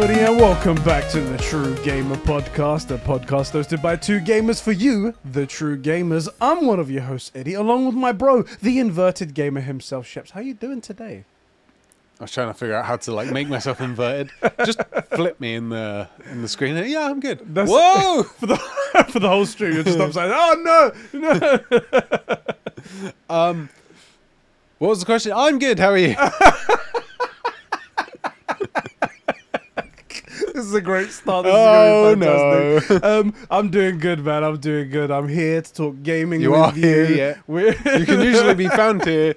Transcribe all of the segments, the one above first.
everybody, and welcome back to the True Gamer Podcast, a podcast hosted by two gamers for you, the true gamers. I'm one of your hosts, Eddie, along with my bro, the inverted gamer himself, Sheps. How are you doing today? I was trying to figure out how to like make myself inverted. Just flip me in the in the screen. Yeah, I'm good. That's- Whoa! For the for the whole stream, you're just upside. Oh no, no! Um, what was the question? I'm good. How are you? This is a great start. This Oh, is going to be fantastic. Um, I'm doing good, man. I'm doing good. I'm here to talk gaming. You with are here, yeah. We're You can usually be found here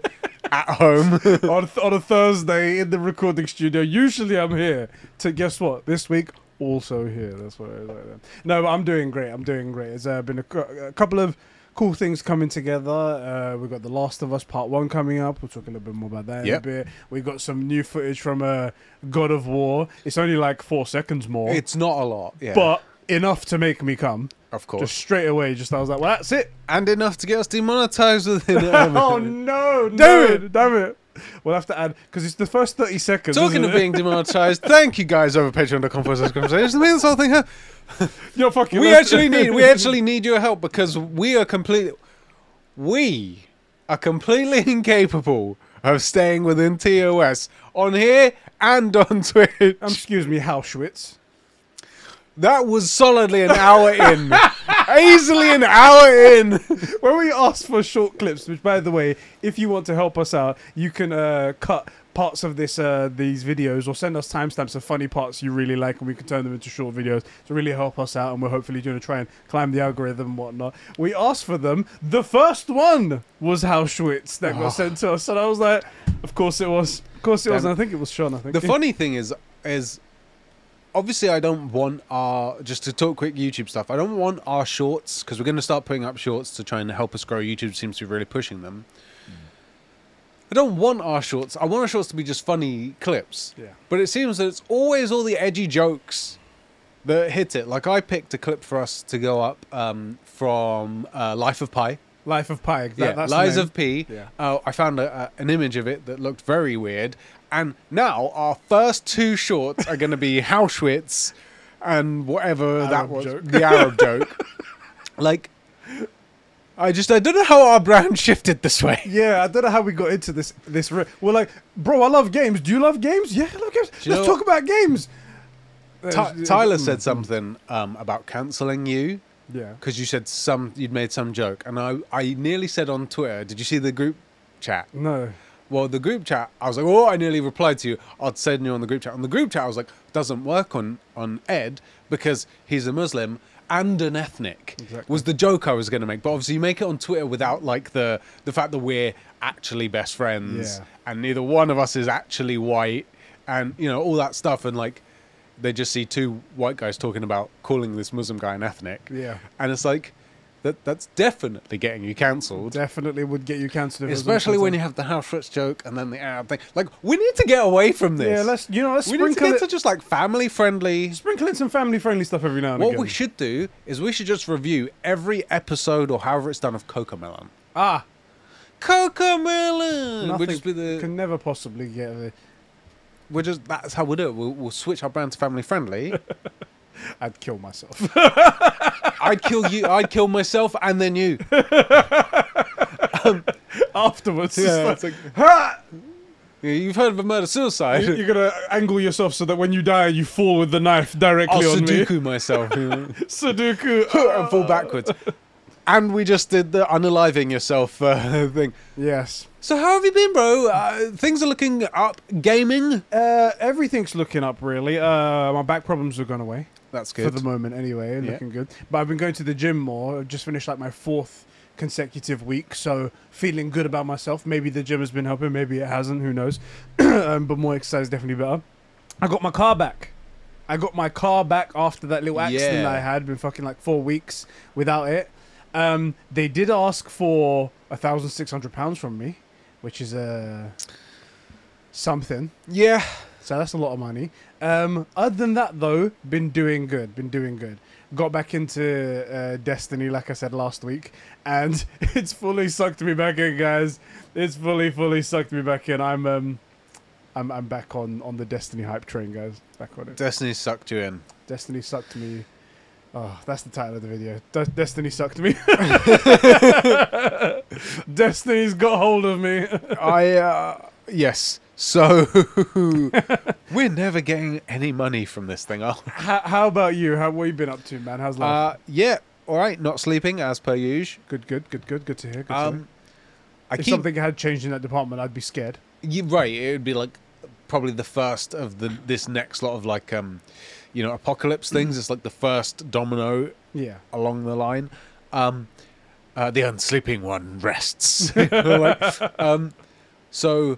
at home. on, on a Thursday in the recording studio. Usually I'm here to guess what? This week also here. That's what I like. That. No, I'm doing great. I'm doing great. There's uh, been a, a couple of cool things coming together. Uh, we've got The Last of Us Part One coming up. We'll talk a little bit more about that Yep. in a bit. We've got some new footage from uh, God of War. It's only like four seconds more, it's not a lot, yeah. but enough to make me come. of course, Just straight away, just I was like, well, that's it. and enough to get us demonetized within. oh no, Damn no, it. damn it. We'll have to add because it's the first thirty seconds. Talking of being demonetized, thank you guys over patreon.com for this conversation. Mean, this whole thing. huh? You're fucking. we actually need we actually need your help because we are completely we are completely incapable of staying within TOS on here and on Twitch. Um, excuse me, Hauschwitz. That was solidly an hour in. Easily an hour in. When we asked for short clips, which by the way, if you want to help us out, you can uh, cut parts of this uh, these videos or send us timestamps of funny parts you really like, and we can turn them into short videos to really help us out. And we're hopefully going to try and climb the algorithm and whatnot. We asked for them. The first one was Hauschwitz that got Oh. sent to us, and I was like, of course it was. Of course it was. And I think it was Sean. I think The funny thing is is obviously I don't want our just to talk quick YouTube stuff. I don't want our shorts because we're going to start putting up shorts to try and help us grow. YouTube seems to be really pushing them. I don't want our shorts. I want our shorts to be just funny clips. Yeah. But it seems that it's always all the edgy jokes that hit it. Like I picked a clip for us to go up um, from uh, Life of Pi. Life of Pi. That, yeah, Lies of P. Yeah. Uh, I found a, a, an image of it that looked very weird. And now our first two shorts are going to be Auschwitz and whatever that was. joke. The Arab joke. Like, I just, I don't know how our brand shifted this way. Yeah, I don't know how we got into this. This re- we're like, bro, I love games. Do you love games? Yeah, I love games. Let's know talk about games. Ty- Tyler said something um, about cancelling you Yeah. because you said some, you'd made some joke. And I, I nearly said on Twitter, did you see the group chat? No. Well, the group chat, I was like, oh, I nearly replied to you. I'd said you on the group chat. On the group chat, I was like, doesn't work on on Ed because he's a Muslim and an ethnic. Exactly. Was the joke I was going to make, but obviously you make it on Twitter without like the the fact that we're actually best friends Yeah. and neither one of us is actually white and you know all that stuff and like they just see two white guys talking about calling this Muslim guy an ethnic. Yeah. And it's like that that's definitely getting you cancelled. Definitely would get you cancelled. if it was on Especially when you have the house Fritz joke and then the Arab thing. Like, we need to get away from this. Yeah, let's you know let's we need to get it, to just like family friendly. sprinkle in some family friendly stuff every now and What again. What we should do is we should just review every episode or however it's done of Coco Melon. ah, Coco Melon. nothing just be the. can never possibly get the. We're just. That's how we'll do it. We'll, we'll switch our brand to family friendly. I'd kill myself. I'd kill you. I'd kill myself and then you. Afterwards, Yeah, it's like, "Ha!" Yeah, You've heard of a murder suicide. You- you're gonna angle yourself so that when you die, you fall with the knife directly I'll on me. Sudoku myself. you know. Sudoku. and fall backwards. And we just did the unaliving yourself uh, thing. Yes. So how have you been, bro? Uh, things are looking up. Gaming. Uh, everything's looking up really. Uh, my back problems have gone away That's good. for the moment anyway, Yeah. looking good. But I've been going to the gym more. I've just finished like my fourth consecutive week, so feeling good about myself. Maybe the gym has been helping, maybe it hasn't. Who knows? um, but more exercise is definitely better. I got my car back. I got my car back after that little accident Yeah. I had. Been fucking like four weeks without it. Um, they did ask for a thousand six hundred pounds from me, which is uh, something. Yeah. So that's a lot of money. Um, other than that, though, been doing good. Been doing good. Got back into uh, Destiny, like I said last week, and it's fully sucked me back in, guys. It's fully, fully sucked me back in. I'm, um, I'm I'm back on on the Destiny hype train, guys. Back on it. Destiny sucked you in. Destiny sucked me. Oh, that's the title of the video. De- Destiny sucked me. Destiny's got hold of me. I uh, yes. So we're never getting any money from this thing, are we? how, how about you? How what you been up to, man? How's life? Uh, yeah. All right. Not sleeping as per usual. good, good, good, good, good to hear. Good to hear. Um, I If keep something had changed in that department, I'd be scared. you right. It would be like probably the first of the this next lot of like um, you know, apocalypse things. It's like the first domino Yeah. along the line. Um, uh, the unsleeping one rests. Like, um, so,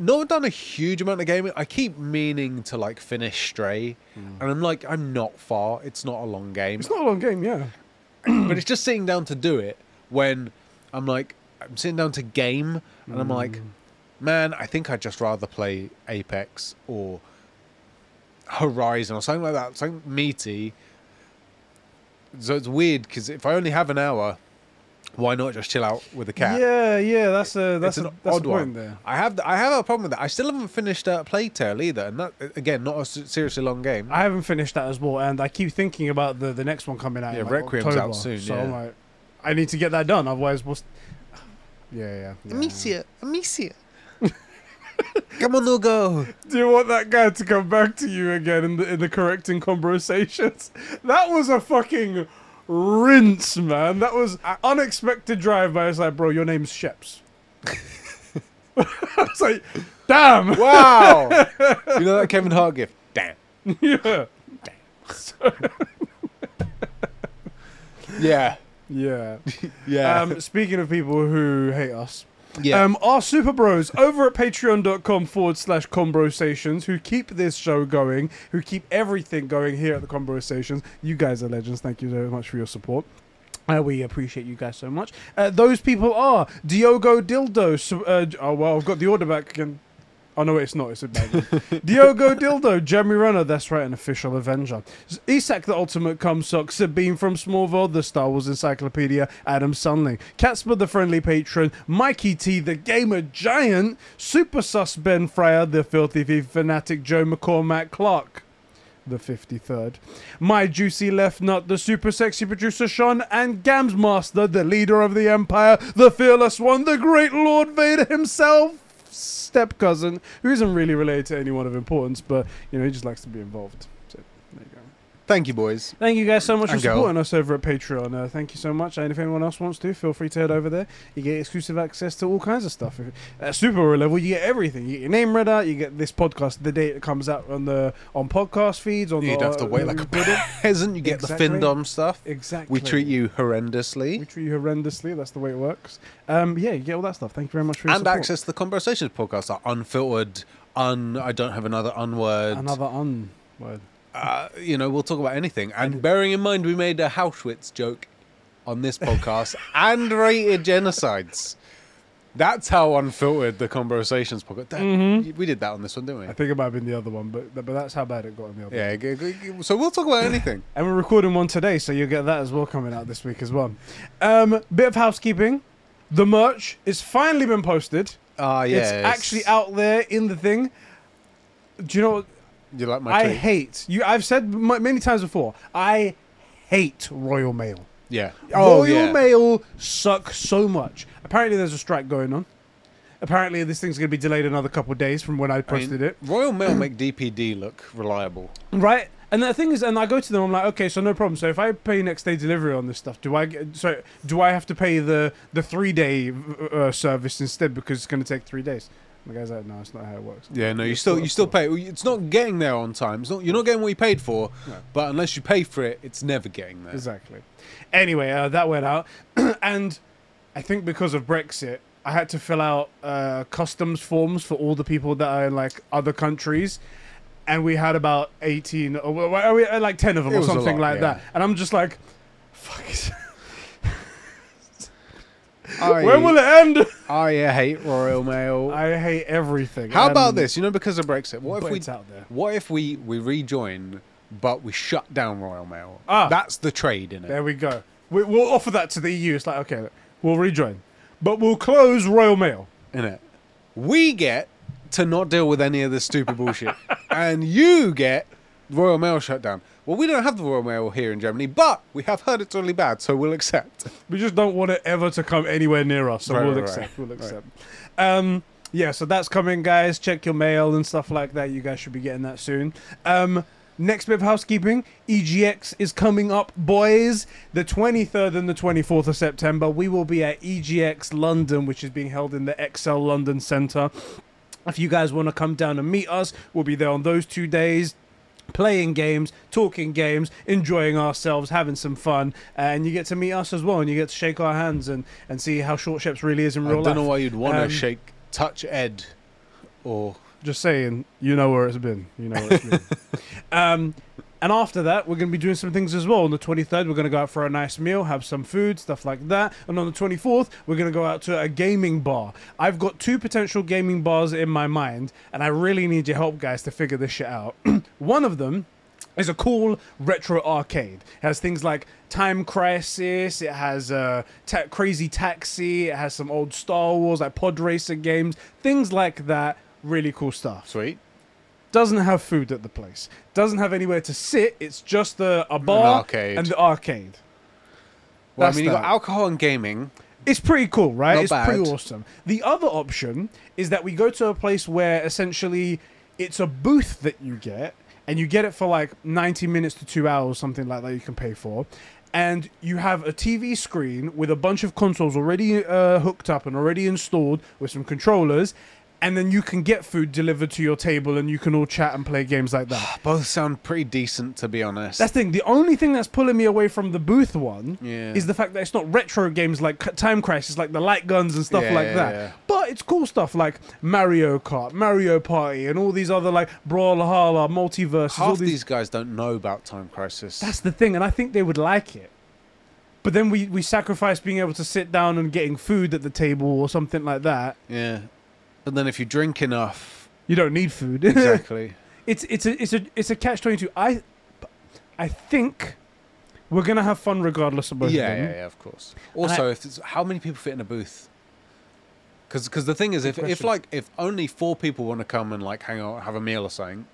not done a huge amount of gaming. I keep meaning to like finish Stray, hmm. and I'm like, I'm not far. It's not a long game, It's not a long game, yeah. but it's just sitting down to do it. When I'm like, I'm sitting down to game, and I'm like, hmm. man, I think I'd just rather play Apex or Horizon or something like that, something meaty. So it's weird because if I only have an hour, why not just chill out with a cat? Yeah, yeah, that's a that's a an that's odd a point one. there. I have I have a problem with that. I still haven't finished uh, Plague Tale either, and that again not a seriously long game. I haven't finished that as well, and I keep thinking about the the next one coming out. Yeah, in, like, Requiem's out soon, So yeah. I'm like, I need to get that done. Otherwise, what's? Yeah, yeah. yeah. Amicia, Amicia. Come on, no go. Do you want that guy to come back to you again in the in the correcting conversations? That was a fucking rinse, man. That was an unexpected drive by. It's like, bro, your name's Sheps. I was like, damn. Wow. you know that Kevin Hart gift? Damn. yeah. Yeah. Yeah. Yeah. Um, speaking of people who hate us, yeah. Um, our super bros over at patreon.com forward slash conversations who keep this show going, who keep everything going here at the conversations. You guys are legends. Thank you very much for your support. Uh, we appreciate you guys so much. Uh, those people are Diogo Dildo. Uh, oh, well, I've got the order back again. Oh, no, it's not. It's a. Diogo Dildo, Jeremy Renner, that's right, an official Avenger. Isak the Ultimate Cumsock, Sabine from Smallville, the Star Wars Encyclopedia, Adam Sunling, Catsper the Friendly Patron, Mikey T, the Gamer Giant, Super Sus Ben Fryer, the Filthy Thief Fanatic, Joe McCormack Clark the 53rd. My Juicy Left Nut, the super sexy producer Sean, and Gams Master, the leader of the Empire, the fearless one, the great Lord Vader himself, step cousin, who isn't really related to anyone of importance, but, you know, he just likes to be involved. So, there you go. Thank you, boys. Thank you guys so much And for girl. supporting us over at Patreon. Uh, thank you so much. And if anyone else wants to, feel free to head over there. You get exclusive access to all kinds of stuff. If- At Super Hero level, you get everything. You get your name read out. You get this podcast the day it comes out on the on podcast feeds. On You'd the, have to uh, wait like a peasant. You get Exactly. the Findom stuff. Exactly. We treat you horrendously. We treat you horrendously. That's the way it works. Um, yeah, you get all that stuff. Thank you very much for your And support. access to the Conversations podcast are unfiltered, un. I don't have another unword. Another un word. Uh, you know, we'll talk about anything. And bearing in mind, we made a Auschwitz joke on this podcast and rated genocides. That's how unfiltered the conversations podcast. That- Mhm. We did that on this one, didn't we? I think it might have been the other one, but but that's how bad it got on the other. Yeah. one. g- g- g- So we'll talk about anything. And we're recording one today, so you'll get that as well coming out this week as well. Um, bit of housekeeping. The merch is finally been posted. Ah, yeah. it's actually out there in the thing. Do you know what? You like my I hate you. I've said many times before. I hate Royal Mail. Yeah. Oh, Royal yeah. Mail suck so much. Apparently, there's a strike going on. Apparently, this thing's going to be delayed another couple of days from when I I mean, posted it. Royal Mail make DPD look reliable. Right. And the thing is, and I go to them. I'm like, okay, so no problem. So if I pay next day delivery on this stuff, do I get, so do I have to pay the the three day uh, service instead because it's going to take three days? The guy's like, no, it's not how it works. Yeah, no, you still you still pay. It's not getting there on time. It's not, you're not getting what you paid for. No. But unless you pay for it, it's never getting there. Exactly. Anyway, uh, that went out, and I think because of Brexit, I had to fill out uh, customs forms for all the people that are in like other countries, and we had about eighteen or well, well, we like ten of them It or something lot, like yeah. that, and I'm just like, fuck. I, When will it end? I hate Royal Mail. I hate everything. How about and- this? You know, because of Brexit, what but if we it's out there? what if we we rejoin, but we shut down Royal Mail? Ah. That's the trade in it. There we go. We, we'll offer that to the EU. It's like okay, we'll rejoin, but we'll close Royal Mail. In it, we get to not deal with any of this stupid bullshit, and you get Royal Mail shut down. Well, we don't have the Royal Mail here in Germany, but we have heard it's really bad, so we'll accept. We just don't want it ever to come anywhere near us, so Right, we'll right, accept. right. We'll accept. Um, yeah, so that's coming, guys. Check your mail and stuff like that. You guys should be getting that soon. Um, next bit of housekeeping: EGX is coming up, boys. The 23rd and the 24th of September, we will be at EGX London, which is being held in the ExCeL London Centre. If you guys want to come down and meet us, we'll be there on those two days playing games, talking games, enjoying ourselves, having some fun, and you get to meet us as well, and you get to shake our hands and, and see how Short Sheps really is in real life. I don't life. know why you'd want to Um, shake, touch Ed, or Just saying, you know where it's been. You know where it's been. um, and after that, we're going to be doing some things as well. On the 23rd, we're going to go out for a nice meal, have some food, stuff like that. And on the 24th, we're going to go out to a gaming bar. I've got two potential gaming bars in my mind, and I really need your help, guys, to figure this shit out. One of them is a cool retro arcade. It has things like Time Crisis. It has uh, ta- Crazy Taxi. It has some old Star Wars like Pod Racer games. Things like that. Really cool stuff. sweet. Doesn't have food at the place. Doesn't have anywhere to sit. It's just the a bar arcade. and the arcade. Well, I mean, you got alcohol and gaming. It's pretty cool, right? Not it's pretty awesome. The other option is that we go to a place where essentially it's a booth that you get, and you get it for like 90 minutes to two hours, something like that, you can pay for. And you have a TV screen with a bunch of consoles already uh, hooked up and already installed with some controllers. And then you can get food delivered to your table and you can all chat and play games like that. Both sound pretty decent, to be honest. That's the thing. The only thing that's pulling me away from the booth one Yeah. is the fact that it's not retro games like Time Crisis, like the light guns and stuff Yeah, like yeah, that. But it's cool stuff like Mario Kart, Mario Party, and all these other like Brawlhalla, MultiVersus. all Half these. these guys don't know about Time Crisis. That's the thing, and I think they would like it. But then we we sacrifice being able to sit down and getting food at the table or something like that. yeah. But then if you drink enough, You don't need food. exactly. it's it's a it's a it's a catch twenty two. I I think we're gonna have fun regardless of both yeah, of them. yeah, yeah, of course. Also, if it's, how many people fit in a booth? Because because the thing is, if, if like if only four people want to come and like hang out, have a meal or something,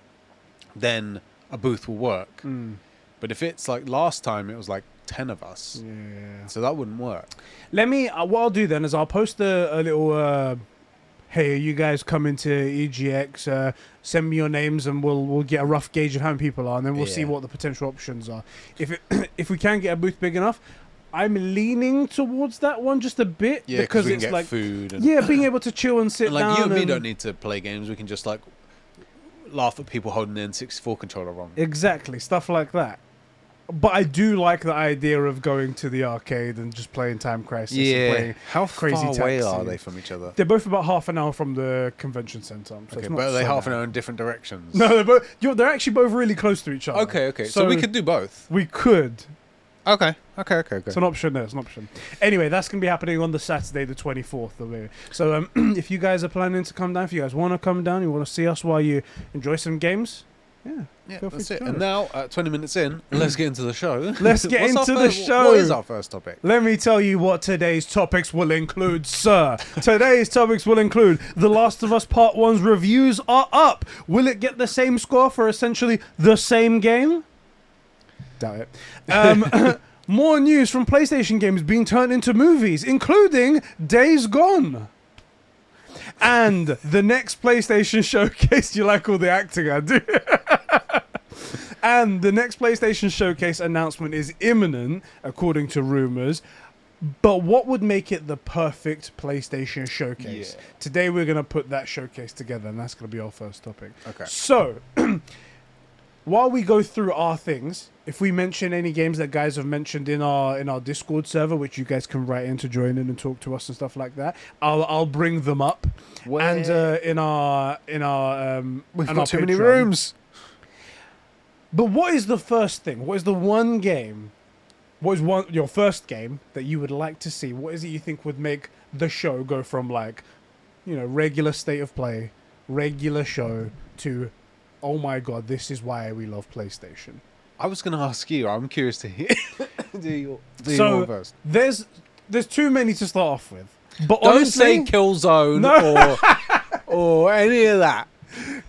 then a booth will work. Mm, But if it's like last time, it was like ten of us, yeah. so that wouldn't work. Let me. Uh, what I'll do then is I'll post a, a little. Uh, hey, you guys come into EGX. Uh, send me your names, and we'll we'll get a rough gauge of how many people are, and then we'll see what the potential options are. If it, if we can get a booth big enough, I'm leaning towards that one just a bit Yeah, because it's get like food. And, yeah, being able to chill and sit and like down. you and me don't need to play games. We can just like laugh at people holding the N64 controller wrong. exactly stuff like that. But I do like the idea of going to the arcade and just playing Time Crisis. And playing. How Crazy far away are they from each other? They're both about half an hour from the convention center. So Okay, but are they so half an hour in different directions? No, they're both. You're, they're actually both really close to each other. Okay, okay. So, we could do both. We could. Okay, okay, okay, okay. It's an option there. It's an option. Anyway, that's gonna be happening on the Saturday, the twenty fourth of May. So, um, if you guys are planning to come down, if you guys want to come down, you want to see us while you enjoy some games, yeah, yeah, feel free that's to it. join And us. now, uh, 20 minutes in, let's get into the show. Let's get What's our into the first- show. What is our first topic? Let me tell you what today's topics will include, sir. today's topics will include The Last of Us Part 1's reviews are up. Will it get the same score for essentially the same game? Doubt it. Um, more news from PlayStation games being turned into movies, including Days Gone. And the next PlayStation showcase, you like all the acting I do. And the next PlayStation Showcase announcement is imminent, according to rumors. But what would make it the perfect PlayStation Showcase? Yeah. Today we're going to put that showcase together, and that's going to be our first topic. Okay. So, while we go through our things, if we mention any games that guys have mentioned in our in our Discord server, which you guys can write in to join in and talk to us and stuff like that, I'll I'll bring them up. And uh, in our in our um, We've got too many rooms. But what is the first thing? What is the one game? What is one your first game that you would like to see? What is it you think would make the show go from like, you know, regular state of play, regular show to, oh my god, this is why we love PlayStation. I was going to ask you. I'm curious to hear. do you, do So- you want first? There's there's too many to start off with. But Don't honestly, say Killzone No. or or any of that.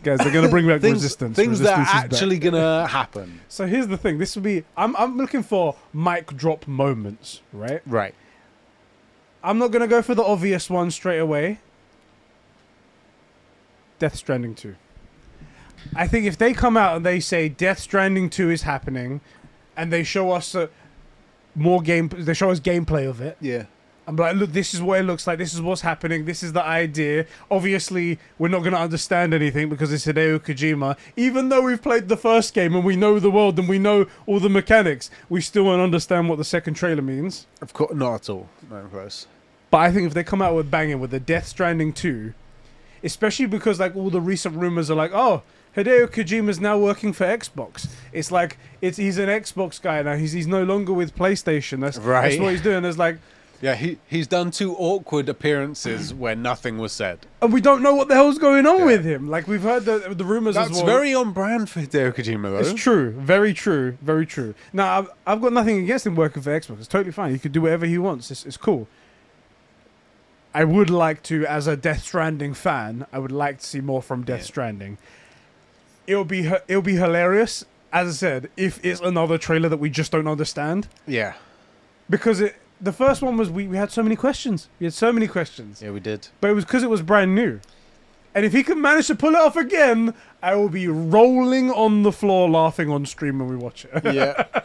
Guys, they're gonna bring back things resistance. things that Resistance are actually gonna happen. So here's the thing. This would be. I'm I'm looking for mic drop moments, right? Right. I'm not gonna go for the obvious one straight away. Death Stranding 2. I think if they come out and they say Death Stranding 2 is happening, and they show us uh, more game, they show us gameplay of it. Yeah. I'm like, look, this is what it looks like. This is what's happening. This is the idea. Obviously, we're not going to understand anything because it's Hideo Kojima. Even though we've played the first game and we know the world and we know all the mechanics, we still won't understand what the second trailer means. Of course, not at all. Not close. But I think if they come out with banging with the Death Stranding 2, especially because like all the recent rumors are like, oh, Hideo Kojima's now working for Xbox. It's like it's he's an Xbox guy now. He's he's no longer with PlayStation. That's That's what he's doing. There's like, Yeah, he he's done two awkward appearances where nothing was said. and we don't know what the hell's going on Yeah. with him. Like we've heard the the rumors as That's well. very on brand for Hideo Kojima, though. It's true, very true, very true. Now I've, I've got nothing against him working for Xbox. It's totally fine. He could do whatever he wants. It's, it's cool. I would like to, as a Death Stranding fan, I would like to see more from Death Yeah. Stranding. It'll be it'll be hilarious, as I said, if it's another trailer that we just don't understand. Yeah, Because it, the first one was we, we had so many questions. We had so many questions, yeah, we did. but it was because it was brand new. And if he can manage to pull it off again, I will be rolling on the floor laughing on stream when we watch it. Yeah,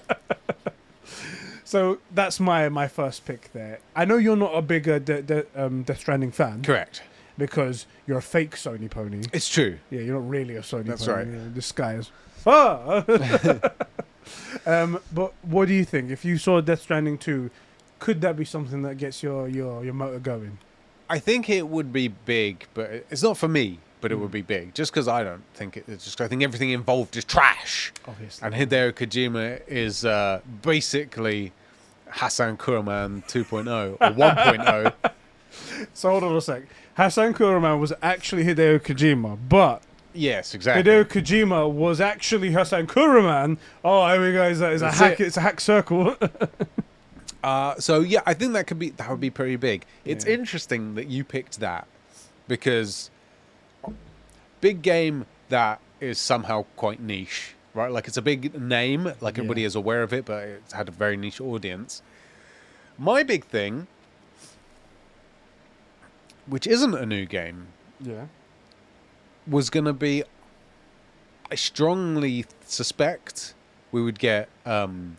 So that's my my first pick there. I know you're not a big uh, De- De- um, Death Stranding fan correct. Because you're a fake Sony pony. It's true. Yeah, you're not really a Sony That's pony. right. You're disguised. Ah! um, but what do you think? If you saw Death Stranding 2, could that be something that gets your, your, your motor going? I think it would be big, but it's not for me. But it Mm. would be big, just because I don't think it, it's just. I think everything involved is trash. Obviously. And Hideo Kojima is uh, basically Hassan Kuraman 2.0 or 1.0. So hold on a sec. Hassan Kuraman was actually Hideo Kojima, but yes, exactly. Hideo Kojima was actually Hassan Kuraman. Oh, here we go. It's a, it's a hack. it. It's a hack circle. Uh, so yeah, I think that could be that would be pretty big. It's Yeah. interesting that you picked that because big game that is somehow quite niche, right? Like it's a big name, like Yeah. everybody is aware of it, but it's had a very niche audience. My big thing, which isn't a new game, yeah. was going to be I strongly suspect we would get um,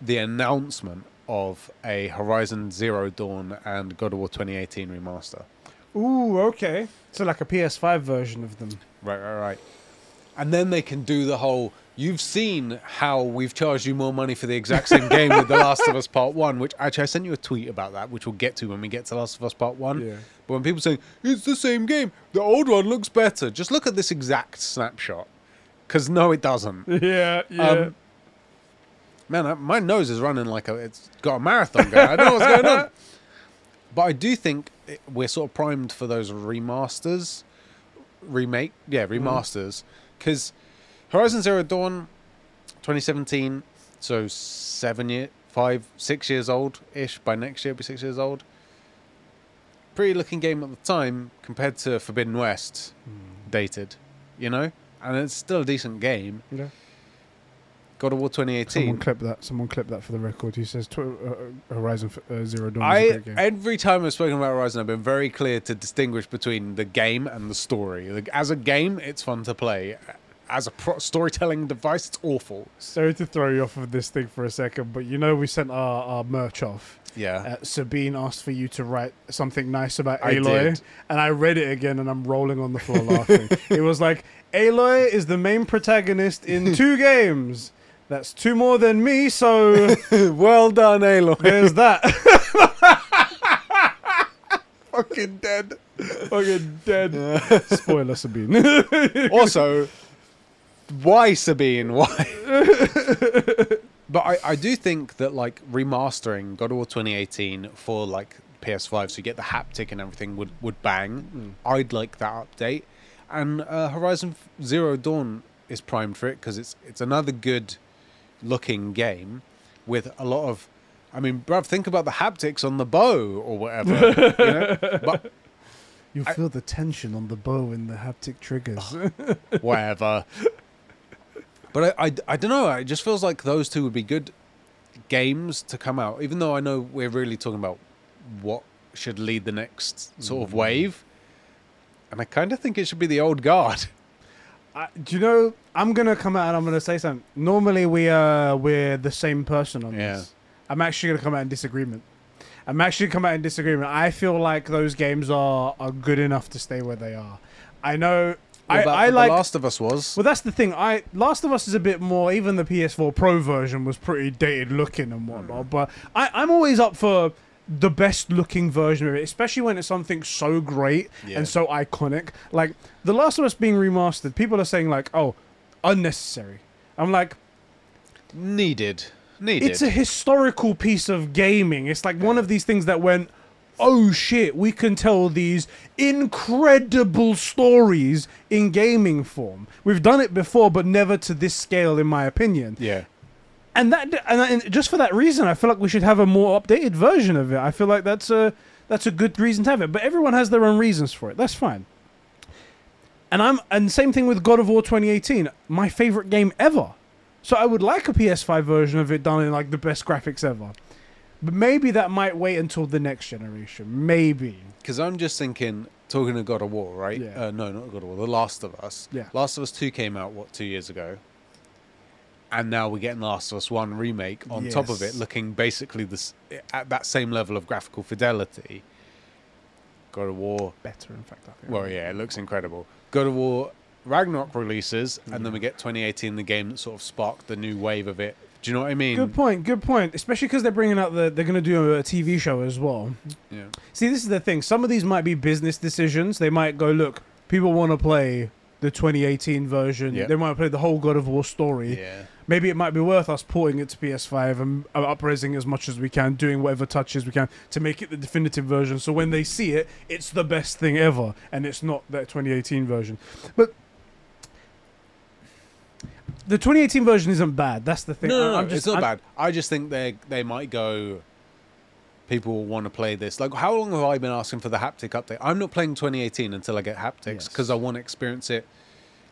the announcement of a Horizon Zero Dawn and God of War 2018 remaster. Ooh, okay. So like a PS5 version of them. Right, right, right. And then they can do the whole. You've seen how we've charged you more money for the exact same game with The Last of Us Part One, which actually I sent you a tweet about that, which we'll get to when we get to Last of Us Part One. Yeah. When people say it's the same game, the old one looks better, just look at this exact snapshot. Because no, it doesn't. Yeah, yeah. Um, Man, I- my nose is running like a, it's got a marathon going. I don't know what's going on. But I do think it, we're sort of primed for those remasters, remake, yeah, remasters. Because Horizon Zero Dawn, 2017, so seven year, five, six years old ish. By next year, it'll be six years old. Pretty looking game at the time compared to Forbidden West, dated, you know, and it's still a decent game. yeah. God of War 2018. Someone 2018. clip that. Someone clip that for the record. He says uh, Horizon F- uh, Zero Dawn is a I great game. every time I've spoken about Horizon, I've been very clear to distinguish between the game and the story. Like, as a game, it's fun to play. As a pro- storytelling device, it's awful. Sorry to throw you off of this thing for a second, but you know we sent our, our merch off. Yeah, Uh, Sabine asked for you to write something nice about I Aloy, did. and I read it again, and I'm rolling on the floor laughing. it was like Aloy is the main protagonist in two games. That's two more than me, so well done, Aloy. there's that. Fucking dead. Fucking dead. Spoiler, Sabine. also, why Sabine? Why? but I, I do think that like remastering God of War 2018 for like PS5, so you get the haptic and everything would would bang. I'd like that update. And uh, Horizon Zero Dawn is primed for it because it's it's another good looking game with a lot of. I mean, bruv, think about the haptics on the bow or whatever. you know? But You I- feel the tension on the bow and the haptic triggers. whatever. But I, I, I don't know. It just feels like those two would be good games to come out, even though I know we're really talking about what should lead the next sort of Mm. wave. And I kind of think it should be the old guard. I, do you know? I'm gonna come out and I'm gonna say something. Normally we uh we're the same person on Yeah. this. I'm actually gonna come out in disagreement. I'm actually come out in disagreement. I feel like those games are are good enough to stay where they are. I know. I, I The like. Last of Us was. well, that's the thing. I Last of Us is a bit more. Even the PS4 Pro version was pretty dated looking and whatnot. But I, I'm always up for the best looking version of it, especially when it's something so great Yeah. and so iconic. Like The Last of Us being remastered, people are saying like, "Oh, unnecessary." I'm like, Needed. Needed. it's a historical piece of gaming. It's like one of these things that went, "Oh shit, we can tell these incredible stories in gaming form." We've done it before, but never to this scale, in my opinion. yeah. And that, and, just for that reason, I feel like we should have a more updated version of it. I feel like that's a that's a good reason to have it. But everyone has their own reasons for it. That's fine. And I'm and same thing with God of War 2018, my favorite game ever. So I would like a PS5 version of it done in like the best graphics ever. But maybe that might wait until the next generation. Maybe. Because I'm just thinking, talking to God of War, right? Yeah. Uh, no, not God of War. The Last of Us. Yeah. Last of Us 2 came out, what, two years ago? And now we're getting The Last of Us 1 remake on top of it, looking basically this at that same level of graphical fidelity. God of War. Better, in fact. I think. Well, yeah, it looks incredible. God of War Ragnarok releases, and then we get 2018, the game that sort of sparked the new wave of it. Do you know what I mean? Good point. Good point. Especially because they're bringing out the they're going to do a TV show as well. Yeah. See, this is the thing. Some of these might be business decisions. They might go, look, people want to play the 2018 version. Yeah. They might play the whole God of War story. Yeah. Maybe it might be worth us porting it to PS5 and uh, upraising as much as we can, doing whatever touches we can to make it the definitive version. So when they see it, it's the best thing ever, and it's not that 2018 version. But the 2018 version isn't bad. That's the thing. No, no, no, I'm just, it's not I'm- bad. I just think they they might go. People want to play this. Like, how long have I been asking for the haptic update? I'm not playing 2018 until I get haptics Yes. because I want to experience it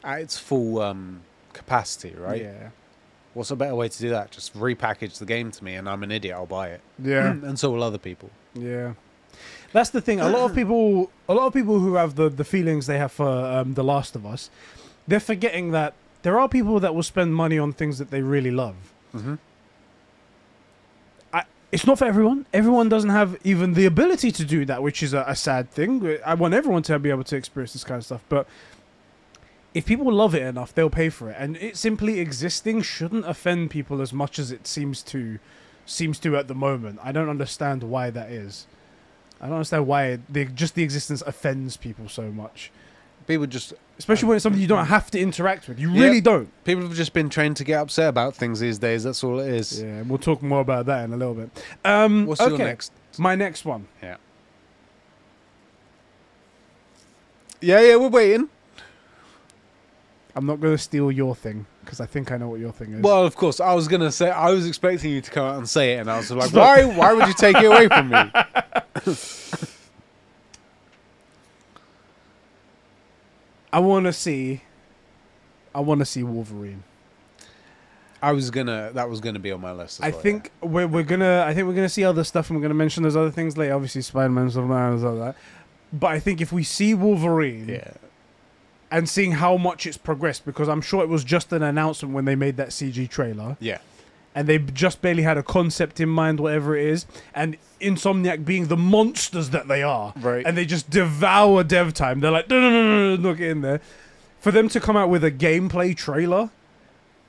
at its full um, capacity. Right? Yeah. What's a better way to do that? Just repackage the game to me, and I'm an idiot. I'll buy it. Yeah. and so will other people. Yeah, that's the thing. A lot of people, a lot of people who have the the feelings they have for um, The Last of Us, they're forgetting that there are people that will spend money on things that they really love. Mm-hmm. I, it's not for everyone. Everyone doesn't have even the ability to do that, which is a, a sad thing. I want everyone to be able to experience this kind of stuff, but. If people love it enough, they'll pay for it, and it simply existing shouldn't offend people as much as it seems to, seems to at the moment. I don't understand why that is. I don't understand why the, just the existence offends people so much, People just especially when it's something you don't have to interact with. You really don't. people have just been trained to get upset about things these days. That's all it is. Yeah, we'll talk more about that in a little bit. Um, What's okay, your next? My next one. Yeah. Yeah, yeah, we're waiting. I'm not going to steal your thing because I think I know what your thing is. Well, of course, I was gonna say I was expecting you to come out and say it, and I was like, why? Why would you take it away from me? I want to see. I want to see Wolverine. I was gonna. That was gonna be on my list. As I well, think we're we're gonna. I think we're gonna see other stuff, and we're gonna mention those other things later. Obviously, Spider Man stuff and all that. But I think if we see Wolverine, Yeah. yeah. and seeing how much it's progressed because I'm sure it was just an announcement when they made that CG trailer Yeah. And they just barely had a concept in mind whatever it is and Insomniac being the monsters that they are Right. and they just devour dev time they're like no no no no no, get in there for them to come out with a gameplay trailer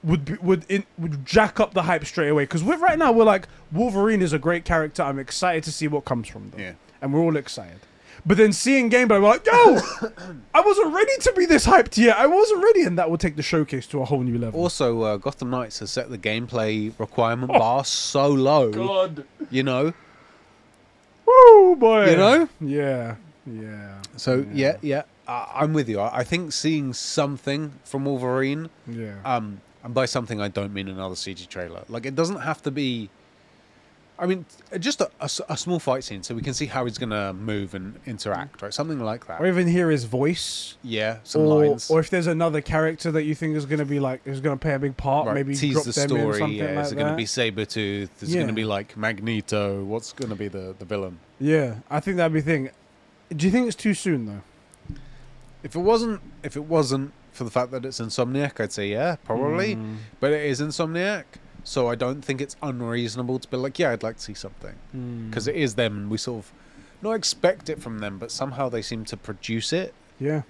would be, would in, would jack up the hype straight away because right now we're like Wolverine is a great character I'm excited to see what comes from them Yeah. and we're all excited. But then seeing gameplay, we're like, yo, I wasn't ready to be this hyped yet. I wasn't ready, and that will take the showcase to a whole new level. Also, uh, Gotham Knights has set the gameplay requirement bar so low. God, You know. Oh boy, You know. yeah, yeah. So yeah, yeah, I I'm with you. I, I think seeing something from Wolverine, yeah. um, and by something I don't mean another CG trailer. Like it doesn't have to be. I mean, just a small fight scene so we can see how he's going to move and interact, right? Something like that. Or even hear his voice. yeah, some or, lines. or if there's another character that you think is going to be like is going to play a big part, Right, maybe tease drop the them in story. Yeah, like is it going to be Sabretooth? Is it going to be like Magneto? What's going to be the, the villain? Yeah, I think that'd be the thing. Do you think it's too soon though? If it wasn't, if it wasn't for the fact that it's Insomniac, I'd say yeah, probably. Mm. But it is Insomniac, so I don't think it's unreasonable to be like, yeah, I'd like to see something Mm. because it is them, and we sort of not expect it from them, but somehow they seem to produce it. Yeah.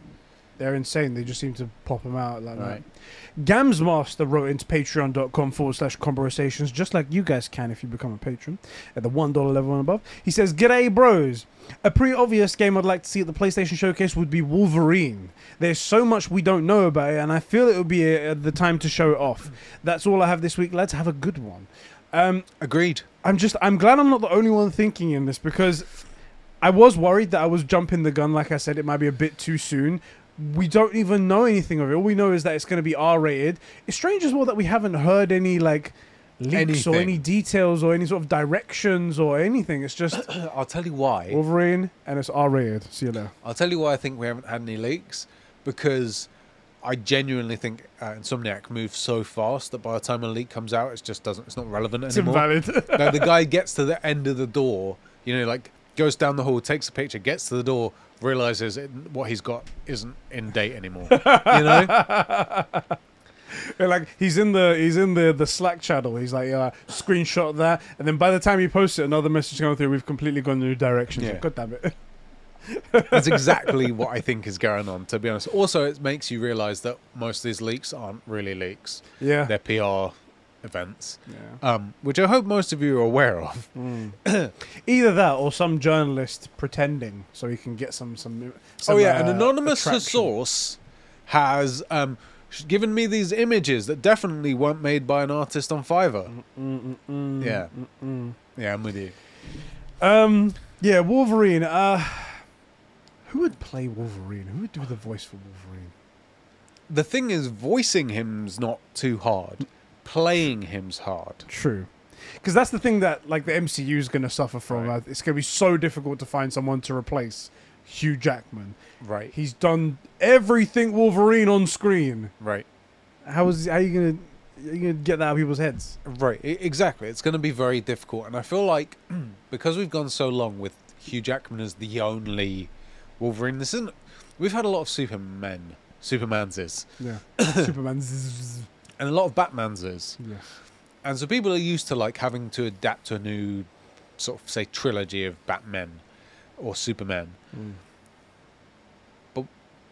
They're insane. They just seem to pop them out like Right. that. Gamsmaster wrote into patreon.com forward slash conversations, just like you guys can if you become a patron at the $1 level and above. He says, G'day, bros. A pretty obvious game I'd like to see at the PlayStation Showcase would be Wolverine. There's so much we don't know about it, and I feel it would be uh the time to show it off. That's all I have this week. Let's have a good one. Um, Agreed. I'm just I'm glad I'm not the only one thinking in this because I was worried that I was jumping the gun. Like I said, it might be a bit too soon. We don't even know anything of it. All we know is that it's going to be R rated. It's strange as well that we haven't heard any like leaks or any details or any sort of directions or anything. It's just I'll tell you why. Wolverine and it's R rated. See you later. I'll tell you why I think we haven't had any leaks because I genuinely think uh, Insomniac moves so fast that by the time a leak comes out, it just doesn't. It's not relevant It's anymore. invalid. no, the guy gets to the end of the door. You know, like goes down the hall, takes a picture, gets to the door, realizes it, what he's got isn't in date anymore. you know, Yeah, like he's in the he's in the the Slack channel. He's like, uh, screenshot that, and then by the time you post it, another message coming through. We've completely gone new directions. Yeah. Like, God damn it. that's exactly what I think is going on. To be honest, also it makes you realize that most of these leaks aren't really leaks; Yeah. they're PR events, yeah. um, which I hope most of you are aware of. Mm. Either that or some journalist pretending so he can get some some. some oh yeah, an uh, anonymous attraction. source has um, given me these images that definitely weren't made by an artist on Fiverr. Mm, mm, mm, Yeah. mm, mm. Yeah, I'm with you. Um. Yeah, Wolverine. Uh, who would play Wolverine? Who would do the voice for Wolverine? The thing is, voicing him's not too hard. Playing him's hard. True. Because that's the thing that like the MCU is going to suffer from. Right. It's going to be so difficult to find someone to replace Hugh Jackman. Right. He's done everything Wolverine on screen. Right. How is how are you gonna are you gonna get that out of people's heads? Right. Exactly. It's going to be very difficult, and I feel like because we've gone so long with Hugh Jackman as the only Wolverine, this isn't. We've had a lot of Supermen, Supermanses, Yeah. Superman. And a lot of Batmanses. Yeah. And so people are used to like having to adapt to a new sort of say trilogy of Batmen or Superman. Mm.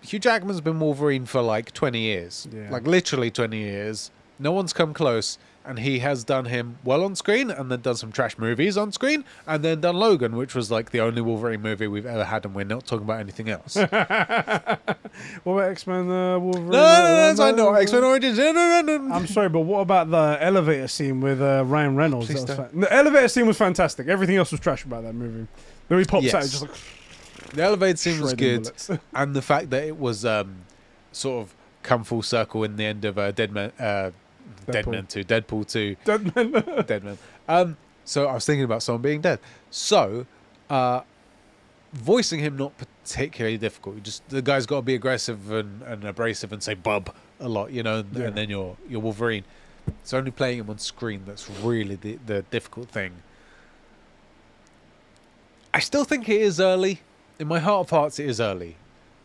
Hugh Jackman's been Wolverine for like 20 years. Yeah. Like literally 20 years. No one's come close. And he has done him well on screen and then done some trash movies on screen and then done Logan, which was like the only Wolverine movie we've ever had. And we're not talking about anything else. no, no, What about X Men uh, Wolverine? no, no, no, no, X-Men Origins. No, no, no, no. I'm sorry, but what about the elevator scene with uh, Ryan Reynolds? Please That was fa- the elevator scene was fantastic. Everything else was trash about that movie. Then he pops out, just like The elevator scene was good. And the fact that it was um, sort of come full circle in the end of uh, Dead Man, uh, Dead Deadpool. Man 2, Deadpool 2. Dead man. dead man. Um, so I was thinking about someone being dead. So, uh, voicing him not particularly difficult. You just the guy's got to be aggressive and, and abrasive and say "bub" a lot, you know, and, Yeah. and then you're you're Wolverine. It's only playing him on screen that's really the the difficult thing. I still think it is early. In my heart of hearts, it is early,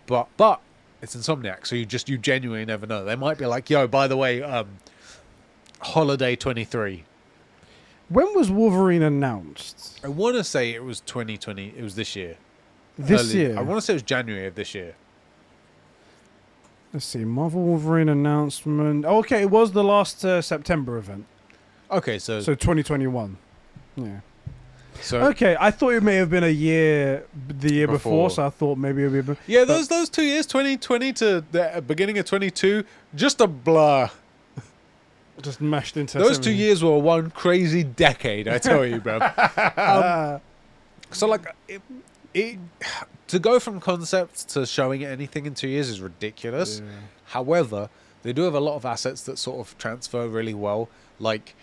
but but it's Insomniac, so you just you genuinely never know. They might be like, "Yo, by the way, um, Holiday 23." when was Wolverine announced? I want to say it was 2020. It was this year. This Early- year. I want to say it was January of this year. Let's see. Marvel Wolverine announcement. Oh, okay, it was the last uh, September event. Okay, so So 2021. Yeah. so Okay, I thought it may have been a year, the year before, Before. so I thought maybe it would be. yeah, those those two years, 2020 to the beginning of 22, just a blur. Just mashed into Those two years were one crazy decade, I tell you, bro. Ah, So like, it, it to go from concept to showing anything in two years is ridiculous. yeah. However, they do have a lot of assets that sort of transfer really well. Like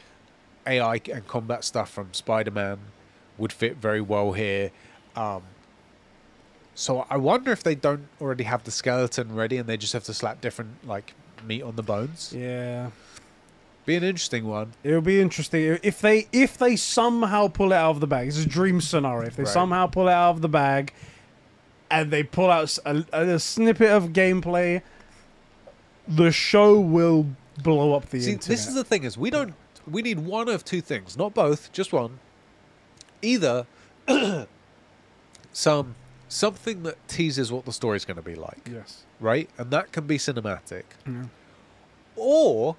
AI and combat stuff from Spider-Man would fit very well here. Um, so I wonder if they don't already have the skeleton ready and they just have to slap different like meat on the bones. Yeah. Be an interesting one. It'll be interesting if they if they somehow pull it out of the bag. It's a dream scenario. If they Right. somehow pull it out of the bag, and they pull out a snippet of gameplay, the show will blow up the See, internet. this is the thing: is we don't we need one of two things, not both, just one. Either some something that teases what the story's going to be like, yes. right, and that can be cinematic, Yeah. or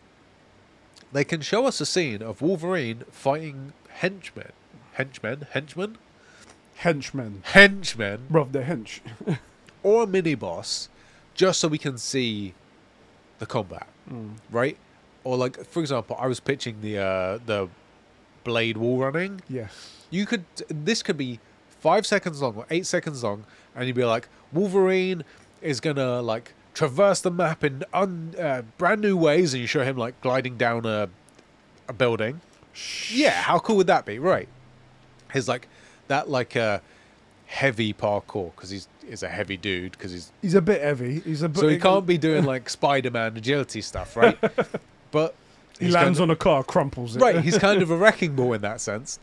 they can show us a scene of Wolverine fighting henchmen, henchmen, henchmen, Henchmen, henchmen, bro, the hench. or a mini boss, just so we can see the combat. Mm. right? Or like, for example, I was pitching the uh, the blade wall running. Yes. You could this could be five seconds long or eight seconds long, and you'd be like, Wolverine is gonna like traverse the map in un, uh, brand new ways, and you show him like gliding down a a building. Yeah, how cool would that be? Right? His like that like uh, heavy parkour because he's is a heavy dude because he's He's a bit heavy. He's a bit. so he can't be doing like Spider-Man agility stuff, right? but He lands on a car, crumples it. right. He's kind of a wrecking ball in that sense.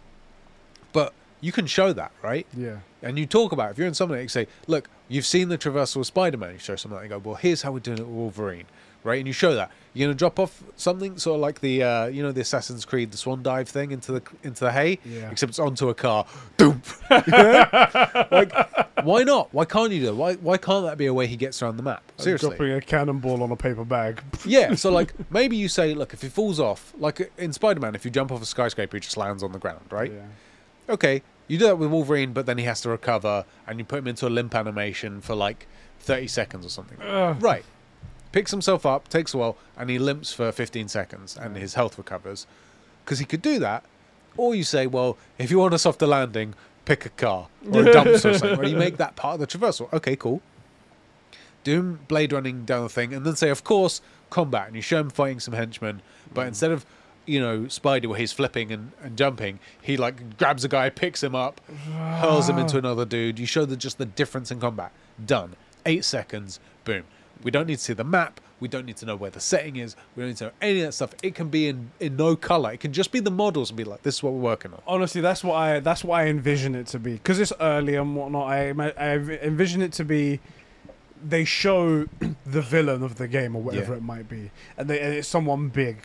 But you can show that, right? yeah. And you talk about it. if you're in something, you say, "Look, you've seen the traversal of Spider-Man." You show something, like, you go, "Well, here's how we're doing it with Wolverine." Right, and you show that you're gonna drop off something sort of like the uh, you know the Assassin's Creed the swan dive thing into the into the hay, Yeah. except it's onto a car. Doom. like, why not? Why can't you do? it? Why why can't that be a way he gets around the map? Seriously, Dropping a cannonball on a paper bag. yeah, so like maybe you say, look, if he falls off, like in Spider Man, if you jump off a skyscraper, he just lands on the ground, right? Yeah. Okay, you do that with Wolverine, but then he has to recover, and you put him into a limp animation for like 30 seconds or something. Ugh. Right. Picks himself up, takes a while, and he limps for 15 seconds, and his health recovers. Because he could do that. Or you say, well, if you want a softer landing, pick a car or a dumpster or something, where you make that part of the traversal. Okay, cool. Do him blade running down the thing, and then say, of course, combat. And you show him fighting some henchmen, but hmm. instead of, you know, Spidey, where he's flipping and, and jumping, he like grabs a guy, picks him up, hurls him into another dude. You show the, just the difference in combat. Done. Eight seconds. Boom. We don't need to see the map. We don't need to know where the setting is. We don't need to know any of that stuff. It can be in, in no color. It can just be the models and be like, this is what we're working on. Honestly, that's what I that's what I envision it to be because it's early and whatnot. I I envision it to be they show the villain of the game or whatever Yeah. it might be, and, they, and it's someone big.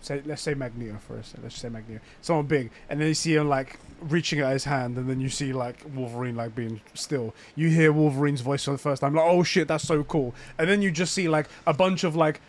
Say let's say Magneto first. Let's say Magneto, someone big, and then you see him like reaching out his hand, and then you see like Wolverine like being still. You hear Wolverine's voice for the first time, like oh shit, that's so cool, and then you just see like a bunch of like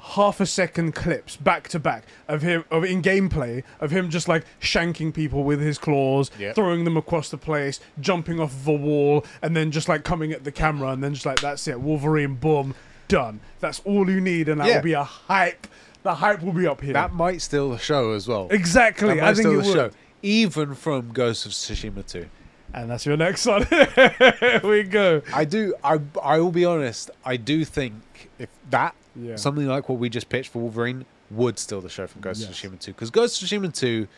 half a second clips back to back of him of in gameplay of him just like shanking people with his claws, Yep. throwing them across the place, jumping off the wall, and then just like coming at the camera, and then just like that's it, Wolverine, boom, done. That's all you need, and that Yeah. will be a hype. The hype will be up here. That might steal the show as well. exactly. I think it the would. show. Even from Ghost of Tsushima 2. And that's your next one. Here we go. I do, I, I will be honest, I do think if that, Yeah. something like what we just pitched for Wolverine, would steal the show from Ghost Yes. of Tsushima 2. Because Ghost of Tsushima 2,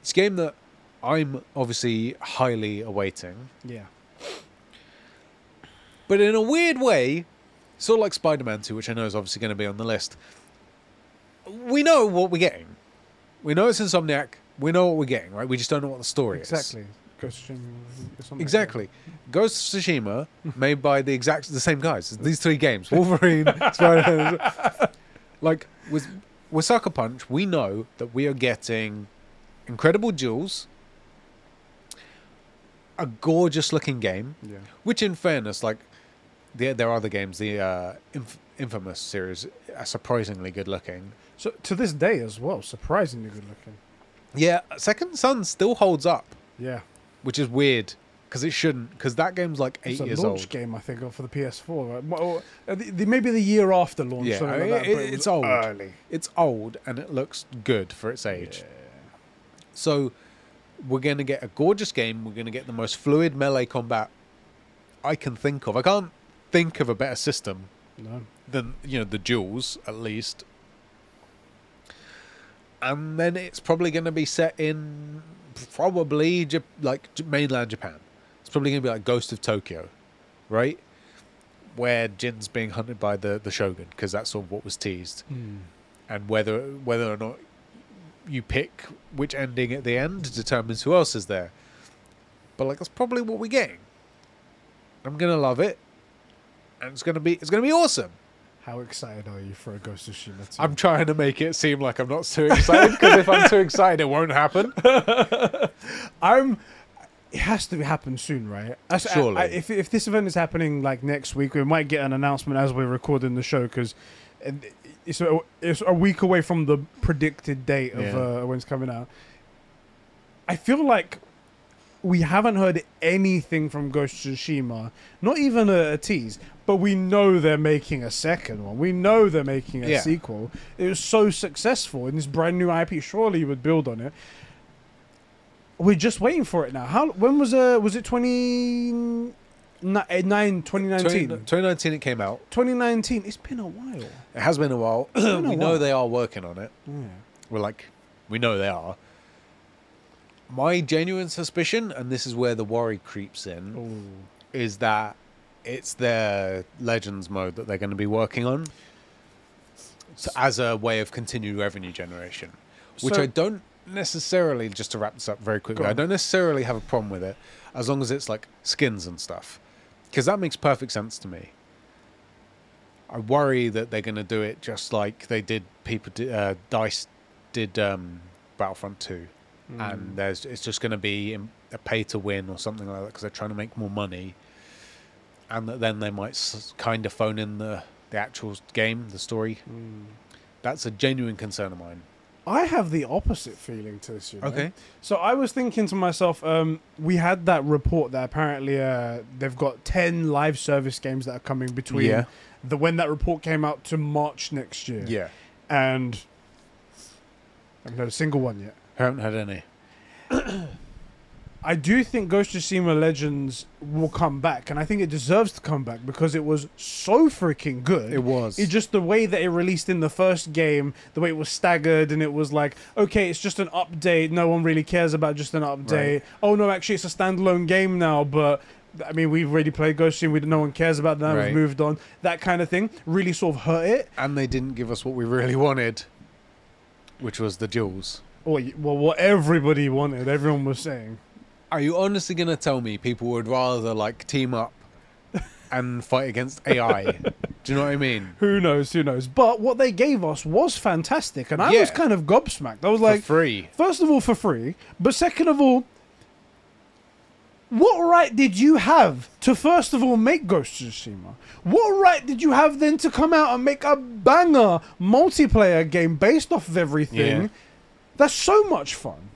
it's a game that I'm obviously highly awaiting. Yeah. But in a weird way, sort of like Spider Man 2, which I know is obviously going to be on the list, we know what we're getting. We know it's Insomniac. We know what we're getting, right? We just don't know what the story is. Exactly. Ghost of Tsushima, Exactly. Ghost of Tsushima, made by the exact the same guys. These three games: Wolverine, Spider-Man. Like with with Sucker Punch, we know that we are getting incredible jewels, a gorgeous looking game. Yeah. which, in fairness, like the, there are other games, the uh, Inf- Infamous series, are surprisingly good looking. So to this day as well, surprisingly good looking. Yeah, Second Son still holds up, Yeah. which is weird because it shouldn't. Because that game's like eight It's a years launch old. game, I think, for the PS4. Right? Well, uh, maybe the year after launch. Yeah, like that, it- it it's old. Early. It's old and it looks good for its age. Yeah. So we're going to get a gorgeous game. We're going to get the most fluid melee combat I can think of. I can't think of a better system No. than you know the duels at least. And then it's probably going to be set in probably like mainland Japan. It's probably going to be like Ghost of Tokyo, right? Where Jin's being hunted by the the Shogun because that's sort of what was teased, hmm. and whether whether or not you pick which ending at the end determines who else is there. But like that's probably what we're getting. I'm gonna love it, and it's gonna be it's gonna be awesome. How excited are you for a Ghost of Tsushima 2? I'm trying to make it seem like I'm not too excited because if I'm too excited, it won't happen. I'm. It has to happen soon, right? I- I- Surely. I- if if this event is happening like next week, we might get an announcement as we're recording the show because it's a, it's a week away from the predicted date of Yeah. uh, when it's coming out. I feel like we haven't heard anything from Ghost of Tsushima, not even a, a tease, but we know they're making a second one. We know they're making a Yeah. sequel. It was so successful in this brand new IP. Surely you would build on it. We're just waiting for it now. How? When was uh was it 20, ni- eh, nine, 2019? 2019 it came out. 2019. It's been a while. It has been a while. been a we know while. they are working on it. Yeah. We're like, we know they are. My genuine suspicion, and this is where the worry creeps in, Ooh. is that it's their Legends mode that they're going to be working on so as a way of continued revenue generation. Which So- I don't necessarily, just to wrap this up very quickly, I don't necessarily have a problem with it as long as it's like skins and stuff. Because that makes perfect sense to me. I worry that they're going to do it just like they did, people did, uh, Dice did um, Battlefront 2 Mm. and there's it's just going to be a pay to win or something like that because they're trying to make more money, and that then they might kind of phone in the the actual game, the story. Mm. That's a genuine concern of mine. I have the opposite feeling to this. You know? Okay. So I was thinking to myself, um, we had that report that apparently uh, they've got ten live service games that are coming between Yeah. the when that report came out to March next year. Yeah, And I haven't heard a single one yet. I haven't had any. I do think Ghost of Tsushima Legends will come back, and I think it deserves to come back because it was so freaking good. It was. It's just the way that it released in the first game, the way it was staggered, and it was like, okay, it's just an update. No one really cares about just an update. Right. Oh no, actually, it's a standalone game now, but. I mean, we've already played Ghost of Tsushima. We, no one cares about that. Right. We've moved on. That kind of thing really sort of hurt it. and they didn't give us what we really wanted, which was the jewels. Y- well, what everybody wanted, everyone was saying. Are you honestly going to tell me people would rather like team up and fight against AI? Do you know what I mean? Who knows? Who knows? But what they gave us was fantastic, and I was kind of gobsmacked. I was For like, free. first of all, for free, but second of all, what right did you have to first of all make Ghost of Tsushima? What right did you have then to come out and make a banger multiplayer game based off of everything? Yeah. That's so much fun.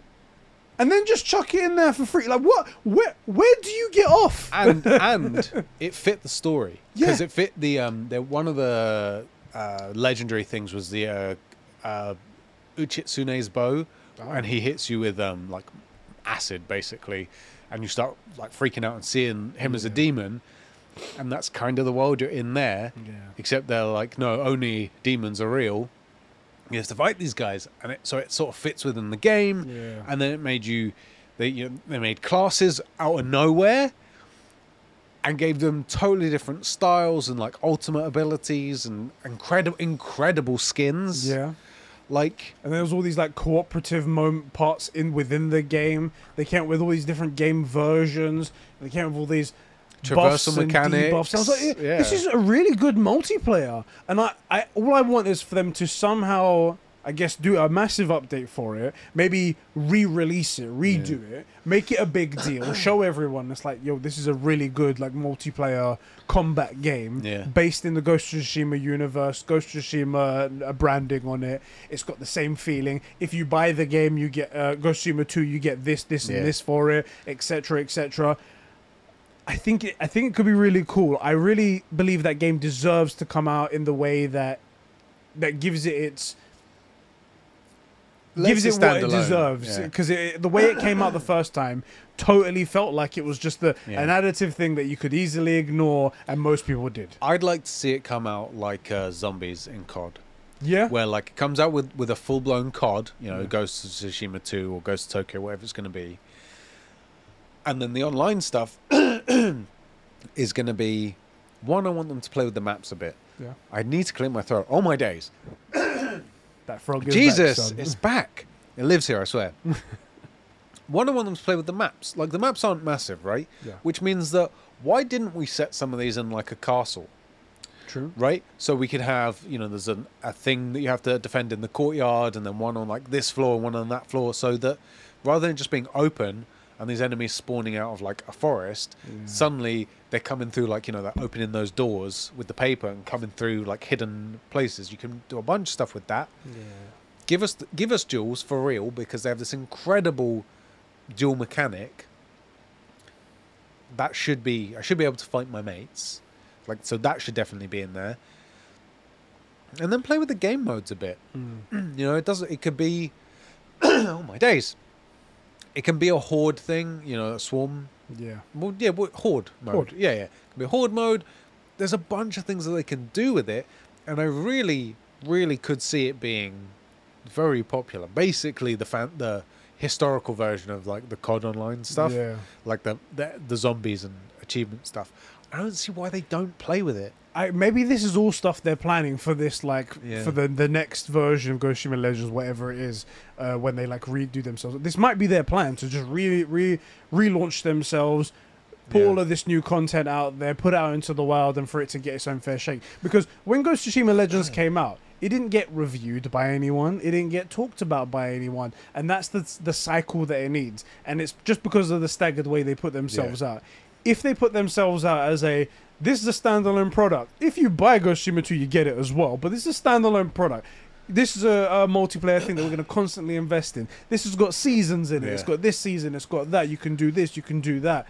And then just chuck it in there for free. Like what? Where? Where do you get off? and and it fit the story because Yeah. it fit the um the one of the uh, legendary things was the uh, uh, Uchitsune's bow, Oh. and he hits you with um like acid basically, and you start like freaking out and seeing him as a demon, and that's kind of the world you're in there. Yeah. Except they're like, no, only demons are real. You have to fight these guys, and it so it sort of fits within the game Yeah. and then it made you they you know, they made classes out of nowhere and gave them totally different styles and like ultimate abilities and incredible incredible skins Yeah. like And there was all these like cooperative moment parts in within the game. They came up with all these different game versions. They came up with all these traversal mechanics debuffs. I was like, yeah this is a really good multiplayer. And I, I, all I want is for them to somehow, I guess, do a massive update for it. Maybe re-release it, redo it, make it a big deal, show everyone it's like, yo, this is a really good like multiplayer combat game Yeah. based in the Ghost of Tsushima universe. Ghost of Tsushima uh, branding on it. It's got the same feeling. If you buy the game, you get uh, Ghost of Tsushima 2, you get this, this, Yeah. and this for it, etc., etc. I think it, I think it could be really cool. I really believe that game deserves to come out in the way that that gives it its Lets gives it what it deserves yeah. because the way it came out the first time totally felt like it was just the, Yeah. an additive thing that you could easily ignore and most people did. i'd like to see it come out like uh, zombies in cod Yeah. where like it comes out with with a full blown COD, you know, Yeah. Ghost of Tsushima two or Ghost of Tokyo, whatever it's going to be, and then the online stuff is going to be one. I want them to play with the maps a bit. Yeah. I need to clear my throat. Oh my days! That frog is Jesus, back, it's back. It lives here, I swear. one, I want them to play with the maps. Like the maps aren't massive, right? Yeah. Which means that why didn't we set some of these in like a castle? True. right? So we could have, you know, there's an, a thing that you have to defend in the courtyard, and then one on like this floor, and one on that floor, so that rather than just being open and these enemies spawning out of like a forest, Yeah. suddenly they're coming through like you know they're opening those doors with the paper and coming through like hidden places. You can do a bunch of stuff with that. Yeah. Give us give us duels for real because they have this incredible duel mechanic. That should be I should be able to fight my mates, like so that should definitely be in there. And then play with the game modes a bit. Mm. You know, it doesn't. It could be. oh my days! It can be a horde thing. You know, a swarm. Yeah. Well, yeah, what- horde mode. Horde. Yeah, yeah. It can be horde mode. There's a bunch of things that they can do with it, and I really, really could see it being very popular. Basically, the fan, the historical version of like the COD online stuff, Yeah. like the, the the zombies and achievement stuff. I don't see why they don't play with it. I, maybe this is all stuff they're planning for this, like Yeah. for the the next version of Ghost of Tsushima Legends, whatever it is, uh, when they like redo themselves. This might be their plan to just re re relaunch themselves, put Yeah. all of this new content out there, put it out into the wild, and for it to get its own fair shake. Because when Ghost of Tsushima Legends came out, it didn't get reviewed by anyone, it didn't get talked about by anyone, and that's the the cycle that it needs. And it's just because of the staggered way they put themselves out. If they put themselves out as a this is a standalone product. If you buy Ghost of 2, you get it as well. But this is a standalone product. This is a, a multiplayer thing that we're going to constantly invest in. This has got seasons in it. It's got this season. It's got that. You can do this. You can do that.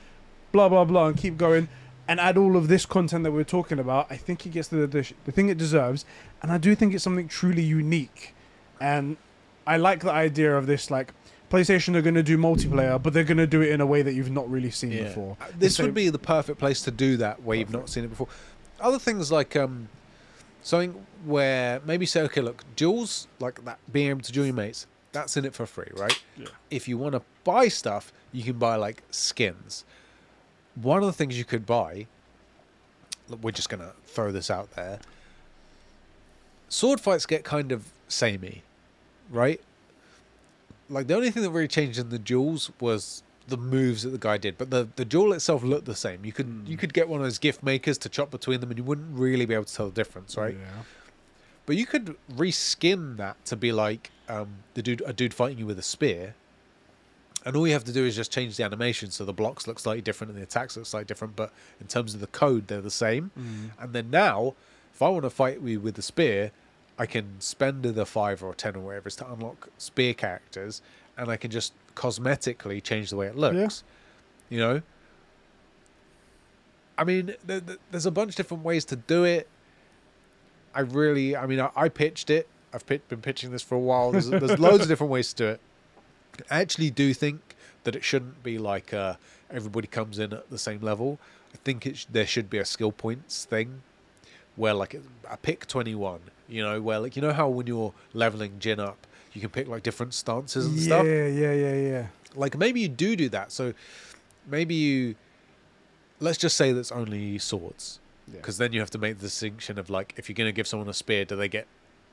Blah blah blah, and keep going, and add all of this content that we're talking about. I think it gets the the, the thing it deserves, and I do think it's something truly unique. And I like the idea of this. Like PlayStation are going to do multiplayer, but they're going to do it in a way that you've not really seen before. Uh, This So- would be the perfect place to do that where you've not seen it before. Other things like um, something where maybe say, okay, look, duels like that, being able to join your mates, that's in it for free, right? Yeah. If you want to buy stuff, you can buy like skins. One of the things you could buy, look, we're just gonna throw this out there. Sword fights get kind of samey, right? Like the only thing that really changed in the duels was the moves that the guy did, but the the duel itself looked the same. You could Mm. you could get one of those gift makers to chop between them, and you wouldn't really be able to tell the difference, right? Yeah. But you could reskin that to be like um, the dude a dude fighting you with a spear, and all you have to do is just change the animation so the blocks look slightly different and the attacks look slightly different, but in terms of the code, they're the same. Mm. And then now, if I want to fight you with the spear, I can spend the five or ten or whatever is to unlock spear characters, and I can just cosmetically change the way it looks. You know. I mean, th- th- there's a bunch of different ways to do it. I really, I mean, I, I pitched it. I've pit- been pitching this for a while. There's, there's loads of different ways to do it. I actually do think that it shouldn't be like uh, everybody comes in at the same level. I think it sh- there should be a skill points thing where like a pick 21, you know, where like, you know how when you're leveling Jin up, you can pick like different stances and yeah, stuff? yeah, yeah, yeah. Yeah. Like maybe you do do that. So maybe you, let's just say that's only swords Yeah. because then you have to make the distinction of like if you're going to give someone a spear do they get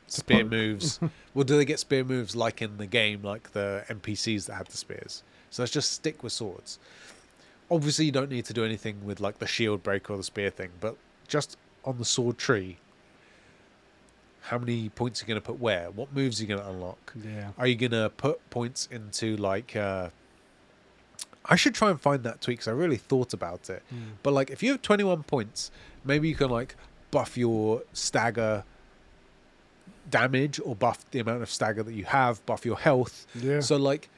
spear moves well do they get spear moves like in the game like the npcs that have the spears so let's just stick with swords obviously you don't need to do anything with like the shield break or the spear thing but just on the sword tree how many points are you going to put where what moves are you going to unlock Yeah. are you gonna put points into like uh I should try and find that tweak because I really thought about it. But like if you have 21 points, maybe you can like buff your stagger damage or buff the amount of stagger that you have, buff your health. Yeah. So like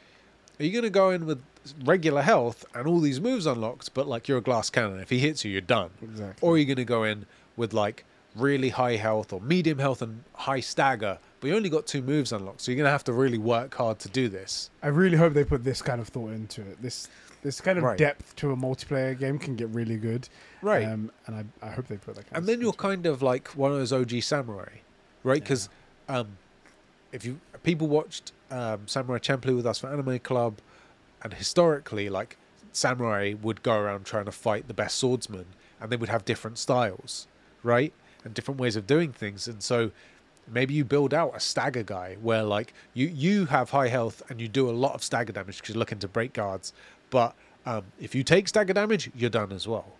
are you gonna go in with regular health and all these moves unlocked, but like you're a glass cannon. If he hits you, you're done. exactly. Or are you gonna go in with like really high health or medium health and high stagger, but you only got two moves unlocked, so you're gonna have to really work hard to do this. I really hope they put this kind of thought into it. This this kind of Right. depth to a multiplayer game can get really good. Right. Um, and I, I hope they put that kind and then you're kind of like one of those OG samurai, right? Yeah. Because um, if you people watched um, Samurai Champloo with us for Anime Club, and historically, like samurai would go around trying to fight the best swordsman, and they would have different styles, right, and different ways of doing things, and so maybe you build out a stagger guy where like you you have high health and you do a lot of stagger damage because you're looking to break guards, but um, if you take stagger damage, you're done as well,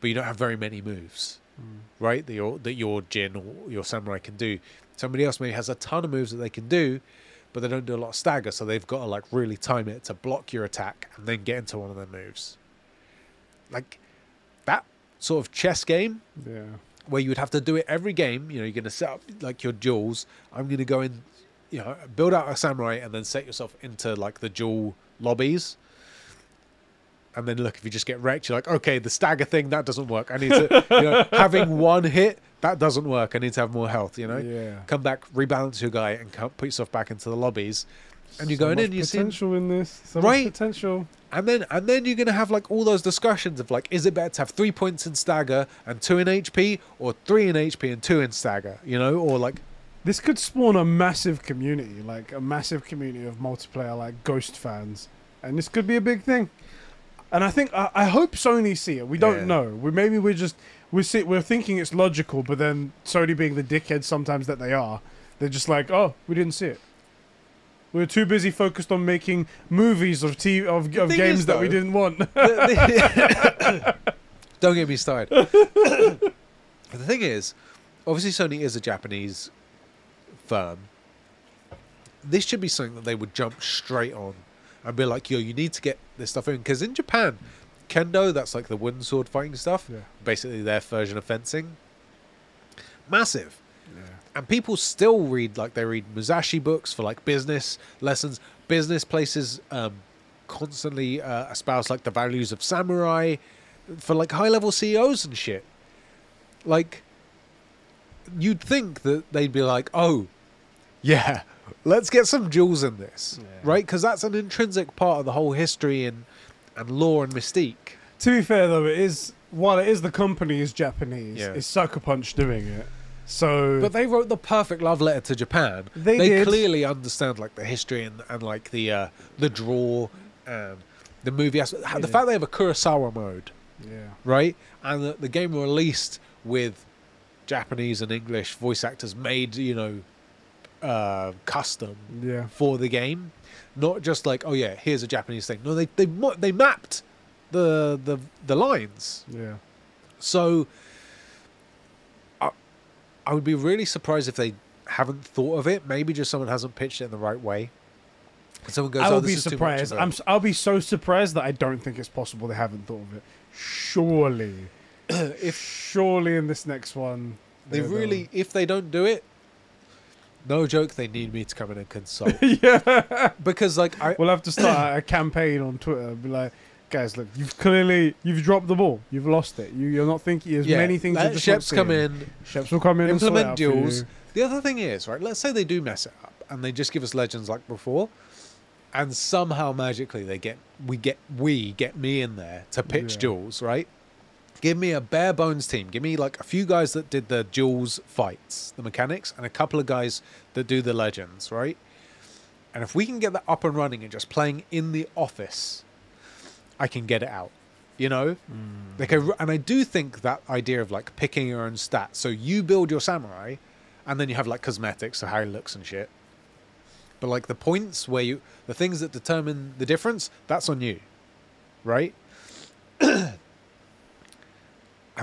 but you don't have very many moves right? That your that your Jin or your samurai can do. Somebody else maybe has a ton of moves that they can do, but they don't do a lot of stagger, so they've got to like really time it to block your attack and then get into one of their moves. Like sort of chess game Yeah. where you would have to do it every game. You know, you're going to set up like your duels. I'm going to go in, you know, build out a samurai and then set yourself into like the duel lobbies. And then look, if you just get wrecked, you're like, okay, the stagger thing that doesn't work. I need to, you know, having one hit that doesn't work. I need to have more health. You know, Yeah. come back, rebalance your guy, and come, put yourself back into the lobbies. And you're So going in, you see, potential in this. So Right. potential. and then and then you're gonna have like all those discussions of like, is it better to have three points in stagger and two in HP, or three in HP and two in stagger? You know, or like This could spawn a massive community, like a massive community of multiplayer, like Ghost fans, and this could be a big thing. And I think I, I hope Sony see it. We don't Yeah. know. We maybe we're just we see we're thinking it's logical, but then Sony being the dickheads sometimes that they are, they're just like, oh, we didn't see it. We were too busy focused on making movies of t- of, of games is, that we didn't want. Don't get me started. the thing is, obviously Sony is a Japanese firm. This should be something that they would jump straight on and be like, "Yo, you need to get this stuff in." Because in Japan, kendo, that's like the wooden sword fighting stuff, yeah. basically their version of fencing, massive. And people still read like they read Musashi books for like business lessons. Business places um, constantly uh, espouse like the values of samurai for like high level CEOs and shit. Like, you'd think that they'd be like, oh, yeah, let's get some jewels in this, Yeah. right? Because that's an intrinsic part of the whole history and and lore and mystique. To be fair though, it is while it is the company is Japanese, Yeah. it's Sucker Punch doing it. So But they wrote the perfect love letter to Japan. They They, clearly understand like the history and, and like the uh, the draw and the movie aspect. The fact they have a Kurosawa mode, yeah. right? And the, the game released with Japanese and English voice actors made, you know, uh, custom Yeah. for the game, not just like oh yeah, here's a Japanese thing. No, they they they mapped the the the lines. Yeah. So I would be really surprised if they haven't thought of it. Maybe just someone hasn't pitched it in the right way. Someone goes, I "Oh, will this be is too much surprised. I'm I'll be so surprised that I don't think it's possible they haven't thought of it. Surely. if Surely in this next one they really, if they don't do it, no joke, they need me to come in and consult yeah. because, like, I We'll have to start a campaign on Twitter. Be like, guys, look, you've clearly you've dropped the ball. You've lost it. You, you're not thinking as yeah, many things. let you're just not Sheps come in, Sheps will come in. implement duels. The other thing is, right? Let's say they do mess it up and they just give us legends like before, and somehow magically they get we get we get me in there to pitch Yeah. duels, right? Give me a bare bones team. Give me like a few guys that did the duels fights, the mechanics, and a couple of guys that do the legends, right? And if we can get that up and running and just playing in the office, I can get it out. You know, mm. like I, and I do think that idea of like picking your own stats. So you build your samurai, and then you have like cosmetics, so how he looks and shit. But like the points where you, the things that determine the difference, that's on you, right? I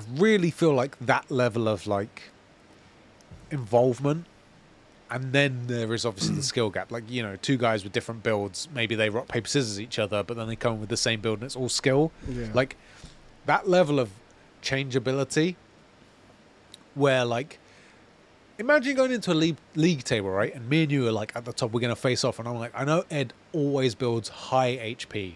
really feel like that level of like involvement, and then there is obviously the skill gap. Like you know, two guys with different builds, maybe they rock paper scissors each other, but then they come with the same build and it's all skill. Yeah. like that level of changeability where like imagine going into a league, league table right? And me and you are like at the top we're going to face off. And i'm like i know ed always builds high hp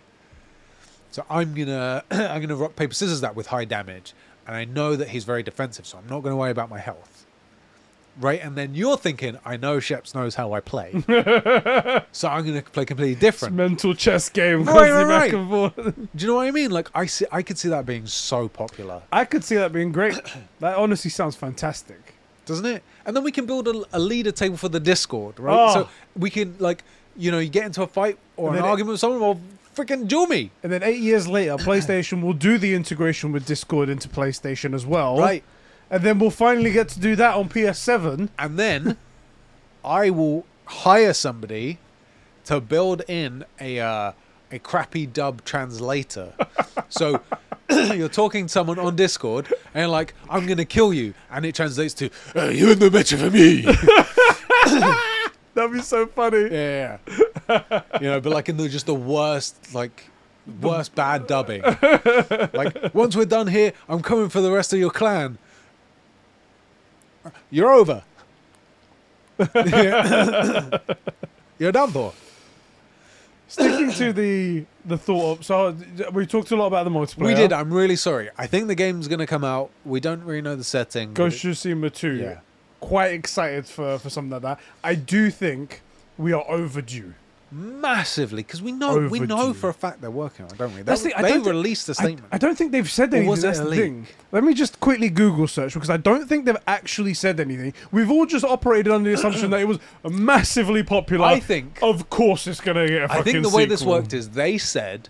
so i'm gonna i'm gonna rock paper scissors that with high damage. And i know that he's very defensive so i'm not going to worry about my health right and then you're thinking i know sheps knows how i play so i'm going to play completely It's different mental chess game, Right, constantly right, back and forth. do you know what i mean like i see i could see that being so popular I could see that being great. that honestly sounds fantastic. doesn't it? And then we can build a, a leader table for the Discord, right? Oh. So we can like, you know, you get into a fight or And an then it- argument with someone, well, freaking duel me, And then eight years later, PlayStation will do the integration with Discord into PlayStation as well. right? And then we'll finally get to do that on PS7. And then I will hire somebody to build in a uh, a crappy dub translator. so you're talking to someone on Discord and like, "I'm gonna kill you," and it translates to, uh, "You're in the better for me." That'd be so funny. Yeah, you know, but like in the just the worst, like worst bad dubbing. like once we're done here, I'm coming for the rest of your clan. You're over. You're done for. Sticking to the the thought of so we talked a lot about the multiplayer. We did. I'm really sorry. I think the game's gonna come out. We don't really know the setting. Ghost of Tsushima 2. Yeah. Quite excited for for something like that. I do think we are overdue. Massively because we know we know for a fact they're working on it, don't we? That's they the- I they released a I, statement. I don't think they've said Or anything. was it a the leak? thing. Let me just quickly Google search because I don't think they've actually said anything. We've all just operated under the assumption that it was massively popular. I think Of course, it's gonna get a I. I think the way this worked is they said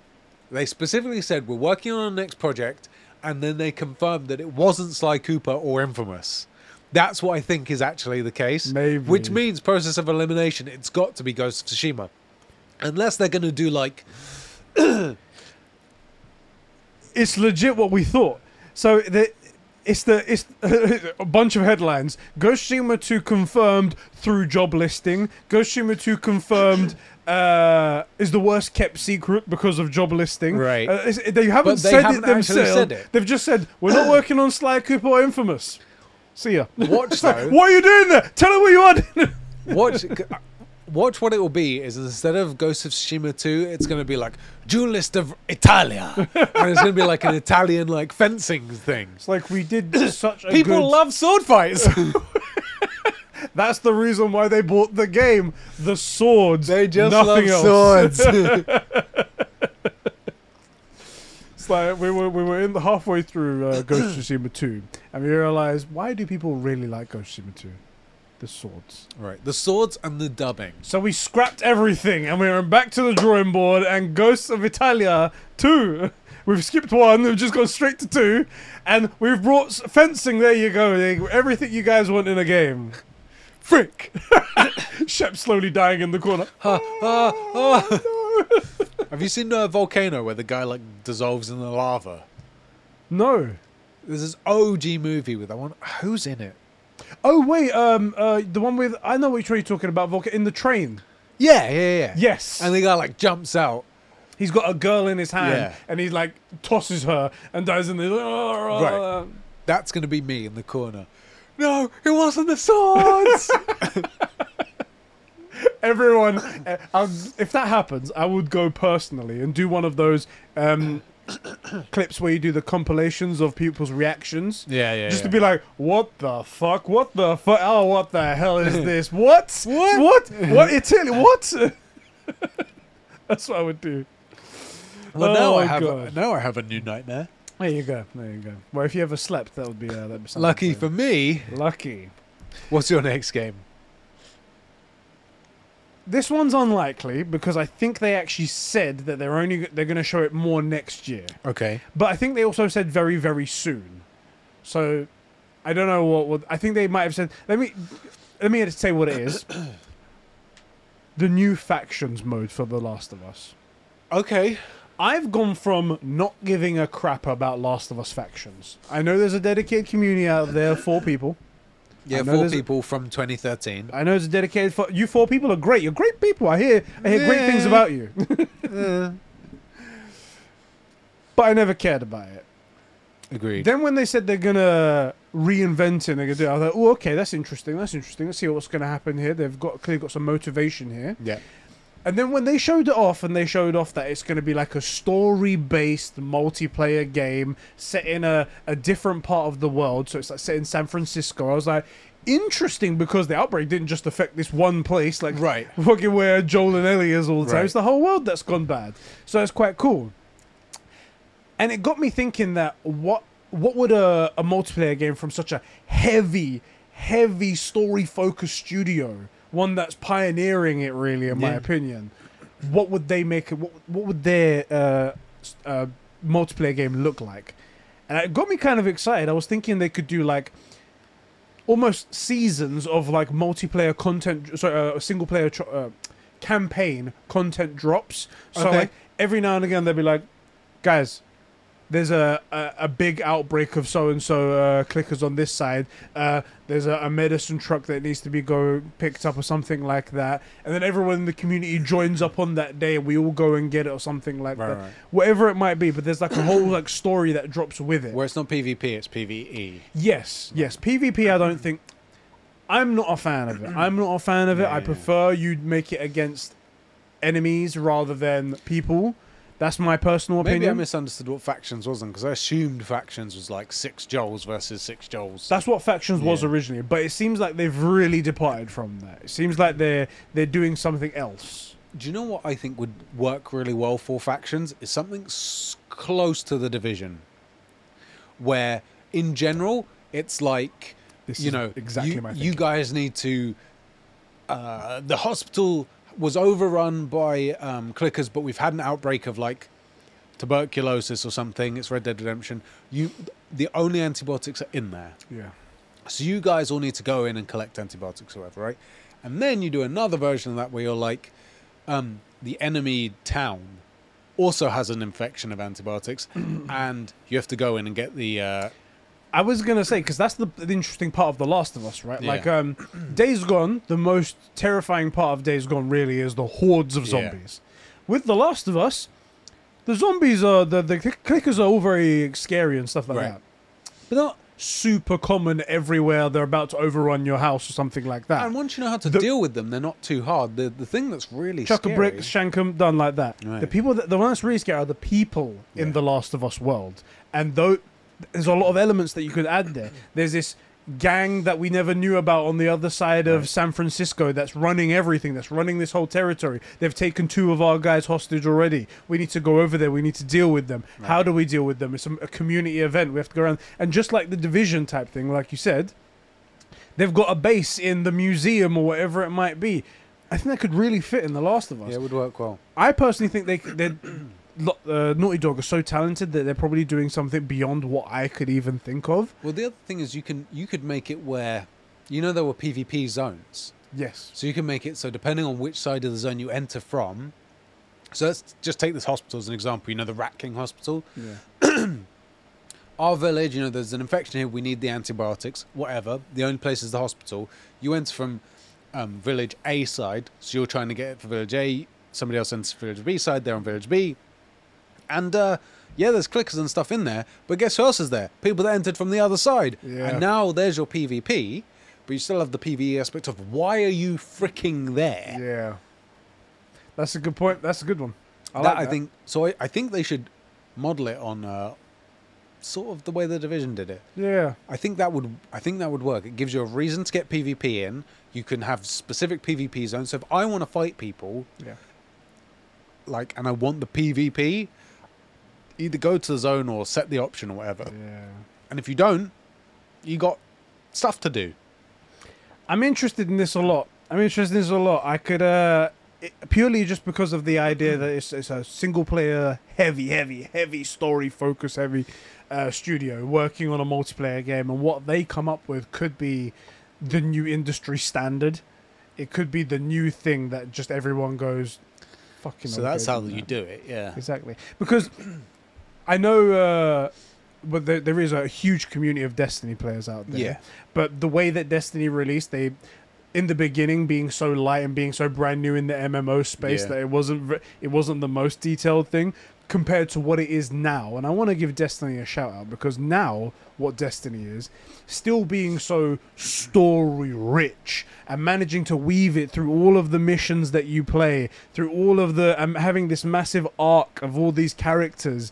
they specifically said we're working on our next project, and then they confirmed that it wasn't Sly Cooper or Infamous. That's what I think is actually the case. Maybe. Which means process of elimination. It's got to be Ghost of Tsushima, unless they're going to do like it's legit what we thought. So the it's the it's a bunch of headlines. Ghost of Tsushima 2 confirmed through job listing. Ghost of Tsushima 2 confirmed uh, is the worst kept secret because of job listing. Right. Uh, they haven't they said haven't it themselves. said it. They've just said we're not working on Sly Cooper or Infamous. See ya. watch like, what are you doing there? Tell them what you are. watch watch what it will be is instead of Ghost of Tsushima 2 it's going to be like duelist of Italia and it's going to be like an Italian like fencing thing It's like we did such a people good- love sword fights That's the reason why they bought the game. The swords. they just nothing love else. swords It's like we were we were in the halfway through uh, Ghost of Tsushima 2, and we realized why do people really like Ghost of Tsushima 2? The swords. right the swords and the dubbing So we scrapped everything, and we were back to the drawing board. And Ghosts of Italia 2. We've skipped one. We've just gone straight to two, and we've brought fencing. There you go. Everything you guys want in a game. Frick. Shep slowly dying in the corner. Ha, ha, ha. Oh, have you seen a volcano where the guy like dissolves in the lava No. there's this OG movie with that one who's in it Oh wait, um, uh, the one with I know which one you're talking about. Volker, in the train. yeah yeah yeah Yes, and the guy like jumps out he's got a girl in his hand, Yeah. and he like tosses her and dies in the. Right. That's going to be me in the corner. No, it wasn't the swords. Everyone, uh, I'll, if that happens, I would go personally and do one of those um, clips where you do the compilations of people's reactions. yeah, yeah. Just to be like, what the fuck? What the fuck? Oh, what the hell is this? What? What? What? What? Italy? What? That's what I would do. well, now Oh I my have a, now I have a new nightmare. There you go. There you go. Well, if you ever slept, that would be uh, that'd be something Lucky for me. lucky. What's your next game? This one's unlikely because I think they actually said that they're only they're going to show it more next year. Okay. But I think they also said very very soon. So I don't know what. what I think they might have said. Let me let me say what it is. the new factions mode for The Last of Us. Okay. I've gone from not giving a crap about Last of Us factions. I know there's a dedicated community out there, for people. Yeah, four people from 2013. I know it's a dedicated. For, you four people are great. You're great people. I hear. I hear great things about you. Uh, but I never cared about it. agreed. Then when they said they're gonna reinvent it, they're gonna do. It, I was like, oh, okay, that's interesting. That's interesting. Let's see what's gonna happen here. They've got clearly got some motivation here. yeah. And then when they showed it off, and they showed off that it's going to be like a story-based multiplayer game set in a, a different part of the world, so it's like set in San Francisco. I was like, interesting because the outbreak didn't just affect this one place, like Right. fucking where Joel and Ellie is all the time. Right. It's the whole world that's gone bad. So it's quite cool. And it got me thinking that what what would a, a multiplayer game from such a heavy, heavy story focused studio, one that's pioneering it really, in my opinion, what would they make? it- What what would their uh, uh, multiplayer game look like? And it got me kind of excited. I was thinking they could do like almost seasons of like multiplayer content, sorry, uh, single player uh, campaign content drops. So Okay. like every now and again they'd be like, guys, there's a, a, a big outbreak of so and so clickers on this side. Uh, there's a, a medicine truck that needs to be go picked up or something like that, and then everyone in the community joins up on that day, and we all go and get it or something like Right, that. right. Whatever it might be, but there's like a whole like story that drops with it. Where it's not PvP, it's. PvE. Yes, yes. PvP, I don't think. I'm not a fan of it. I'm not a fan of it. Yeah, I yeah. prefer you make it against enemies rather than people. That's my personal opinion. Maybe I misunderstood what factions wasn't because I assumed factions was like six Joels versus six Joels. That's what factions was Yeah. originally, but it seems like they've really departed from that. It seems like they're they're doing something else. Do you know what I think would work really well for factions? Is something s- close to the division, where in general it's like This you is know exactly you, my you thinking. guys need to. Uh, the hospital was overrun by um, clickers, but we've had an outbreak of like tuberculosis or something. It's Red Dead Redemption. You, the only antibiotics are in there. Yeah. So you guys all need to go in and collect antibiotics or whatever, right? And then you do another version of that where you're like, um, the enemy town also has an infection of antibiotics, and you have to go in and get the. Uh, I was gonna say because that's the, the interesting part of The Last of Us, right? Yeah. Like, um, Days Gone, the most terrifying part of Days Gone really is the hordes of Yeah. zombies. With The Last of Us, the zombies are the the clickers are all very scary and stuff like Right. that, but they're not super common everywhere. They're about to overrun your house or something like that. and once you know how to The- deal with them, they're not too hard. The the thing that's really Chuck a scary, brick, shank 'em, done like that. Right. The people that the one that's really scary are the people in the Last of Us world, and though there's a lot of elements that you could add there. There's this gang that we never knew about on the other side of Right. San Francisco that's running everything, that's running this whole territory. They've taken two of our guys hostage already. We need to go over there. We need to deal with them. How do we deal with them? It's a, a community event. We have to go around and just like the division type thing, like you said, they've got a base in the museum or whatever it might be. I think that could really fit in The Last of Us. Yeah, it would work well. I personally think they they uh, Naughty Dog are so talented that they're probably doing something beyond what I could even think of. Well, the other thing is you can you could make it where, you know, there were PvP zones. Yes. So you can make it so depending on which side of the zone you enter from. So let's just take this hospital as an example. You know, the Rat King Hospital. Yeah. Our village, you know, there's an infection here. We need the antibiotics. Whatever. The only place is the hospital. You enter from um, village A side, so you're trying to get it for village A. Somebody else enters village B side. They're on village B. And uh, yeah, there's clickers and stuff in there. But guess who else is there? People that entered from the other side. Yeah. And now there's your PvP, but you still have the PvE aspect of why are you freaking there? Yeah. That's a good point. That's a good one. I that, like I think so. I, I think they should model it on uh, sort of the way the division did it. Yeah. I think that would. I think that would work. It gives you a reason to get PvP in. You can have specific PvP zones. So if I want to fight people, Yeah. like, and I want the PvP, either go to the zone or set the option or whatever. Yeah. And if you don't, you got stuff to do. I'm interested in this a lot. I'm interested in this a lot. I could uh it, purely just because of the idea that it's, it's a single player heavy heavy heavy story focus heavy uh, studio working on a multiplayer game and what they come up with could be the new industry standard. It could be the new thing that just everyone goes fucking So okay that's how with you do it. Yeah. Exactly. Because I know uh but there, there is a huge community of Destiny players out there. Yeah. But the way that Destiny released, they in the beginning being so light and being so brand new in the MMO space Yeah. that it wasn't it wasn't the most detailed thing compared to what it is now. And I want to give Destiny a shout out because now what Destiny is, still being so story rich and managing to weave it through all of the missions that you play, through all of the um, having this massive arc of all these characters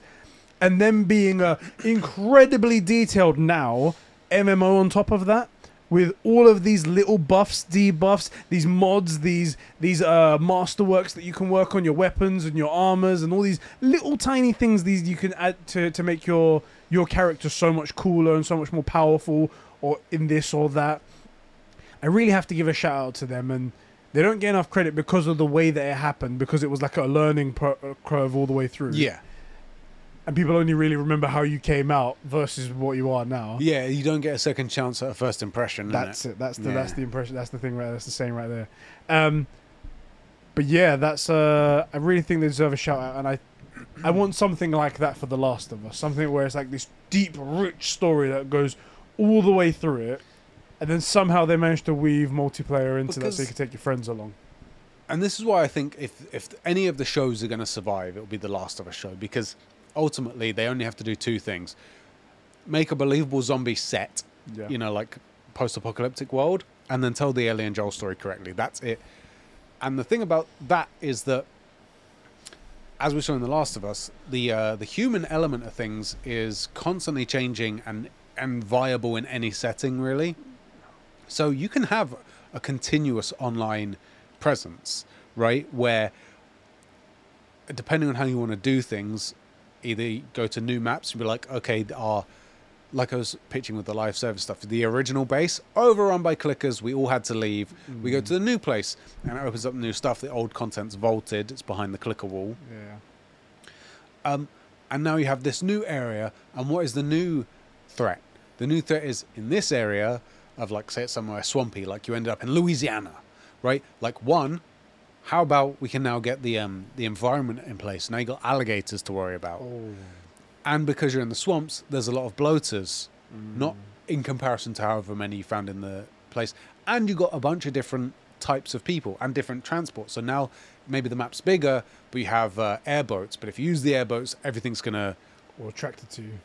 and then being a incredibly detailed now MMO on top of that with all of these little buffs, debuffs, these mods, these these uh masterworks that you can work on your weapons and your armors and all these little tiny things these you can add to to make your your character so much cooler and so much more powerful or in this or that. I really have to give a shout out to them, and they don't get enough credit because of the way that it happened, because it was like a learning curve all the way through. Yeah, and people only really remember how you came out versus what you are now. yeah. You don't get a second chance at a first impression. That's it. That's the that's the impression. That's the thing. Right. That's the saying right there. Um, but yeah, that's. Uh, I really think they deserve a shout out, and I, I want something like that for The Last of Us. Something where it's like this deep, rich story that goes all the way through it, and then somehow they manage to weave multiplayer into that, so you can take your friends along. and this is why I think if if any of the shows are going to survive, it'll be the Last of Us show because ultimately they only have to do two things: make a believable zombie set, Yeah. you know, like post-apocalyptic world, and then tell the Ellie and Joel story correctly. That's it. And the thing about that is that, as we saw in The Last of Us, the uh, the human element of things is constantly changing and and viable in any setting, really. So you can have a continuous online presence, right? Where, depending on how you want to do things, either you go to new maps and be like, okay, our like I was pitching with the live service stuff, the original base overrun by clickers. We all had to leave. We go to the new place, and it opens up new stuff. The old content's vaulted. It's behind the clicker wall. Yeah. Um, and now you have this new area. And what is the new threat? The new threat is in this area of like say it's somewhere swampy, like you ended up in Louisiana, right? Like one, how about we can now get the um the environment in place? Now you got alligators to worry about, Oh. and because you're in the swamps, there's a lot of bloaters, Mm. not in comparison to however many you found in the place, and you got a bunch of different types of people and different transport. So now maybe the map's bigger, but you have uh, airboats. But if you use the airboats, everything's gonna Or attracted to you.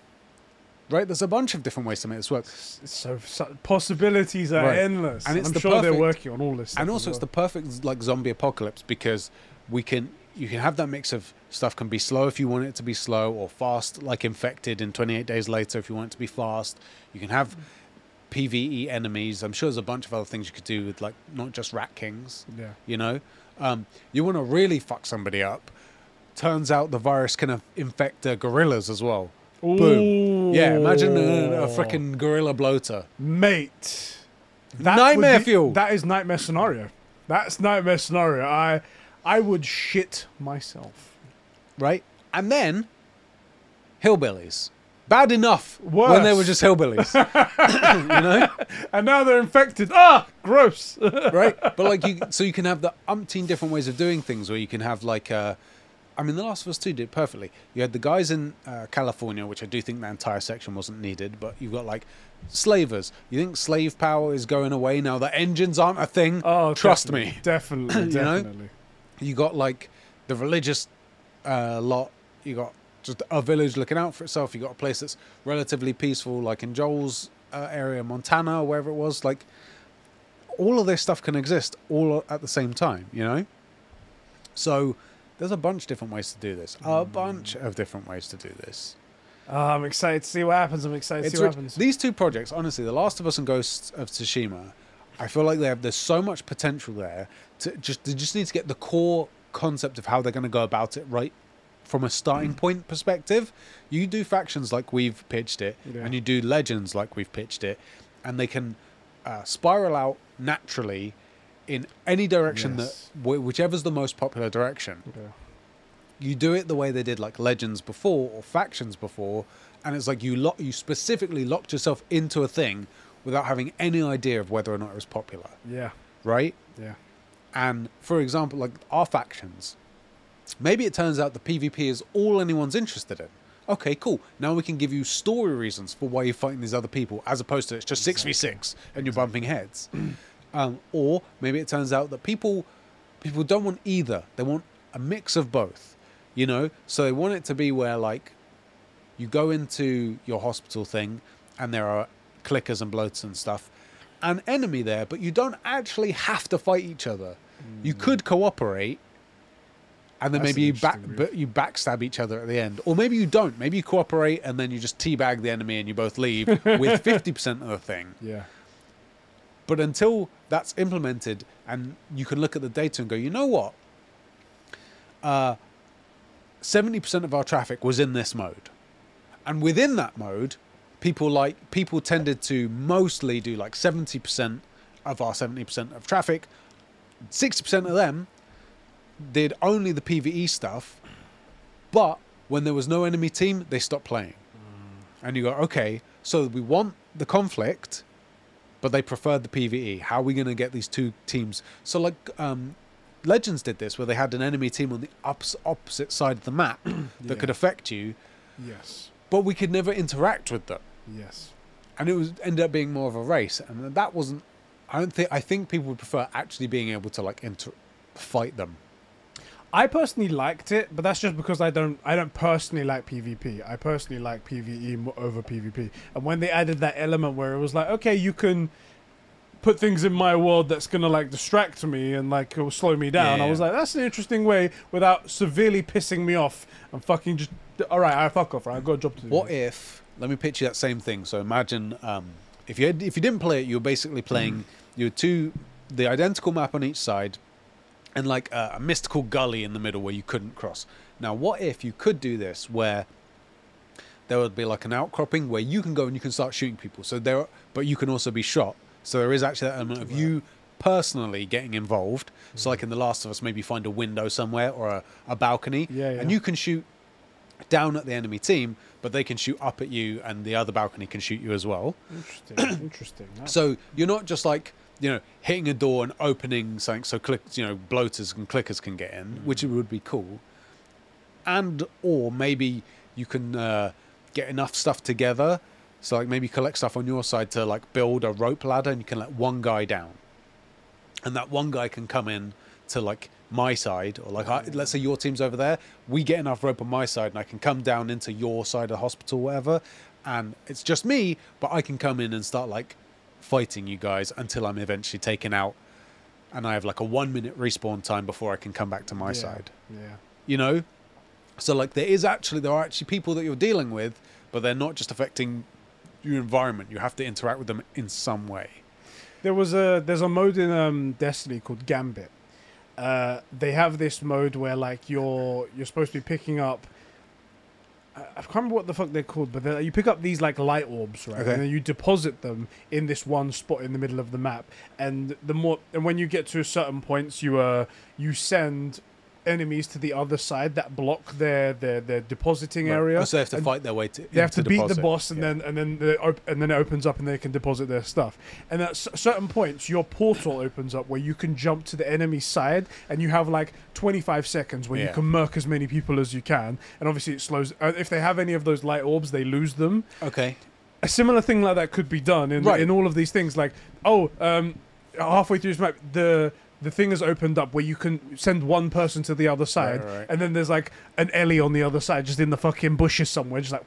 Right. There's a bunch of different ways to make this work, so, so possibilities are Right. endless, And and, it's I'm the sure they're perfect- working on all this. Stuff and also it's the perfect like zombie apocalypse because we can you can have that mix of stuff can be slow if you want it to be slow or fast like infected in 28 days later if you want it to be fast you can have pve enemies i'm sure there's a bunch of other things you could do with like not just rat kings yeah. you know um, you want to really fuck somebody up turns out the virus can uh, infect uh, gorillas as well Boom. yeah imagine a, a freaking gorilla bloater mate. That Nightmare be- fuel. That is nightmare scenario. That's nightmare scenario. I, I would shit myself. right? And then hillbillies. Bad enough when they were just hillbillies, you know, And now they're infected. Ah, gross. right? But like you, so you can have the umpteen different ways of doing things, where you can have like, uh, I mean, The Last of Us Two did perfectly. You had the guys in uh, California, which I do think that entire section wasn't needed, but you've got like slavers. You think slave power is going away now that engines aren't a thing? oh, Trust definitely, me. Definitely, You know? definitely. you got like the religious uh, lot. You got just a village looking out for itself. You got a place that's relatively peaceful, like in Joel's uh, area, Montana, or wherever it was. Like all of this stuff can exist all at the same time. You know. So there's a bunch of different ways to do this. A hmm. bunch of different ways to do this. Oh, I'm excited to see what happens. I'm excited to It's see what happens. These two projects, honestly, The Last of Us and Ghosts of Tsushima, I feel like they have there's so much potential there. To just they just need to get the core concept of how they're going to go about it right from a starting hmm. point perspective. You do factions like we've pitched it, Yeah. and you do legends like we've pitched it, and they can uh, spiral out naturally in any direction Yes. that wh- whichever's the most popular direction Okay. you do it the way they did like legends before or factions before and it's like you lock you specifically locked yourself into a thing without having any idea of whether or not it was popular Yeah. right Yeah. and for example like our factions maybe it turns out the pvp is all anyone's interested in okay cool now we can give you story reasons for why you're fighting these other people as opposed to it's just 6v6 and you're bumping heads um, or maybe it turns out that people people don't want either. They want a mix of both you know? So they want it to be where like you go into your hospital thing and there are clickers and bloats and stuff an enemy there but you don't actually have to fight each other. You could cooperate and then That's maybe you back but you backstab each other at the end. Or maybe you don't. Maybe you cooperate and then you just teabag the enemy and you both leave with 50% of the thing. Yeah. But until that's implemented and you can look at the data and go, you know what? Uh, 70% of our traffic was in this mode. And within that mode, people like people tended to mostly do like 70% of our seventy percent of traffic, sixty percent of them did only the PVE stuff, but when there was no enemy team, they stopped playing. And you go, okay, so we want the conflict, but they preferred the PVE. How are we going to get these two teams? So, like, um, Legends did this, where they had an enemy team on the ups- opposite side of the map that Yeah. could affect you, Yes. but we could never interact with them, Yes. and it was ended up being more of a race, and that wasn't. I don't think. I think people would prefer actually being able to like inter- fight them. I personally liked it, but that's just because I don't I don't personally like PvP. I personally like PvE over PvP. And when they added that element where it was like, okay, you can put things in my world that's gonna like distract me and like slow me down. Yeah, I was like, that's an interesting way without severely pissing me off and fucking just all right, I fuck off. Right, I've got a job to do. What if? Let me picture that same thing. So imagine um, if you had, if you didn't play it, you were basically playing you were two the identical map on each side, and like a, a mystical gully in the middle where you couldn't cross. Now, what if you could do this where there would be like an outcropping where you can go and you can start shooting people. So there, but you can also be shot. So there is actually that element of you personally getting involved. So like mm. in The Last of Us, maybe find a window somewhere or a, a balcony, Yeah, yeah. and you can shoot down at the enemy team, but they can shoot up at you, and the other balcony can shoot you as well. Interesting. interesting. So you're not just like you know hitting a door and opening something so click you know bloaters and clickers can get in, which would be cool. And or maybe you can uh, get enough stuff together, so like maybe collect stuff on your side to like build a rope ladder, and you can let one guy down, and that one guy can come in to like my side or like I, let's say your team's over there we get enough rope on my side and i can come down into your side of the hospital whatever. And it's just me but i can come in and start like fighting you guys until i'm eventually taken out and i have like a one minute respawn time before i can come back to my yeah, side Yeah. you know so like there is actually there are actually people that you're dealing with but they're not just affecting your environment you have to interact with them in some way There was a there's a mode in um, Destiny called Gambit. Uh, they have this mode where like you're you're supposed to be picking up. I can't remember what the fuck they're called, but they're- you pick up these like light orbs, right? Okay. And then you deposit them in this one spot in the middle of the map. And the more and when you get to certain points, you uh you send enemies to the other side that block their their, their depositing area. Oh, so they have to fight their way to they have to beat the boss, and Yeah. then and then the, op- and then it opens up, and they can deposit their stuff. And at s- certain points, your portal opens up where you can jump to the enemy side, and you have like 25 seconds where you can murk as many people as you can. And obviously, it slows. Uh, if they have any of those light orbs, they lose them. okay A similar thing like that could be done in Right. in all of these things. Like, oh, um, halfway through this map, the the thing has opened up where you can send one person to the other side, right. and then there's like an Ellie on the other side, just in the fucking bushes somewhere, just like.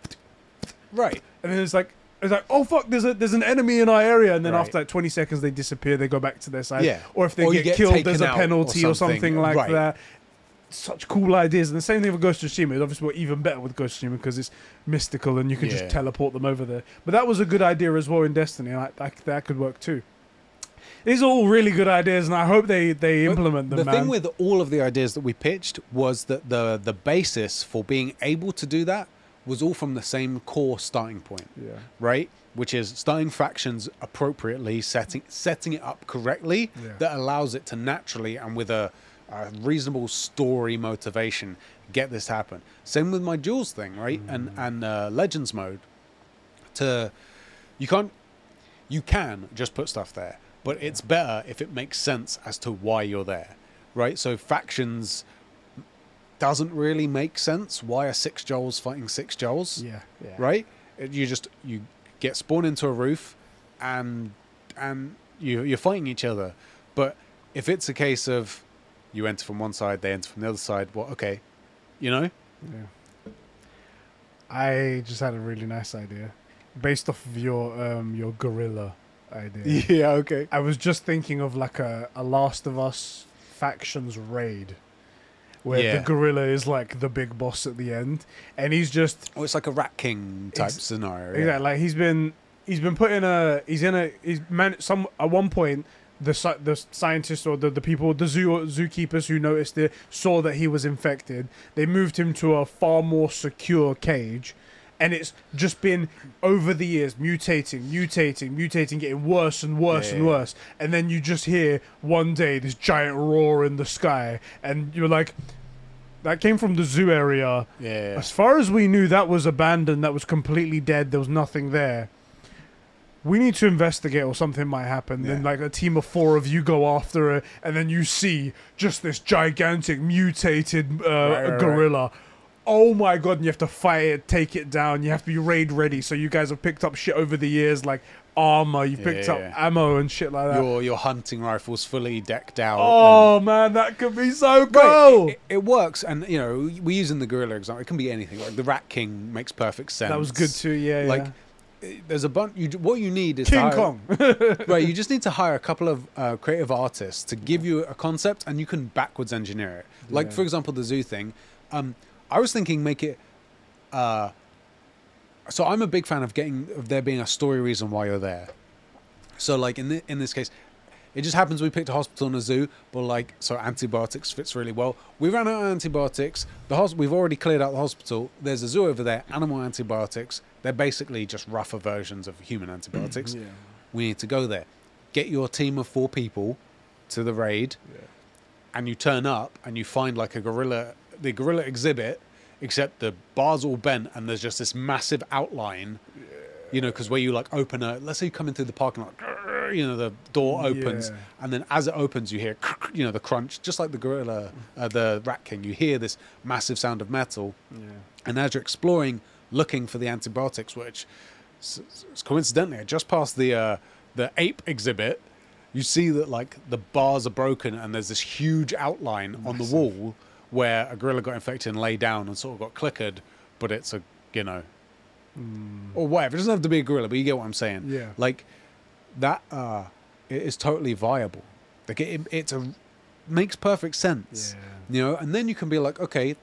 right And then it's like it's like oh fuck, there's a there's an enemy in our area, and then Right. after like 20 seconds they disappear, they go back to their side. Yeah. Or if they Or get, get killed, there's a out or penalty or something, something. like Right. that. Such cool ideas, and the same thing with Ghost of Tsushima. Obviously, we're even better with Ghost of Tsushima because it's mystical and you can Yeah. just teleport them over there. But that was a good idea as well in Destiny. and I, that that could work too. These are all really good ideas, and I hope they they But implement them. the man. thing with all of the ideas that we pitched was that the the basis for being able to do that was all from the same core starting point yeah, right which is starting factions appropriately setting setting it up correctly Yeah. that allows it to naturally and with a, a reasonable story motivation get this to happen same with my duels thing right and Mm. and uh, legends mode to you can't you can just put stuff there but it's better if it makes sense as to why you're there right? So factions doesn't really make sense. Why are six joels fighting six joels yeah, yeah. right? You just you get spawned into a roof and and you you're fighting each other. But if it's a case of you enter from one side they enter from the other side well okay you know? Yeah. I just had a really nice idea, based off of your um your gorilla idea. yeah okay I was just thinking of like a, a Last of Us factions raid, where Yeah. the gorilla is like the big boss at the end, and he's just oh it's like a rat king type Ex- scenario yeah. exactly like he's been he's been put in a he's in a he's man some at one point the the scientists or the, the people the zoo zookeepers who noticed it saw that he was infected they moved him to a far more secure cage and it's just been over the years mutating, mutating, mutating, getting worse and worse Yeah, and yeah. worse, and then you just hear one day this giant roar in the sky, and you're like, that came from the zoo area. Yeah. As far as we knew, that was abandoned. That was completely dead. There was nothing there. We need to investigate, or something might happen. Then, like a team of four of you go after it, and then you see just this gigantic mutated uh, right, right. gorilla. Oh my god! And you have to fight it, take it down. You have to be raid ready. So you guys have picked up shit over the years, like armor. You've picked Yeah, up yeah. ammo and shit like that. your your hunting rifle's fully decked out. oh man, that could be so cool. Right, it, it works, and you know we're using the gorilla example. It can be anything. Like the Rat King makes perfect sense. that was good too. Yeah, Like yeah. there's a bunch. You, what you need is King hire- Kong. right, you just need to hire a couple of uh, creative artists to give you a concept, and you can backwards engineer it. Like Yeah. for example, the zoo thing. Um, I was thinking make it. Uh, so I'm a big fan of getting of there being a story reason why you're there. So like in the, in this case, it just happens we picked a hospital and a zoo, but like so antibiotics fits really well. We ran out of antibiotics. The hos- we've already cleared out the hospital. There's a zoo over there. Animal antibiotics. They're basically just rougher versions of human antibiotics. yeah. We need to go there. Get your team of four people to the raid, Yeah. and you turn up and you find like a gorilla, the gorilla exhibit, except the bars all bent and there's just this massive outline. You know, because where you like open a, let's say you come in through the parking lot, you know, the door opens, Yeah. and then as it opens, you hear, you know, the crunch, just like the gorilla, uh, the rat king. You hear this massive sound of metal, Yeah. and as you're exploring, looking for the antibiotics, which coincidentally, I just passed the uh, the ape exhibit, you see that like the bars are broken and there's this huge outline on the wall where a gorilla got infected and lay down and sort of got clickered, but it's a you know or whatever. It doesn't have to be a gorilla, but you get what I'm saying. Yeah. Like that uh, it is totally viable. Like it, it's a makes perfect sense. Yeah. You know, and then you can be like, okay,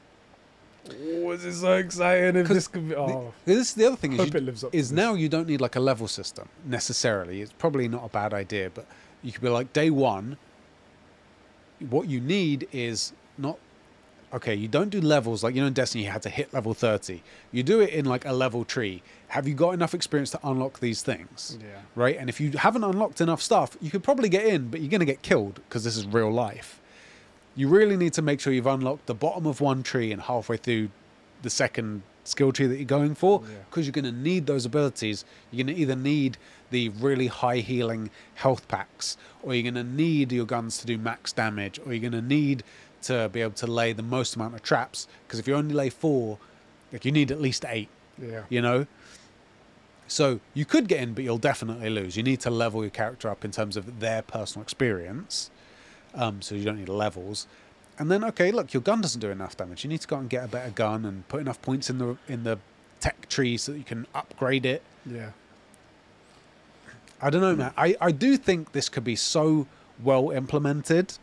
Oh, this is so exciting if this could be. Oh, The- This is the other thing is, you- is now you don't need like a level system necessarily. It's probably not a bad idea, but you could be like day one. What you need is not okay. You don't do levels like you know in Destiny. You had to hit level thirty. You do it in like a level tree. Have you got enough experience to unlock these things? Yeah. Right. And if you haven't unlocked enough stuff, you could probably get in, but you're going to get killed because this is real life. You really need to make sure you've unlocked the bottom of one tree and halfway through the second skill tree that you're going for Yeah. because you're going to need those abilities. You're going to either need the really high healing health packs, or you're going to need your guns to do max damage, or you're going to need to be able to lay the most amount of traps. Because if you only lay four, like you need at least eight. yeah. You know. So you could get in, but you'll definitely lose. You need to level your character up in terms of their personal experience. Um, so you don't need levels. And then okay, look, your gun doesn't do enough damage. You need to go out and get a better gun and put enough points in the in the tech tree so that you can upgrade it. Yeah. I don't know, man. I, I do think this could be so well implemented.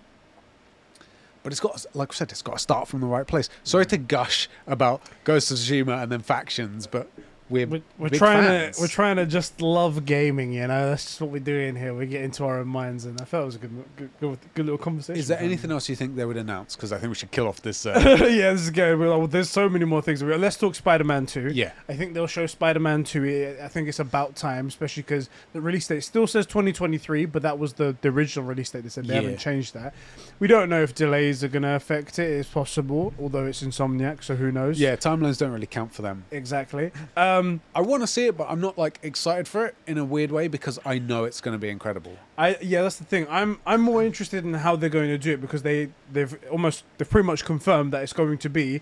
But it's got, like I said, it's got to start from the right place. Sorry to gush about Ghost of Tsushima and then factions, but we're We're, trying fans. to we're trying to just love gaming, you know. That's just what we're doing here. We get into our own minds, and I felt it was a good, good, good, good little conversation. Is there anything else you think they would announce? Because I think we should kill off this. Uh, yeah, this is good. Like, well, there's so many more things. Let's talk Spider-Man Two. yeah, I think they'll show Spider-Man 2. I think it's about time, especially because the release date still says 2023, but that was the, the original release date. They said they Yeah. haven't changed that. We don't know if delays are going to affect it. It's possible, although it's Insomniac, so who knows? yeah. Timelines don't really count for them. exactly. Um, I want to see it, but I'm not like excited for it in a weird way because I know it's going to be incredible. I yeah, that's the thing. I'm I'm more interested in how they're going to do it because they they've almost they've pretty much confirmed that it's going to be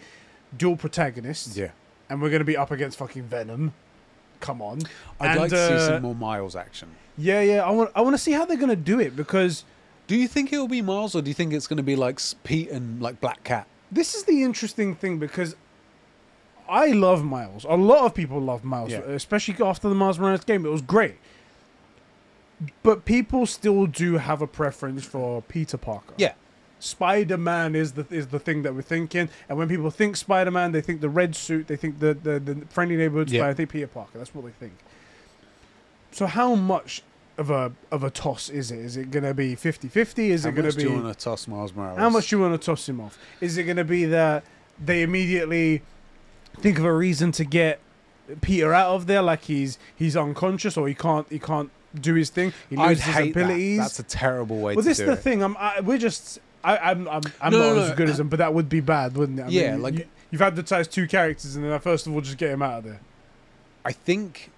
dual protagonists, Yeah, and we're going to be up against fucking Venom. Come on. I'd And, like to see uh, some more Miles action. Yeah, yeah. I want I want to see how they're going to do it because. Do you think it'll be Miles, or do you think it's going to be like Pete and like Black Cat? this is the interesting thing because I love Miles. A lot of people love Miles, Yeah. especially after the Miles Morales game. It was great. But people still do have a preference for Peter Parker. Yeah, Spider Man is the is the thing that we're thinking, and when people think Spider Man, they think the red suit, they think the the, the friendly neighborhood Yeah. Spider, they think Peter Parker. That's what they think. So how much of a of a toss is it? Is it going to be 50-50? Is How it going much to do be you want to toss Miles Morales? how much do you want to toss him off? Is it going to be that they immediately think of a reason to get peter out of there, like he's he's unconscious or he can't he can't do his thing. He loses his abilities. that. That's a terrible way well, to this is the it. thing. I'm I, we're just I, I'm I'm I'm No, not no, as no. good as him, but that would be bad, wouldn't it? I Yeah, mean, like- you, you've advertised two characters, and then I first of all just get him out of there. I think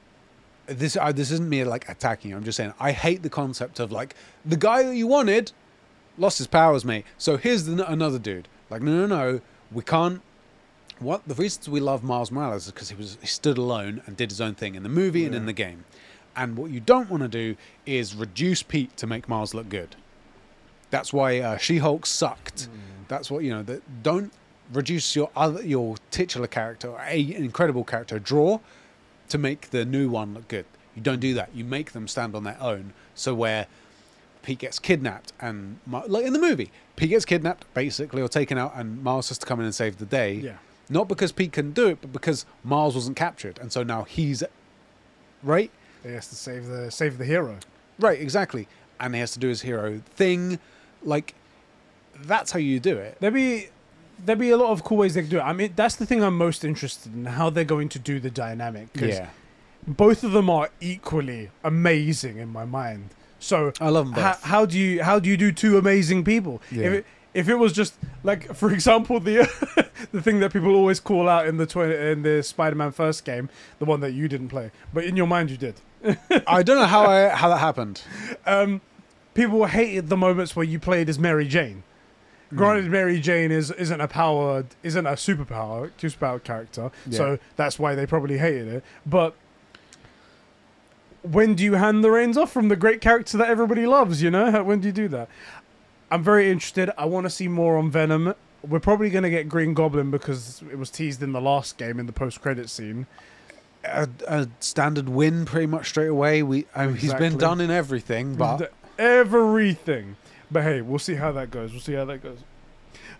this uh, this isn't me like attacking you. I'm just saying I hate the concept of like the guy that you wanted lost his powers, mate. So here's the, another dude. Like no, no, no, we can't. What the reasons we love Miles Morales is because he was he stood alone and did his own thing in the movie and in the game. And what you don't want to do is reduce Pete to make Miles look good. That's why uh, She-Hulk sucked. That's what you know. That don't reduce your other your titular character, a incredible character, draw to make the new one look good. You don't do that. You make them stand on their own. So where Pete gets kidnapped and like in the movie, Pete gets kidnapped basically or taken out, and Miles has to come in and save the day. Yeah. Not because Pete can do it, but because Miles wasn't captured, and so now he's right. He has to save the save the hero. Right, exactly. And he has to do his hero thing. Like, that's how you do it. There'd be there'd be a lot of cool ways they could do it. I mean, that's the thing I'm most interested in how they're going to do the dynamic. 'cause Yeah. both of them are equally amazing in my mind. So I love them both. how, how do you how do you do two amazing people? Yeah. It, if it was just like, for example, the the thing that people always call out in the twi- in the Spider-Man first game, the one that you didn't play, but in your mind you did. I don't know how I, how that happened. Um, people hated the moments where you played as Mary Jane. Hmm. Granted, Mary Jane is isn't a power, isn't a superpower, superpower character, Yeah. so that's why they probably hated it. But when do you hand the reins off from the great character that everybody loves? You know, when do you do that? I'm very interested. I want to see more on Venom. We're probably going to get Green Goblin because it was teased in the last game in the post-credit scene. A, a standard win pretty much straight away. We I mean, he's been done in everything, but everything. But hey, we'll see how that goes. We'll see how that goes.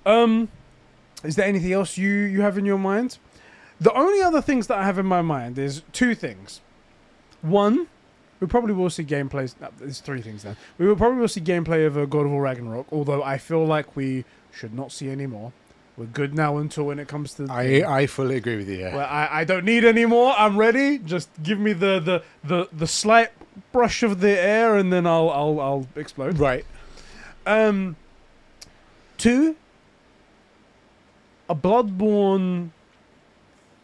Um, is there anything else you you have in your mind? The only other things that I have in my mind is two things. One, we probably will see gameplay. No, there's three things now. We will probably will see gameplay of uh, God of War Ragnarok. Although I feel like we should not see any more. We're good now until when it comes to. I I fully agree with you. Yeah. Well, I, I don't need any more. I'm ready. Just give me the, the, the, the slight brush of the air, and then I'll I'll I'll explode. right. Um, two. A Bloodborne,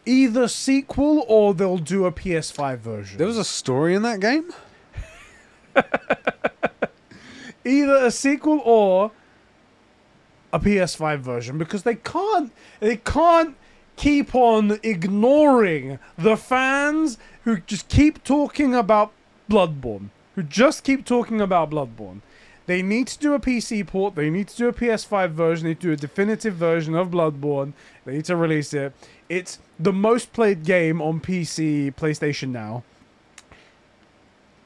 either sequel or they'll do a PS5 version. There was a story in that game. either a sequel or a PS5 version because they can't they can't keep on ignoring the fans who just keep talking about Bloodborne, who just keep talking about Bloodborne. They need to do a PC port, they need to do a PS5 version, they need to do a definitive version of Bloodborne. They need to release it. It's the most played game on PC, PlayStation now.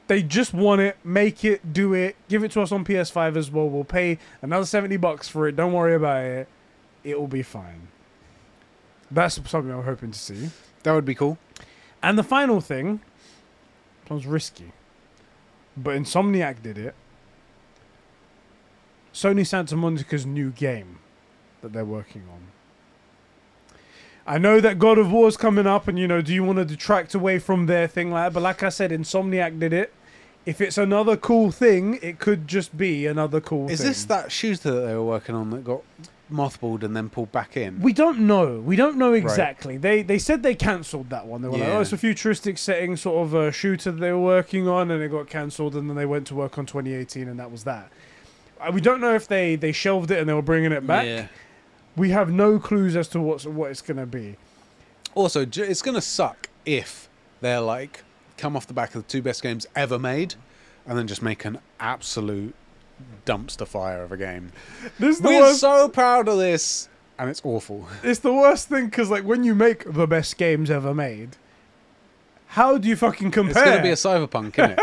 They just want it, make it, do it, give it to us on PS5 as well. We'll pay another 70 bucks for it. Don't worry about it. It will be fine. That's something I'm hoping to see. That would be cool. And the final thing sounds risky, but Insomniac did it. Sony Santa Monica's new game that they're working on. I know that God of War's coming up, and you know, do you want to detract away from their thing like that? But like I said, Insomniac did it. If it's another cool thing, it could just be another cool Is thing. this that shooter that they were working on that got mothballed and then pulled back in? We don't know. We don't know exactly. They they said they cancelled that one. They were like, oh, Yeah. oh, it's a futuristic setting sort of a shooter that they were working on, and it got cancelled, and then they went to work on 2018, and that was that. We don't know if they they shelved it and they were bringing it back. Yeah. We have no clues as to what's what it's gonna be. Also, it's gonna suck if they're like come off the back of the two best games ever made, and then just make an absolute dumpster fire of a game. This We're worst. so proud of this, and it's awful. it's the worst thing because like when you make the best games ever made, how do you fucking compare? It's gonna be a cyberpunk, isn't it?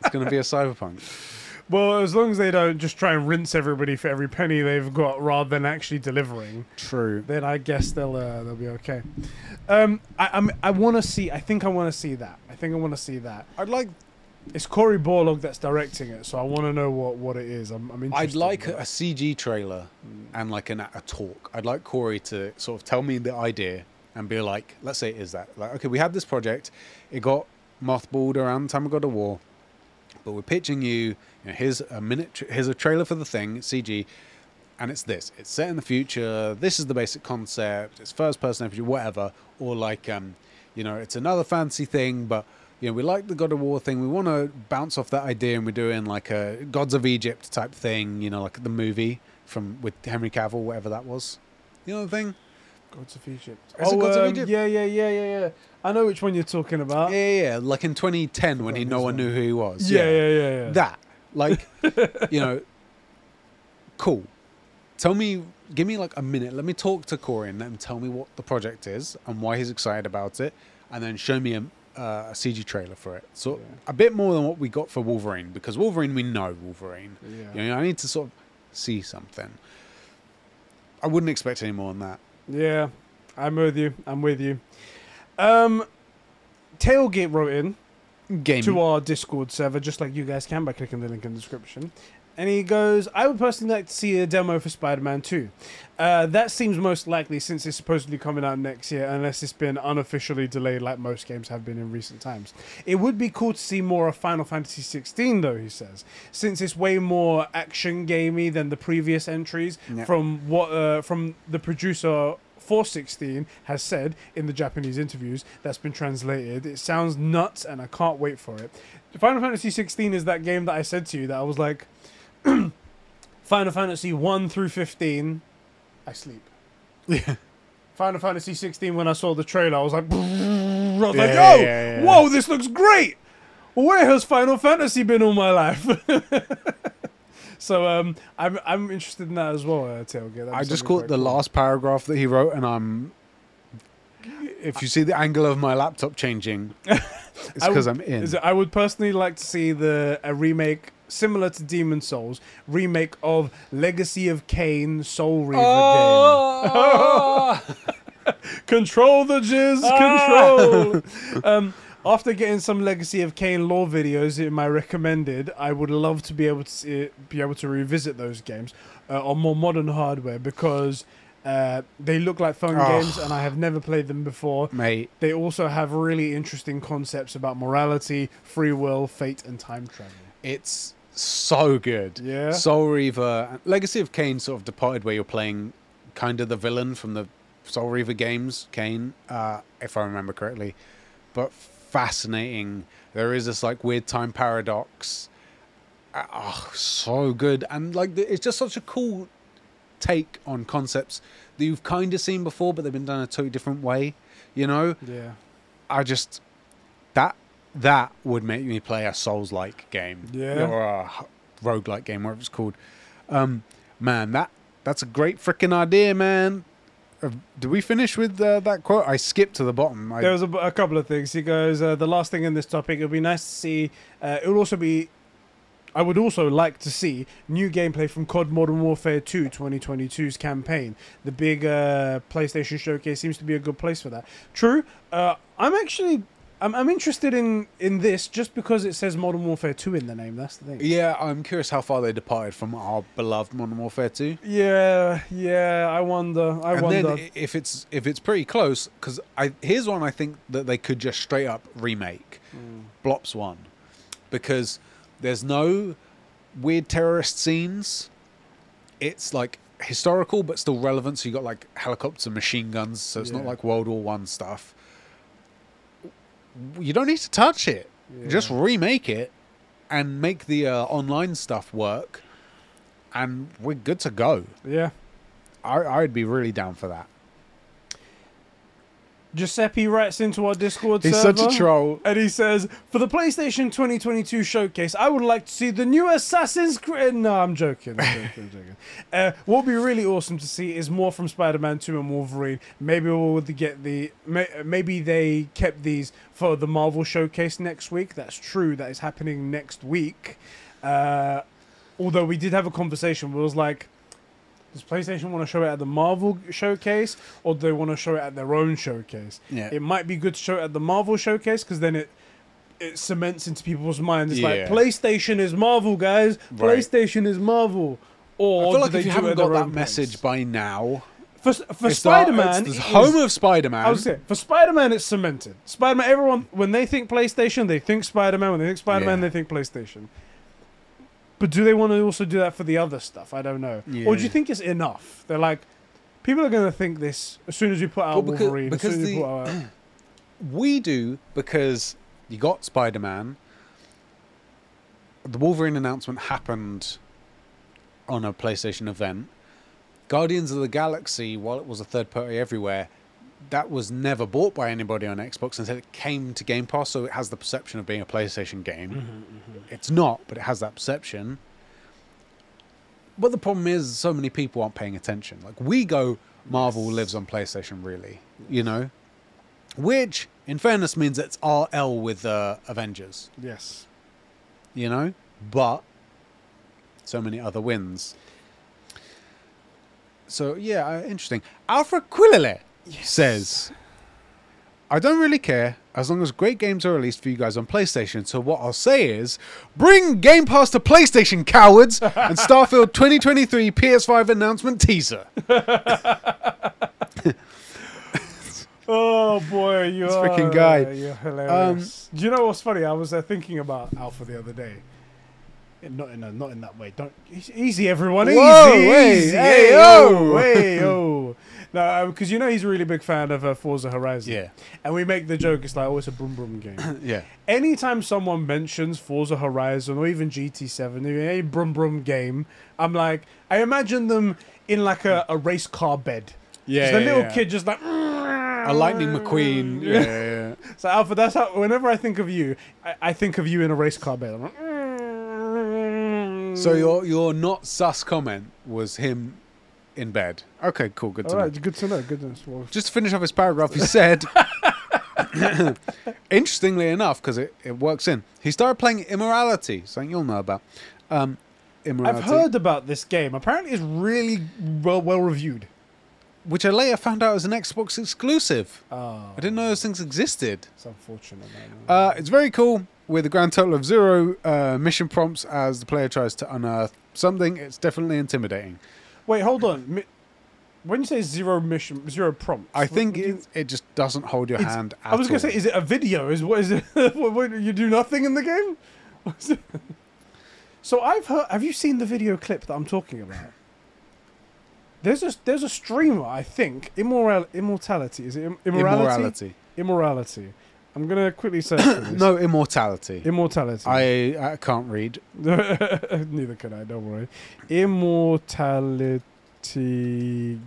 it's gonna be a cyberpunk. Well, as long as they don't just try and rinse everybody for every penny they've got, rather than actually delivering. True. then I guess they'll uh, they'll be okay. Um, I I'm, I want to see. I think I want to see that. I think I want to see that. I'd like It's Cory Barlog that's directing it, so I want to know what, what it is. I'm, I'm interested. I'd like a. CG trailer and like an, a talk. I'd like Cory to sort of tell me the idea and be like, let's say it is that. Like, okay, we had this project, it got mothballed around the time we God of War, but we're pitching you, you know, here's a minute, tra- here's a trailer for the thing, CG, and it's this. It's set in the future. This is the basic concept. It's first person RPG, whatever. Or like, um, you know, it's another fancy thing, but you know, we like the God of War thing. We want to bounce off that idea, and we're doing like a Gods of Egypt type thing. You know, like the movie from with Henry Cavill, whatever that was. You know the thing? Gods of Egypt. Is it Gods of um, Egypt? Yeah, yeah, yeah, yeah, yeah. I know which one you're talking about. Yeah, yeah, yeah. Like in 2010 when he, no one knew who he was. yeah, yeah, yeah, yeah. That, like, you know, cool. Tell me, give me like a minute. Let me talk to Cory and let him tell me what the project is and why he's excited about it, and then show me a, uh, a CG trailer for it. So Yeah. a bit more than what we got for Wolverine because Wolverine we know Wolverine. Yeah. You know, I need to sort of see something. I wouldn't expect any more than that. Yeah, I'm with you. I'm with you. Um, Tailgate wrote in Game. to our Discord server, just like you guys can by clicking the link in the description. And he goes, I would personally like to see a demo for Spider Man 2. Uh, that seems most likely since it's supposedly coming out next year, unless it's been unofficially delayed like most games have been in recent times. It would be cool to see more of Final Fantasy 16, though, he says, since it's way more action gamey than the previous entries. Yeah. From what uh, from the producer 416 has said in the Japanese interviews that's been translated. It sounds nuts, and I can't wait for it. Final Fantasy 16 is that game that I said to you that I was like, Final Fantasy 1 through 15, I sleep. Yeah. Final Fantasy 16, when I saw the trailer, I was like, I was Yeah, like, yo, yeah, yeah. whoa, this looks great. Where has Final Fantasy been all my life? so um, I'm I'm interested in that as well. Uh, Tailgate. I just caught the cool. last paragraph that he wrote, and I'm. If you see the angle of my laptop changing, it's because I'm in. Is it, I would personally like to see the a remake similar to Demon's Souls, remake of Legacy of Kain Soul Reaver Oh! game. Control the jizz, control. um, after getting some Legacy of Kain lore videos in my recommended, I would love to be able to see, be able to revisit those games uh, on more modern hardware because uh, they look like fun Oh. games and I have never played them before. Mate, They also have really interesting concepts about morality, free will, fate, and time travel. it's so good. Yeah. Soul Reaver, Legacy of Kain sort of departed where you're playing kind of the villain from the Soul Reaver games, Kain, uh, if I remember correctly. But fascinating. There is this like weird time paradox. Uh, Oh, so good. And like it's just such a cool take on concepts that you've kind of seen before, but they've been done a totally different way. You know, Yeah. I just that that would make me play a Souls like game. Yeah. Or a rogue like game, whatever it's called. Um man, that that's a great freaking idea, man. Did we finish with uh, that quote? I skipped to the bottom. I, There was a, a couple of things. He goes, uh, the last thing in this topic, it would be nice to see. Uh, it would also be. I would also like to see new gameplay from COD Modern Warfare 2 2022's campaign. The big uh, PlayStation showcase seems to be a good place for that. True. Uh, I'm actually. I'm, I'm interested in, in this just because it says Modern Warfare 2 in the name. That's the thing. yeah, I'm curious how far they departed from our beloved Modern Warfare 2. Yeah, yeah. I wonder. I and wonder. then if it's if it's pretty close, because I here's one I think that they could just straight up remake. Mm. Blops one, because there's no weird terrorist scenes. It's like historical but still relevant. So you got like helicopters and machine guns. So it's not like World War One stuff. You don't need to touch it. Just remake it and make the uh, online stuff work, and we're good to go. yeah. I I'd be really down for that. Giuseppe writes into our Discord He's server. such a troll. And he says, for the PlayStation 2022 showcase, I would like to see the new Assassin's Creed. No, I'm joking. I'm joking. I'm joking. Uh, what would be really awesome to see is more from Spider-Man 2 and Wolverine. Maybe we'll get the. Maybe they kept these for the Marvel showcase next week. That's true. That is happening next week. Uh, although we did have a conversation where it was like, does PlayStation want to show it at the Marvel showcase or do they want to show it at their own showcase? Yeah. It might be good to show it at the Marvel showcase because then it it cements into people's minds. It's Yeah. like PlayStation is Marvel, guys. Right. PlayStation is Marvel. Or I feel do like they if you do it haven't at their got that own message by now, for for It's the- Spider Man, it's the home of Spider-Man. I was saying for Spider Man, it's cemented. Spider Man, everyone when they think PlayStation, they think Spider Man. When they think Spider Man, Yeah. they think PlayStation. But do they want to also do that for the other stuff? I don't know. Or do you think it's enough? They're like, people are going to think this as soon as we put out Well, because- Wolverine. because as soon as we put out, we do because you got Spider-Man. The Wolverine announcement happened on a PlayStation event. Guardians of the Galaxy, while it was a third party everywhere, that was never bought by anybody on Xbox until it came to Game Pass, so it has the perception of being a PlayStation game. Mm-hmm, It's not, but it has that perception. But the problem is, so many people aren't paying attention. Like we go, Marvel lives on PlayStation, really, you know, which, in fairness, means it's RL with uh, Avengers, yes. you know, but so many other wins. So yeah, uh, interesting. Alfred Quillele says, "I don't really care as long as great games are released for you guys on PlayStation. So what I'll say is, bring Game Pass to PlayStation, cowards, and Starfield 2023 PS5 announcement teaser." Oh boy, you're This freaking guy. You're hilarious. Do you know what's funny? I was uh, thinking about Alpha the other day. Not in a, not in that way. Don't easy, everyone. Whoa, easy, hey, easy. hey, oh. oh, hey, oh. No, because you know he's a really big fan of uh, Forza Horizon. Yeah, And we make the joke. It's like, oh, it's a boom boom game. yeah. Anytime someone mentions Forza Horizon or even GT7, even any brum brum game, I'm like, I imagine them in like a, a race car bed. Yeah, Just the yeah, little yeah. kid just like a Lightning McQueen. Yeah, yeah, yeah. So Alpha, that's how. Whenever I think of you, I, I think of you in a race car bed. I'm like. So your your not sus comment was him in bed. Okay, cool, good to all know. right, good to know. Good to know. Well, Just to finish off his paragraph, he said, interestingly enough, because it, it works in, he started playing Immorality, something you'll know about. Um, Immorality, I've heard about this game. Apparently, it's really well well reviewed. which I later found out was an Xbox exclusive. Oh, I didn't know those things existed. It's unfortunate. Man. Uh, it's very cool with a grand total of zero uh, mission prompts as the player tries to unearth something. It's definitely intimidating. Wait, hold on. Mi- When you say zero mission, zero prompts, I what- think what do you- it, it just doesn't hold your It's- hand at I was gonna all. say, is it a video? Is what is it? what, what, you do nothing in the game? What's it? so I've heard. Have you seen the video clip that I'm talking about? There's a there's a streamer I think immoral immortality is it Im- immorality Immorality. immorality. I'm gonna quickly search for this. No, immortality. immortality. I, I can't read. Neither can I. Don't worry. Immortality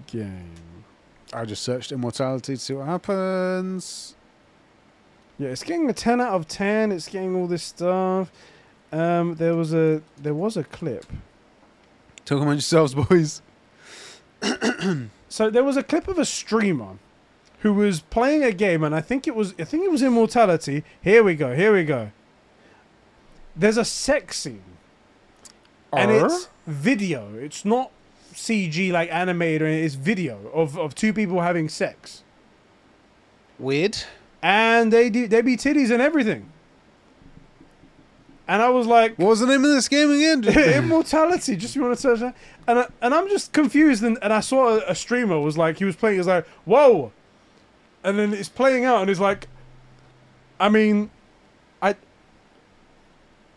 game. I just searched immortality to see what happens. Yeah, it's getting a ten out of ten. It's getting all this stuff. Um, there was a there was a clip. Talk among yourselves, boys. So there was a clip of a streamer who was playing a game, and I think it was I think it was Immortality. Here we go. Here we go. There's a sex scene, and it's video. It's not CG like animated. It's video of, of two people having sex, weird. and they do they be titties and everything. And I was like, What was the name of this game again? Immortality. Just you want to search that, and I, and I'm just confused. And, and I saw a, a streamer was like he was playing. He was like, whoa, and then it's playing out, and it's like, I mean, I.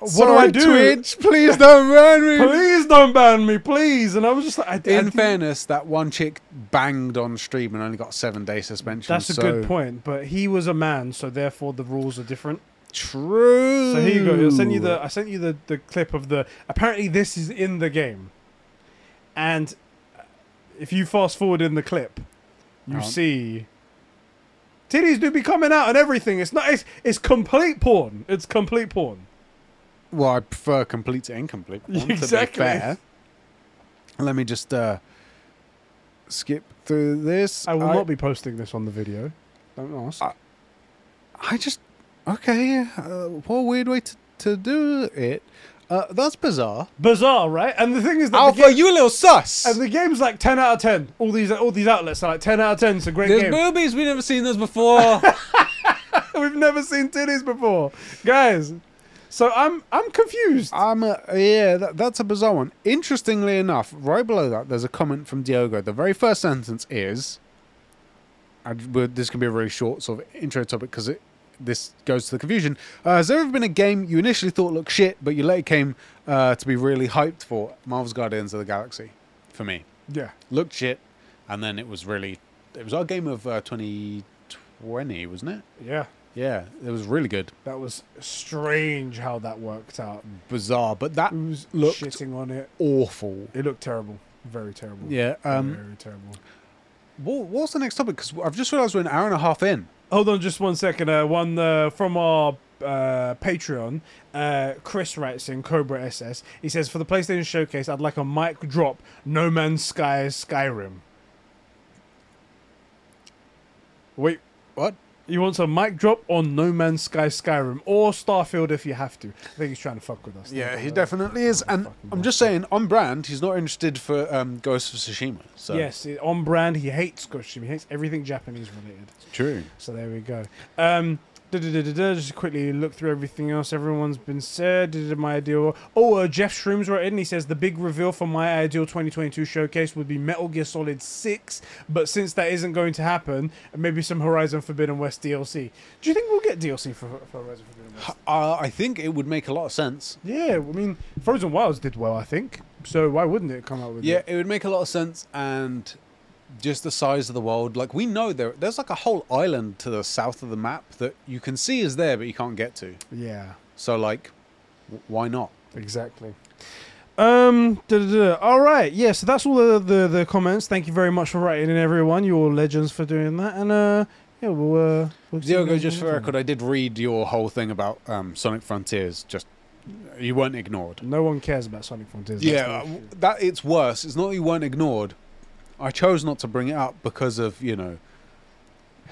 What do I do? Twitch, please don't ban me. Please don't ban me, please. And I was just like, I, I In think fairness, that one chick banged on stream and only got seven day suspension. that's a so- good point. But he was a man, so therefore the rules are different. True. So here you go. I sent you the I sent you the, the clip of the. Apparently, this is in the game, and if you fast forward in the clip, you see titties do be coming out and everything. It's not. It's, it's complete porn. It's complete porn. Well, I prefer complete to incomplete. one, to be Exactly. fair. Let me just uh, skip through this. I will not be posting this on the video. Don't ask. I- I just okay. Uh, what a weird way to, to do it. Uh, that's bizarre. Bizarre, right? And the thing is that the Alpha, game, you a little sus. and the game's like ten out of ten. All these all these outlets are like ten out of ten. It's a great There's game. boobies. We've never seen those before. We've never seen titties before, guys. So I'm I'm confused. I'm a, yeah, that, that's a bizarre one. Interestingly enough, right below that, there's a comment from Diogo. The very first sentence is, and this can be a really short sort of intro topic because it this goes to the confusion. Uh, has there ever been a game you initially thought looked shit, but you later came uh, to be really hyped for? Marvel's Guardians of the Galaxy, for me, yeah. looked shit, and then it was really, it was our game of uh, 2020, wasn't it? Yeah. Yeah, it was really good, That was strange how that worked out. bizarre, but that Who's looked shitting on it? awful. It looked terrible. Very terrible. Yeah. Um, Very terrible. What, what's the next topic? Because I've just realised we're an hour and a half in. Hold on just one second. Uh, one uh, from our uh, Patreon. Uh, Chris writes in Cobra SS. He says, For the PlayStation Showcase, I'd like a mic drop No Man's Sky Skyrim. Wait, What? He wants a mic drop on No Man's Sky Skyrim or Starfield if you have to. I think he's trying to fuck with us. Yeah, he definitely is. And I'm just saying, on brand, he's not interested for um, Ghost of Tsushima. So Yes, on brand. He hates Ghost. Of Tsushima. He hates everything Japanese related. it's true. So there we go. Um, da-da-da-da-da, just quickly look through everything else. Everyone's been said. My ideal. Oh, uh, Jeff Shrooms wrote in. He says the big reveal for my ideal 2022 showcase would be Metal Gear Solid 6. But since that isn't going to happen, maybe some Horizon Forbidden West DLC. Do you think we'll get DLC for, for Horizon Forbidden West? Uh, I think it would make a lot of sense. Yeah, I mean, Frozen Wilds did well, I think. So why wouldn't it come out with Yeah, it? it would make a lot of sense. And just the size of the world. Like, we know there, there's like a whole island to the south of the map that you can see is there, but you can't get to. Yeah. So, like, w- why not? Exactly. Um. da-da-da. All right. Yeah. So that's all the, the the comments. Thank you very much for writing in, everyone. You're all legends for doing that. And uh, yeah, we'll. Uh, we'll Diogo, just for record, I did read your whole thing about um, Sonic Frontiers. Just you weren't ignored. No one cares about Sonic Frontiers. that's Yeah, uh, that it's worse. It's not that you weren't ignored. I chose not to bring it up because of you know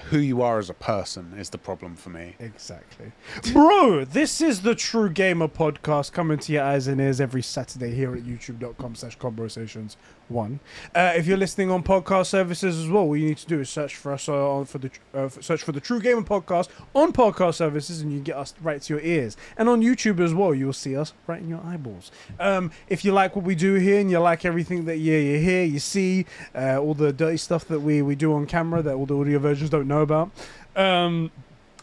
who you are as a person is the problem for me. Exactly. Bro, this is the True Gamer podcast coming to your eyes and ears every Saturday here at youtube.com slash conversations one. Uh, if you're listening on podcast services as well, all you need to do is search for us uh, on for the uh, search for the True Gamer podcast on podcast services and you get us right to your ears. And on YouTube as well, you'll see us right in your eyeballs. Um, if you like what we do here and you like everything that you, you hear, you see, uh, all the dirty stuff that we, we do on camera that all the audio versions don't know about, um,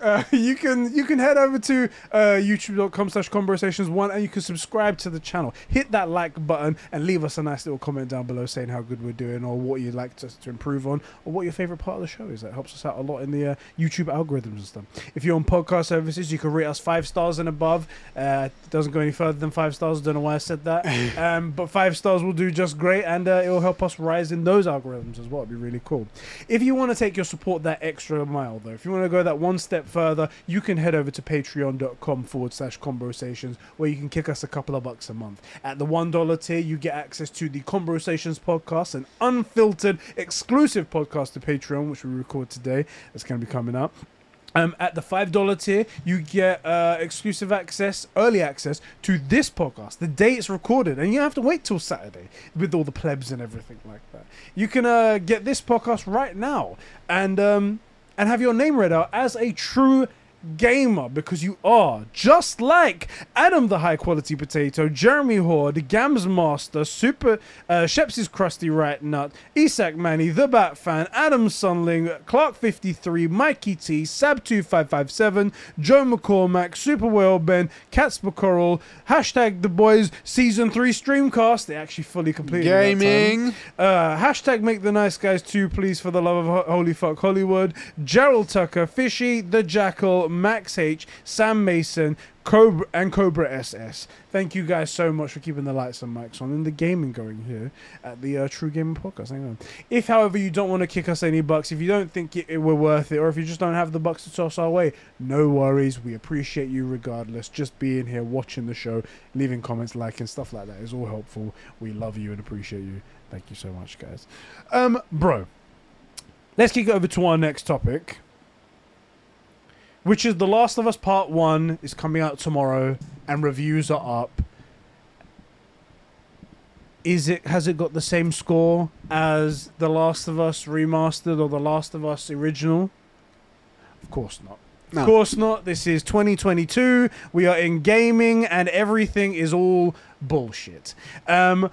uh, you can you can head over to uh, youtube.com slash conversations one and you can subscribe to the channel. Hit that like button and leave us a nice little comment down below saying how good we're doing or what you'd like to, to improve on or what your favorite part of the show is. That helps us out a lot in the uh, youtube algorithms and stuff. If you're on podcast services you can rate us five stars and above. Uh, it doesn't go any further than five stars. Don't know why i said that. Um, but five stars will do just great and uh, it'll help us rise in those algorithms as well. It'd be really cool. If you want to take your support that extra mile, though, if you want to go that one step further, you can head over to patreon.com forward slash conversations where you can kick us a couple of bucks a month. At the $1 tier, you get access to the Conversations podcast, an unfiltered, exclusive podcast to Patreon, which we record today. That's going to be coming up. Um, at the five dollar tier, you get uh, exclusive access, early access to this podcast the day it's recorded, and you have to wait till Saturday with all the plebs and everything like that. You can uh, get this podcast right now and um, and have your name read out as a true gamer because you are just like Adam the High Quality Potato, Jeremy Horde, Gams Master, Super uh, Sheps's Krusty Right Nut, Isak Manny, The Bat Fan, Adam Sunling, Clark53, Mikey T, Sab2557, Joe McCormack, Super Whale Ben, Cats Coral, hashtag The Boys Season 3 Streamcast. They actually fully completed. Gaming. Uh, hashtag make the nice guys too, please, for the love of ho- holy fuck Hollywood. Gerald Tucker, Fishy, The Jackal, Max H, Sam Mason, Cobra, and Cobra SS. Thank you guys so much for keeping the lights and mics on and the gaming going here at the uh, True Gaming Podcast. Hang on. If, however, you don't want to kick us any bucks, if you don't think it, it we're worth it, or if you just don't have the bucks to toss our way, no worries. We appreciate you regardless. Just being here, watching the show, leaving comments, liking stuff like that is all helpful. We love you and appreciate you. Thank you so much, guys. Um, bro, let's kick over to our next topic, which is The Last of Us Part One is coming out tomorrow, and reviews are up. Is it has it got the same score as The Last of Us remastered or The Last of Us original? Of course not. No. Of course not. This is 2022. We are in gaming, and everything is all bullshit. Um,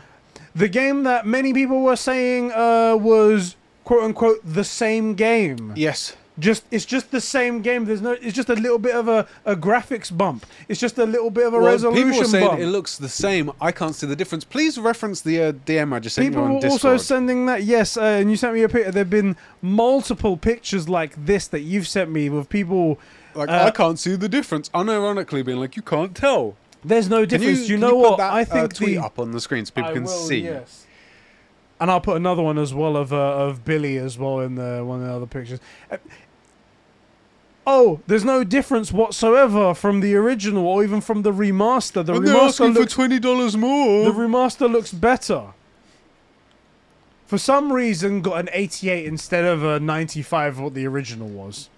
the game that many people were saying uh, was quote unquote the same game. Yes. Just it's just the same game. There's no. It's just a little bit of a, a graphics bump. It's just a little bit of a Well, resolution people are saying bump. it looks the same. I can't see the difference. Please reference the uh, DM I just sent People you on were Discord. also sending that. Yes, uh, and you sent me a picture. There've been multiple pictures like this that you've sent me with people. like uh, I can't see the difference. Unironically, being like you can't tell. There's no Can difference. you, can know what? That, I uh, think tweet the, up on the screen so people I can will, see. Yes. And I'll put another one as well of uh, of Billy as well in the one of the other pictures. Uh, oh, there's no difference whatsoever from the original or even from the remaster. The And they're remaster asking looks for twenty dollars more. the remaster looks better. For some reason, got an 88 instead of a 95, what the original was.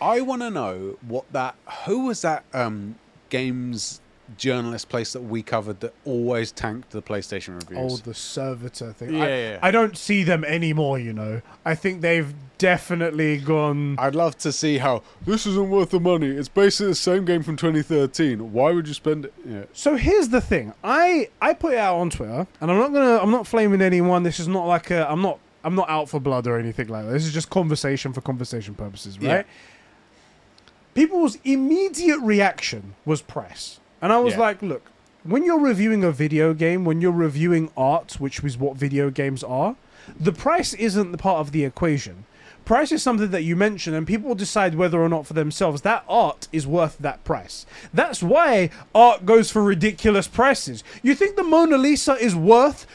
I want to know what that. Who was that um, games journalist place that we covered that always tanked the PlayStation reviews? Oh, the servitor thing. Yeah, I, yeah. I don't see them anymore. You know, I think they've definitely gone. I'd love to see how this isn't worth the money. It's basically the same game from 2013. Why would you spend it? Yeah. So here's the thing. I I put it out on Twitter, and I'm not gonna. I'm not flaming anyone. This is not like a. I'm not. I'm not out for blood or anything like that. This is just conversation for conversation purposes, right? Yeah. People's immediate reaction was price, and I was Yeah. like, look, when you're reviewing a video game, when you're reviewing art, which is what video games are, the price isn't the part of the equation. Price is something that you mention, and people decide whether or not for themselves that art is worth that price. That's why art goes for ridiculous prices. You think the Mona Lisa is worth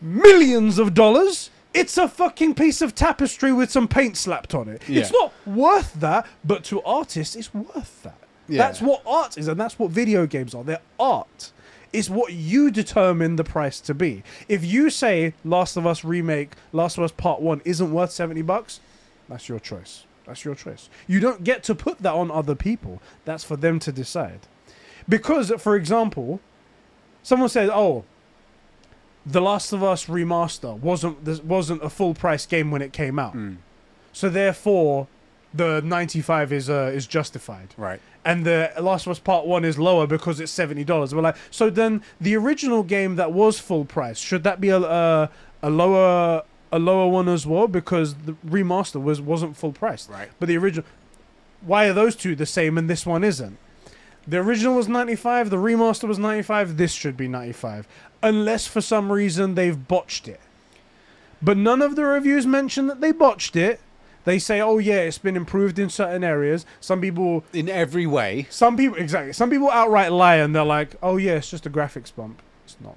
millions of dollars? It's a fucking piece of tapestry with some paint slapped on it. It's not worth that, but to artists, it's worth that. Yeah. That's what art is, and that's what video games are. They're art. It's what you determine the price to be. If you say Last of Us remake, Last of Us Part One isn't worth seventy bucks, that's your choice. That's your choice. You don't get to put that on other people. That's for them to decide. Because, for example, someone said, "Oh, The Last of Us remaster wasn't wasn't a full price game when it came out, Mm, so therefore, the ninety five is uh, is justified." right. and the Last of Us Part One is lower because it's seventy dollars. We're like, so then the original game that was full price should that be a a, a lower a lower one as well because the remaster was wasn't full price. Right. But the original, why are those two the same and this one isn't? The original was ninety five. The remaster was ninety five. This should be ninety five, unless for some reason they've botched it. But none of the reviews mention that they botched it. They say, "Oh yeah, it's been improved in certain areas." Some people In every way. some people exactly. Some people outright lie and they're like, "Oh yeah, it's just a graphics bump." It's not.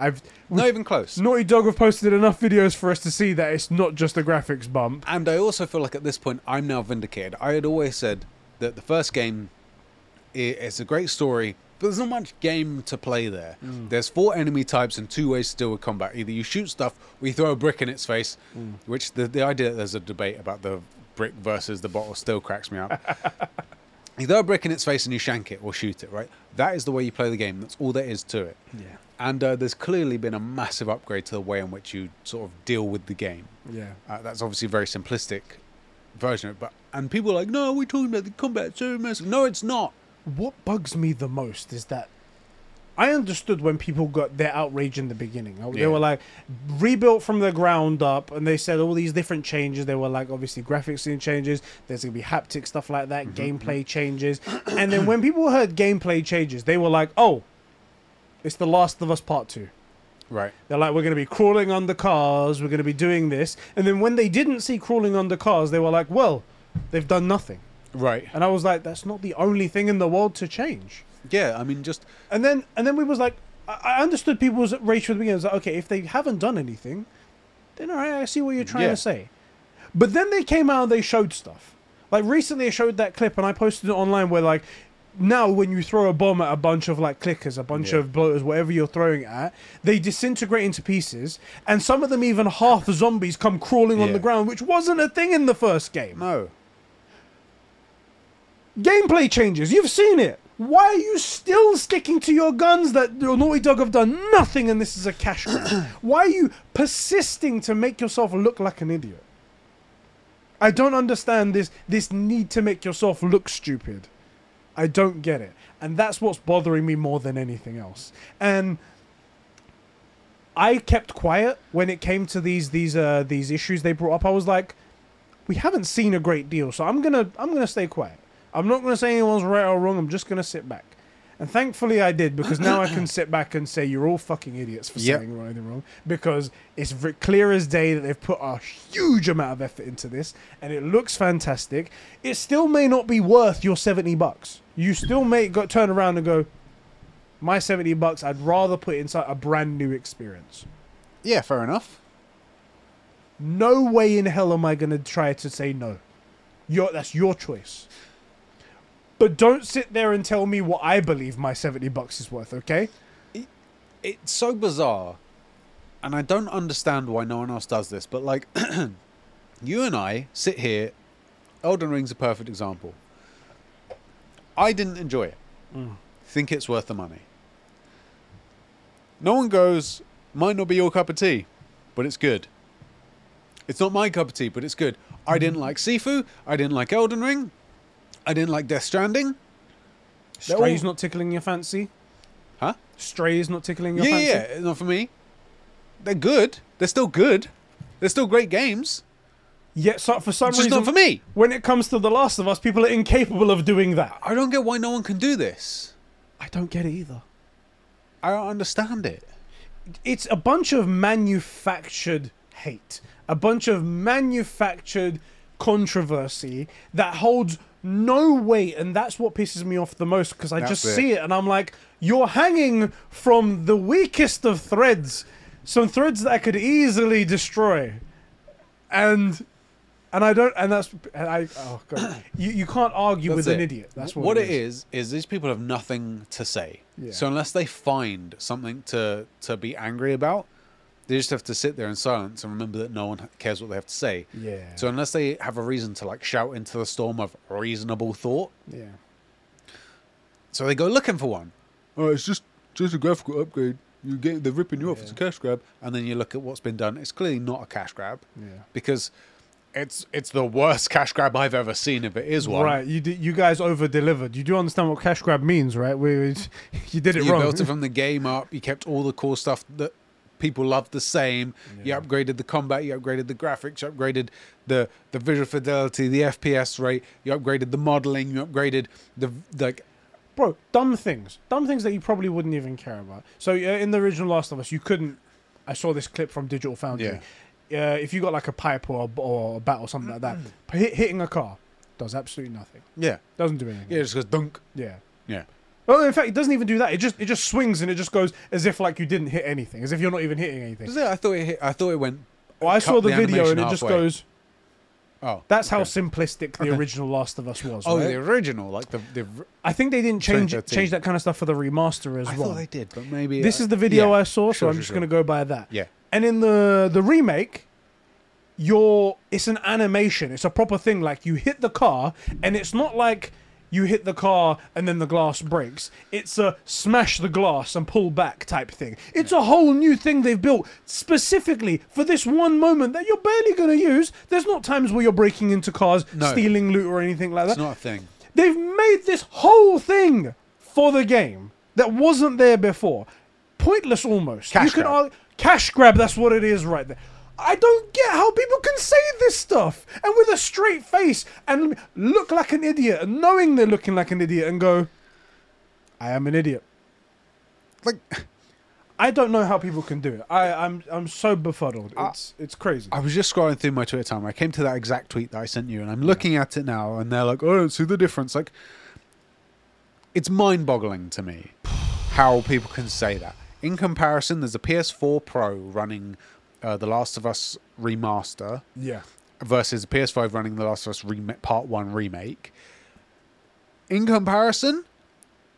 I've Not even close. Naughty Dog have posted enough videos for us to see that it's not just a graphics bump. And I also feel like at this point I'm now vindicated. I had always said that the first game i- it's a great story, but there's not much game to play there. There's four enemy types and two ways to deal with combat. Either you shoot stuff or you throw a brick in its face, which the the idea that there's a debate about the brick versus the bottle still cracks me up. you throw a brick in its face and you shank it or shoot it, right? That is the way you play the game. That's all there is to it. Yeah, And uh, there's clearly been a massive upgrade to the way in which you sort of deal with the game. yeah. Uh, that's obviously a very simplistic version of it. But and people are like, no, we're talking about the combat so massive. No, it's not. What bugs me the most is that I understood when people got their outrage in the beginning. They Yeah. were like rebuilt from the ground up, and they said all these different changes. They were like obviously graphics scene changes. There's gonna be haptic stuff like that, mm-hmm, gameplay mm-hmm. changes. and then when people heard gameplay changes, they were like, "Oh, it's The Last of Us Part 2. Right. They're like, "We're gonna be crawling under cars. We're gonna be doing this." And then when they didn't see crawling under cars, they were like, "Well, they've done nothing." Right. And I was like, "That's not the only thing in the world to change." Yeah. I mean, just And then and then we was like, I, I understood people's rage for the beginning. I was like, okay, if they haven't done anything, then all right, I see what you're trying Yeah. to say. But then they came out and they showed stuff. Like recently, I showed that clip and I posted it online where like. Now, when you throw a bomb at a bunch of like clickers, a bunch Yeah. of bloaters, whatever you're throwing at, they disintegrate into pieces, and some of them even half zombies come crawling on the ground, which wasn't a thing in the first game. no. Gameplay changes. You've seen it. Why are you still sticking to your guns that your Naughty Dog have done nothing and this is a cash grab? Why are you persisting to make yourself look like an idiot? I don't understand this this need to make yourself look stupid. I don't get it. And that's what's bothering me more than anything else. And I kept quiet when it came to these these uh these issues they brought up. I was like, we haven't seen a great deal, so I'm gonna I'm gonna stay quiet. I'm not gonna say anyone's right or wrong. I'm just gonna sit back. And thankfully I did because now I can sit back and say you're all fucking idiots for Yep. saying right and wrong because it's v- clear as day that they've put a huge amount of effort into this and it looks fantastic. It still may not be worth your 70 bucks. You still may go turn around and go my 70 bucks I'd rather put inside a brand new experience. Yeah, fair enough. No way in hell am I going to try to say no. Your that's your choice. But don't sit there and tell me what I believe my 70 bucks is worth, okay? It's so bizarre, and I don't understand why no one else does this. But like, you and I sit here. Elden Ring's a perfect example. I didn't enjoy it. Mm. Think it's worth the money. No one goes. Might not be your cup of tea, but it's good. It's not my cup of tea, but it's good. I didn't mm-hmm. like Sifu. I didn't like Elden Ring. I didn't like Death Stranding. They're Stray's all- not tickling your fancy. Huh? Stray's not tickling your Yeah, fancy. yeah, not for me. They're good. They're still good. They're still great games. Yet, so for some It's just reason, not for me. when it comes to The Last of Us, people are incapable of doing that. I don't get why no one can do this. I don't get it either. I don't understand it. It's a bunch of manufactured hate, a bunch of manufactured controversy that holds no weight, and that's what pisses me off the most because I That's just it. see it and I'm like, you're hanging from the weakest of threads, some threads that I could easily destroy, and. And I don't, and that's, and I, oh god, you, you can't argue That's with an idiot. That's what, what it is. Is these people have nothing to say. Yeah. So unless they find something to to be angry about, they just have to sit there in silence and remember that no one cares what they have to say. Yeah. So unless they have a reason to like shout into the storm of reasonable thought, yeah. so they go looking for one. Oh, it's just just a graphical upgrade. You get they're ripping you off. It's a cash grab, and then you look at what's been done. It's clearly not a cash grab Yeah. because it's it's the worst cash grab I've ever seen. If it is one, Right, you did, you guys over delivered. You do understand what cash grab means, right? We, we you did it you wrong. built it from the game up. You kept all the cool stuff that people love the same. Yeah. You upgraded the combat. You upgraded the graphics. You upgraded the the visual fidelity, the FPS rate. You upgraded the modeling. You upgraded the like. Bro, dumb things, dumb things that you probably wouldn't even care about. So uh, in the original Last of Us, you couldn't. I saw this clip from Digital Foundry. Uh, if you got like a pipe or a, or a bat or something like that, hit, hitting a car does absolutely nothing. Yeah, Doesn't do anything. yeah. It just goes dunk. Yeah. Yeah. Well, in fact, it doesn't even do that. It just it just swings and it just goes as if like you didn't hit anything, as if you're not even hitting anything. Does it? I thought it. Hit, I thought it went. Well, I saw the, the video and it just halfway. goes. Oh, That's how simplistic the Okay. original Last of Us was. Oh, right? the original, like the the. I think they didn't change change that kind of stuff for the remaster as I well. I thought they did, but maybe This uh, is the video yeah. I saw, so I'm sure, just sure. going to go by that. Yeah, And in the the remake, you're it's an animation. It's a proper thing. Like you hit the car, and it's not like you hit the car and then the glass breaks. It's a smash the glass and pull back type thing. It's a whole new thing they've built specifically for this one moment that you're barely going to use. There's not times where you're breaking into cars, No. stealing loot or anything like that. it's not a thing. They've made this whole thing for the game that wasn't there before. Pointless almost. Cash you can grab. argue- cash grab, that's what it is right there. I don't get how people can say this stuff and with a straight face and look like an idiot and knowing they're looking like an idiot and go, I am an idiot. Like, I don't know how people can do it. I, I'm I'm so befuddled. It's it's crazy. I was just scrolling through my Twitter time. I came to that exact tweet that I sent you, and I'm looking at it now, and they're like, "Oh, I don't see the difference." Like, it's mind-boggling to me how people can say that. In comparison, there's a PS4 Pro running uh, The Last of Us remaster yeah. versus a PS5 running The Last of Us rem- Part One remake. In comparison,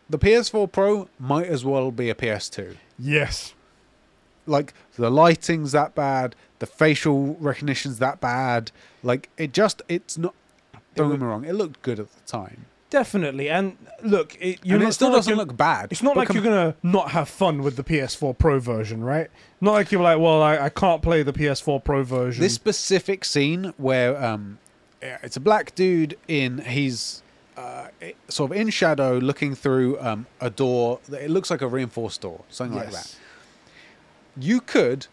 the PS4 Pro might as well be a PS2 Yes. like the lighting's that bad, the facial recognition's that bad. Like it just it's not. Don't It get me wrong, it looked good at the time, Definitely. And look, it, you're and it still not like doesn't look bad. It's not like com- you're gonna not have fun with the PS4 Pro version, right? Not like you're like, well, I, I can't play the PS4 Pro version. this specific scene where um it's a black dude in he's uh, sort of in shadow looking through um, a door that it looks like a reinforced door something like that you could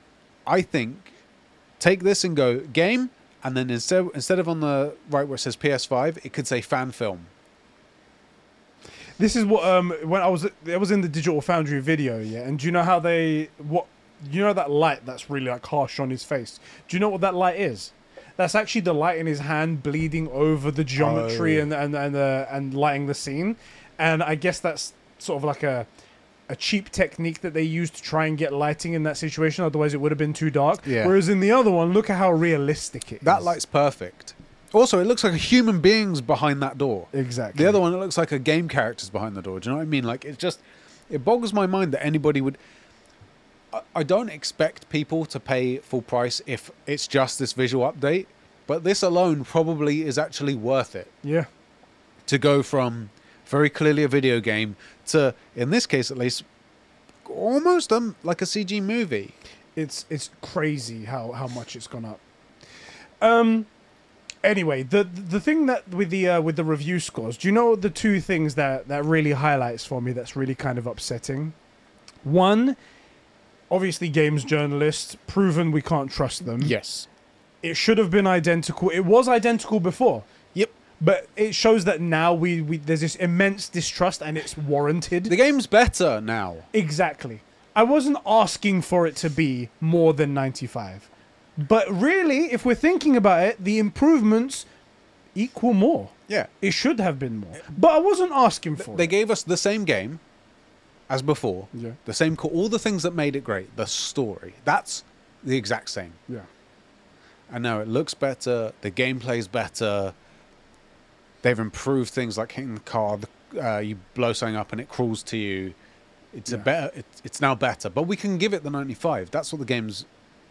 i think take this and go game and then instead instead of on the right where it says ps5 it could say fan film This is what um when I was it was in the Digital Foundry video, yeah. And do you know how they what you know that light that's really like harsh on his face? Do you know what that light is? That's actually the light in his hand bleeding over the geometry Oh. and and and uh, and lighting the scene. And I guess that's sort of like a a cheap technique that they used to try and get lighting in that situation. Otherwise, it would have been too dark. Yeah. Whereas in the other one, look at how realistic it is. that light's perfect also it looks like a human being's behind that door exactly The other one, it looks like a game character's behind the door. Do you know what I mean? Like it just, it boggles my mind that anybody would. I, I don't expect people to pay full price if it's just this visual update, but this alone probably is actually worth it Yeah. to go from very clearly a video game to, in this case at least, almost um, like a CG movie. it's it's crazy how how much it's gone up. Um. Anyway, the the thing that with the uh, with the review scores, do you know the two things that that really highlights for me? That's really kind of upsetting. One, obviously, games journalists proven we can't trust them. Yes. It should have been identical. It was identical before. Yep. But it shows that now we, we there's this immense distrust and it's warranted. The game's better now. Exactly. I wasn't asking for it to be more than 95. But really, if we're thinking about it, the improvements equal more. Yeah. It should have been more. But I wasn't asking for They it. gave us the same game as before. Yeah. The same, co- all the things that made it great. The story. That's the exact same. Yeah. And now it looks better. The gameplay's better. They've improved things like hitting the car. The, uh, you blow something up and it crawls to you. It's a better. It's, it's now better. But we can give it the 95. That's what the game's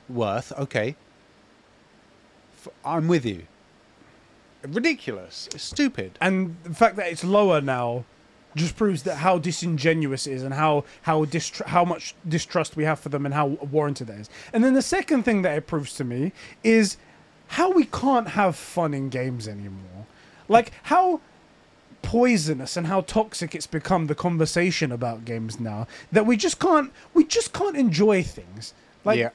worth. Okay. I'm with you. Ridiculous. It's stupid. And the fact that it's lower now just proves that how disingenuous it is and how how distr- how much distrust we have for them and how warranted that is. And then the second thing that it proves to me is how we can't have fun in games anymore. Like how poisonous and how toxic it's become the conversation about games now that we just can't we just can't enjoy things. Like Yeah.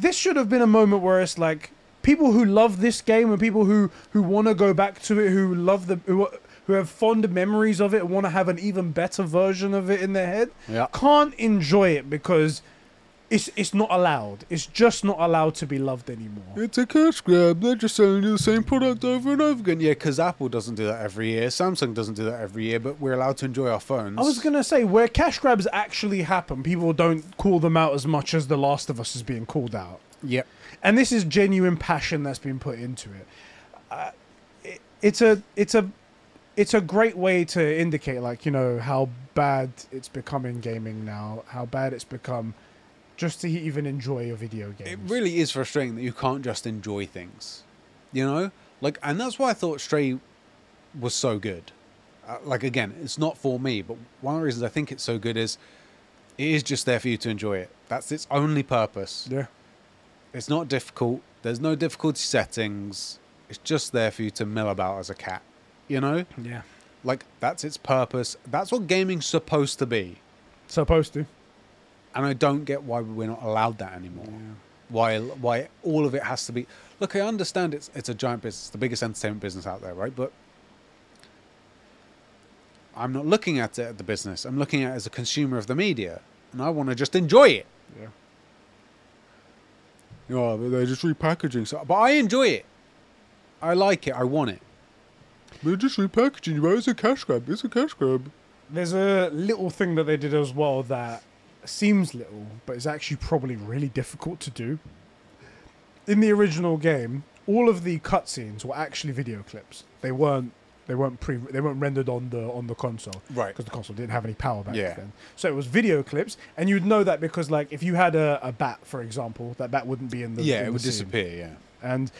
This should have been a moment where it's like people who love this game and people who who want to go back to it who love the who, who have fond memories of it and want to have an even better version of it in their head Yeah. can't enjoy it because it's it's not allowed it's just not allowed to be loved anymore It's a cash grab. They're just selling you the same product over and over again. Yeah, because Apple doesn't do that every year. Samsung doesn't do that every year, but we're allowed to enjoy our phones. I was gonna say where cash grabs actually happen, people don't call them out as much as The Last of Us is being called out. Yep. and this is genuine passion that's been put into it. Uh, it it's a it's a it's a great way to indicate like you know how bad it's become in gaming now, how bad it's become just to even enjoy a video game. It really is frustrating that you can't just enjoy things. You know? Like, and that's why I thought Stray was so good. Uh, like, again, it's not for me, but one of the reasons I think it's so good is it is just there for you to enjoy it. That's its only purpose. yeah, It's not difficult. There's no difficulty settings. It's just there for you to mill about as a cat. You know? yeah, Like, that's its purpose. That's what gaming's supposed to be. supposed to. And I don't get why we're not allowed that anymore. Why why all of it has to be Look, I understand it's it's a giant business, the biggest entertainment business out there, right? But I'm not looking at it at the business. I'm looking at it as a consumer of the media, and I want to just enjoy it. Yeah. Yeah, but they're just repackaging. So, but I enjoy it. I like it. I want it. They're just repackaging, but it's a cash grab. It's a cash grab. There's a little thing that they did as well that seems little, but is actually probably really difficult to do. In the original game, all of the cutscenes were actually video clips. They weren't. They weren't pre. They weren't rendered on the on the console Right. because the console didn't have any power back Yeah. then. So it was video clips, and you'd know that because, like, if you had a, a bat, for example, that bat wouldn't be in the Yeah, in it the would scene disappear. Yeah. and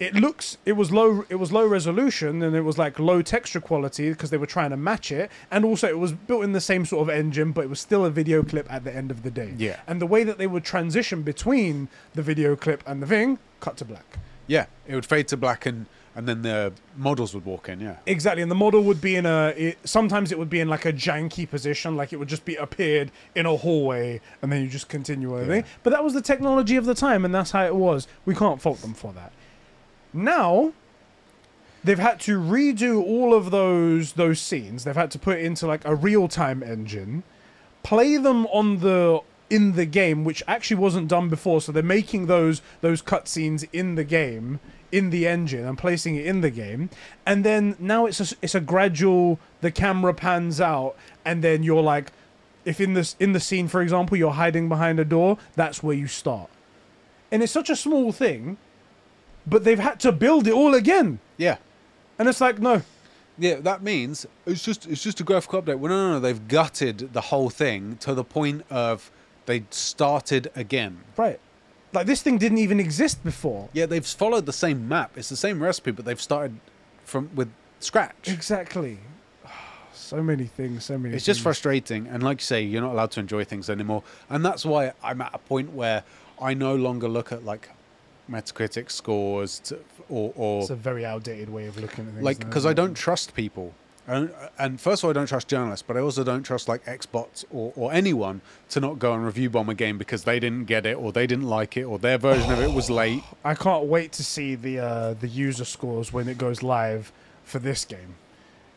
it looks it was low it was low resolution and it was like low texture quality because they were trying to match it and also it was built in the same sort of engine but it was still a video clip at the end of the day Yeah. and the way that they would transition between the video clip and the thing cut to black Yeah, it would fade to black and and then the models would walk in. Yeah, Exactly, and the model would be in a. It, sometimes it would be in like a janky position, like it would just be appeared in a hallway, and then you just continue over. Yeah. But that was the technology of the time, and that's how it was. We can't fault them for that. Now, they've had to redo all of those those scenes. They've had to put into like a real time engine, play them on the in the game, which actually wasn't done before. So they're making those those cutscenes in the game in the engine and placing it in the game, and then now it's a it's a gradual. The camera pans out, and then you're like, if in this in the scene, for example, you're hiding behind a door, that's where you start, and it's such a small thing, but they've had to build it all again, yeah, and it's like no, yeah. That means it's just it's just a graphical update. Well, no, no, no. They've gutted the whole thing to the point of they started again. right, like this thing didn't even exist before. Yeah, they've followed the same map. It's the same recipe, but they've started from with scratch. Exactly. So many things, so many. It's just frustrating, and like you say, you're not allowed to enjoy things anymore, and that's why I'm at a point where I no longer look at like Metacritic scores to, or, or It's a very outdated way of looking at things. like because I don't trust people. And, and first of all, I don't trust journalists, but I also don't trust like Xbots or, or anyone to not go and review bomb a game because they didn't get it or they didn't like it or their version of it was late. I can't wait to see the uh, the user scores when it goes live for this game.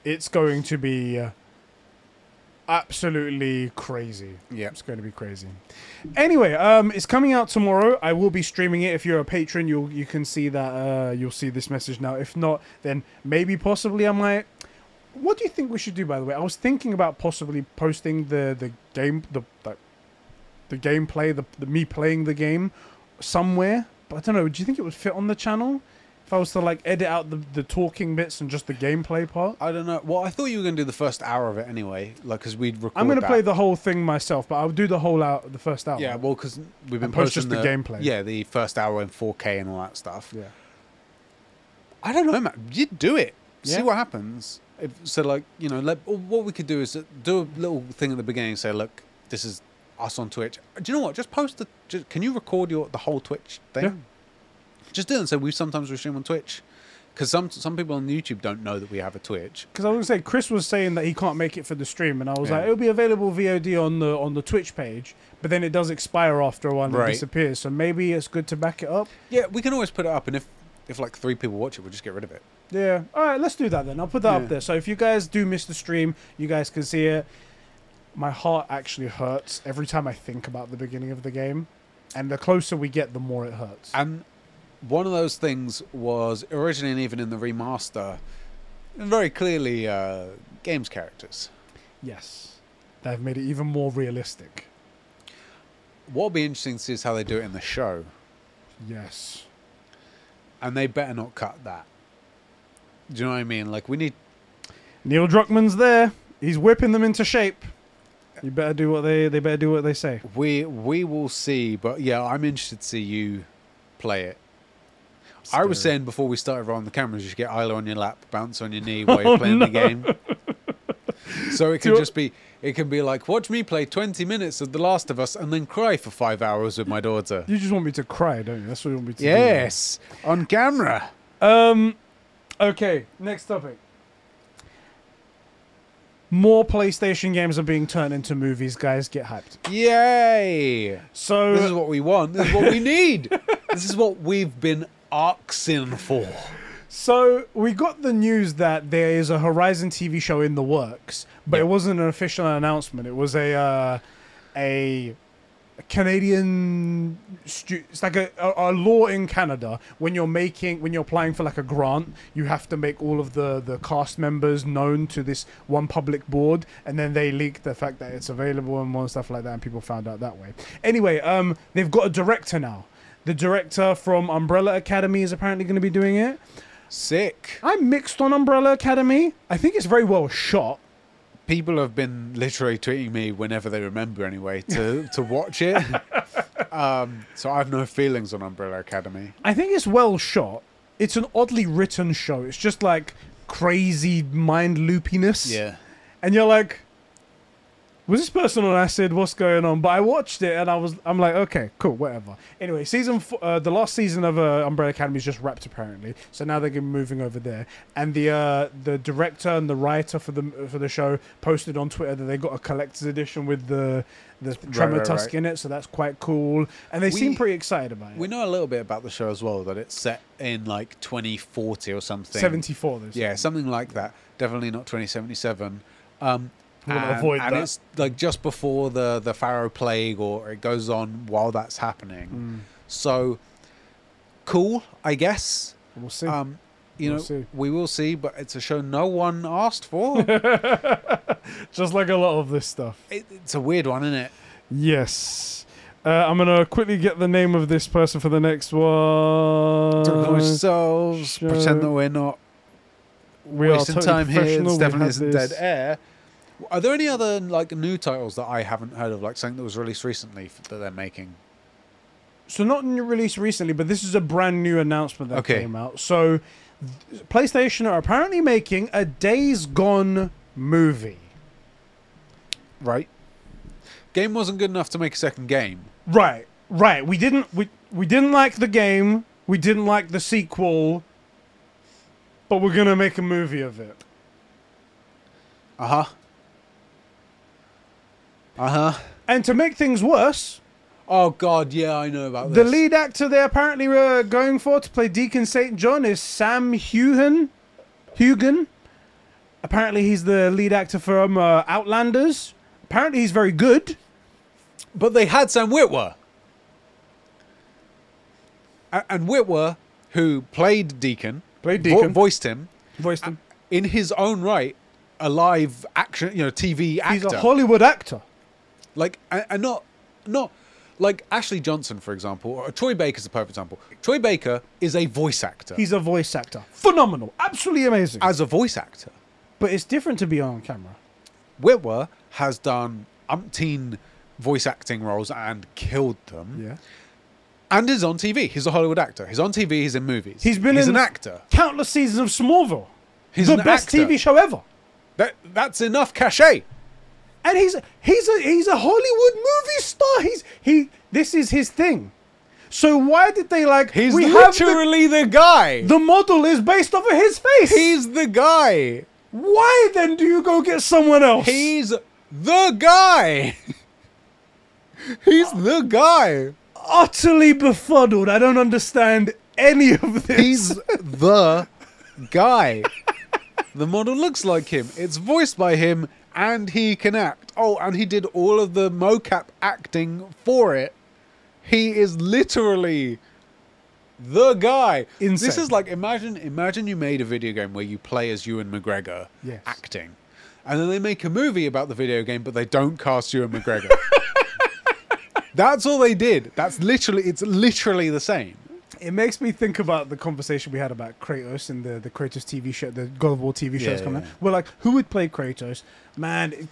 It's going to be uh, absolutely crazy. Yeah. It's going to be crazy. Anyway, um, it's coming out tomorrow. I will be streaming it. If you're a patron, you'll you can see that uh, you'll see this message now. If not, then maybe possibly I might. What do you think we should do? By the way, I was thinking about possibly posting the the game the the, the gameplay the, the me playing the game somewhere. But I don't know. Do you think it would fit on the channel? If I was to like edit out the, the talking bits and just the gameplay part, I don't know. Well, I thought you were going to do the first hour of it anyway, like because we'd record. I'm gonna that. play the whole thing myself. But I'll do the whole out the first hour. Yeah, well, because we've been And post posting just the gameplay. Yeah, the first hour in 4K and all that stuff. yeah. I don't know, man. You do it. See what happens. If, so, like, you know, let, what we could do is uh, do a little thing at the beginning. Say, look, this is us on Twitch. Do you know what? Just post the. Just, can you record your the whole Twitch thing? Yeah. Just doing it and we sometimes we stream on Twitch. Because some some people on YouTube don't know that we have a Twitch. Because I was gonna say Chris was saying that he can't make it for the stream, and I was Yeah. like, it'll be available VOD on the on the Twitch page, but then it does expire after a while and Right. disappears. So maybe it's good to back it up. Yeah, we can always put it up, and if if like three people watch it, we'll just get rid of it. Yeah. All right, let's do that then. I'll put that Yeah. up there. So if you guys do miss the stream, you guys can see it. My heart actually hurts every time I think about the beginning of the game, and the closer we get, the more it hurts. And one of those things was originally and even in the remaster, very clearly uh, games characters. yes, they've made it even more realistic. What'll be interesting to see is how they do it in the show, Yes. and they better not cut that. Do you know what I mean? Like we need. Neil Druckmann's there. He's whipping them into shape. You better do what they they better do what they say. We we will see, but yeah, I'm interested to see you play it. I was saying before we started rolling the cameras, you should get Isla on your lap, bounce on your knee while Oh, you're playing the game. So it can just be, it can be like, watch me play 20 minutes of The Last of Us and then cry for five hours with my daughter. You just want me to cry, don't you? That's what you want me to do. Yes, on camera. Um. Okay. Next topic. More PlayStation games are being turned into movies. Guys, get hyped. Yay! So This is what we want. This is what we need. this is what we've been asking for. So we got the news that there is a Horizon TV show in the works, but Yeah. it wasn't an official announcement. It was a uh, a Canadian. Stu- it's like a, a, a law in Canada when you're making when you're applying for like a grant, you have to make all of the the cast members known to this one public board, and then they leak the fact that it's available and more stuff like that, and people found out that way. Anyway, um, they've got a director now. The director from Umbrella Academy is apparently going to be doing it. Sick. I'm mixed on Umbrella Academy. I think it's very well shot. People have been literally tweeting me whenever they remember, anyway, to to watch it. um, so I have no feelings on Umbrella Academy. I think it's well shot. It's an oddly written show. It's just like crazy mind loopiness. Yeah. And you're like, was this person on acid? What's going on? But I watched it and I was, I'm like, okay, cool, whatever. Anyway, season, f- uh, the last season of uh, Umbrella Academy is just wrapped apparently, so now they're moving over there. And the uh, the director and the writer for the for the show posted on Twitter that they got a collector's edition with the the Tremor right, Tusk right. in it, so that's quite cool. And they We- seem pretty excited about it. We know a little bit about the show as well that it's set in like 2040 or something. 74. Yeah, something like that. Definitely not 2077. Um, And, avoid and that. it's like just before the the Faro plague, or it goes on while that's happening. Mm, So cool, I guess. we'll see. Um, you We'll know, see. we will see, but it's a show no one asked for. Just like a lot of this stuff. it, it's a weird one, isn't it? Yes. Uh, I'm gonna quickly get the name of this person for the next one. Talk amongst ourselves, show- pretend that we're not We are wasting totally time here. professional, This we definitely isn't this. dead air. Are there any other like new titles that I haven't heard of, like something that was released recently that they're making? So not released recently, but this is a brand new announcement that Okay. came out. So PlayStation are apparently making a Days Gone movie. Right. Game wasn't good enough to make a second game. Right, right. We didn't we we didn't like the game. We didn't like the sequel. But we're gonna make a movie of it. Uh huh. Uh huh. And to make things worse, Oh God, yeah, I know about this. the lead actor they're apparently uh, going for to play Deacon St. John is Sam Heughan. Heughan. Apparently, he's the lead actor from uh, Outlanders. Apparently, he's very good. but they had Sam Witwer, A- and Witwer, who played Deacon, Played vo- Deacon. voiced him Voiced him. in his own right, a live action, you know, TV actor. He's a Hollywood actor. Like and, not not like Ashley Johnson, for example, or Troy Baker's a perfect example. Troy Baker is a voice actor. He's a voice actor. Phenomenal. Absolutely amazing. as a voice actor. but it's different to be on camera. Witwer has done umpteen voice acting roles and killed them, Yeah. and is on TV. He's a Hollywood actor. He's on TV. He's in movies. He's been He's in- an actor. Countless seasons of Smallville. He's the best actor. TV show ever. That that's enough cachet. And he's he's a he's a Hollywood movie star. He's he this is his thing. So why did they like He's we have the, literally the, guy. the model is based off of his face. He's the guy. why then do you go get someone else? He's the guy. He's the guy. utterly befuddled. I don't understand any of this. He's the guy. The model looks like him. It's voiced by him, and he can act. Oh, and he did all of the mocap acting for it. He is literally the guy. This is like imagine imagine you made a video game where you play as Ewan McGregor Yes. acting, and then they make a movie about the video game, but they don't cast Ewan McGregor. That's all they did. That's literally it's literally the same. It makes me think about the conversation we had about Kratos and the, the Kratos TV show, the God of War TV show Yeah, coming. yeah. We're like, who would play Kratos? Man,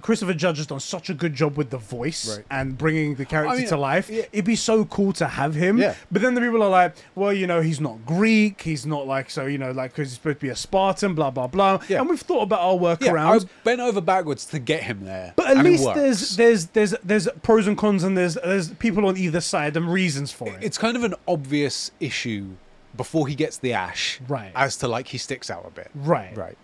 Christopher Judge has done such a good job with the voice Right. and bringing the character mean, to life. yeah. It'd be so cool to have him. Yeah. But then the people are like, well, you know, he's not Greek. He's not like, so, you know, like, because he's supposed to be a Spartan, blah, blah, blah. Yeah. And we've thought about our Yeah, workarounds. I bent over backwards to get him there. But at and least there's there's there's there's pros and cons and there's there's people on either side and reasons for it. it's kind of an obvious issue before he gets the ash, Right. As to like he sticks out a bit, right. right?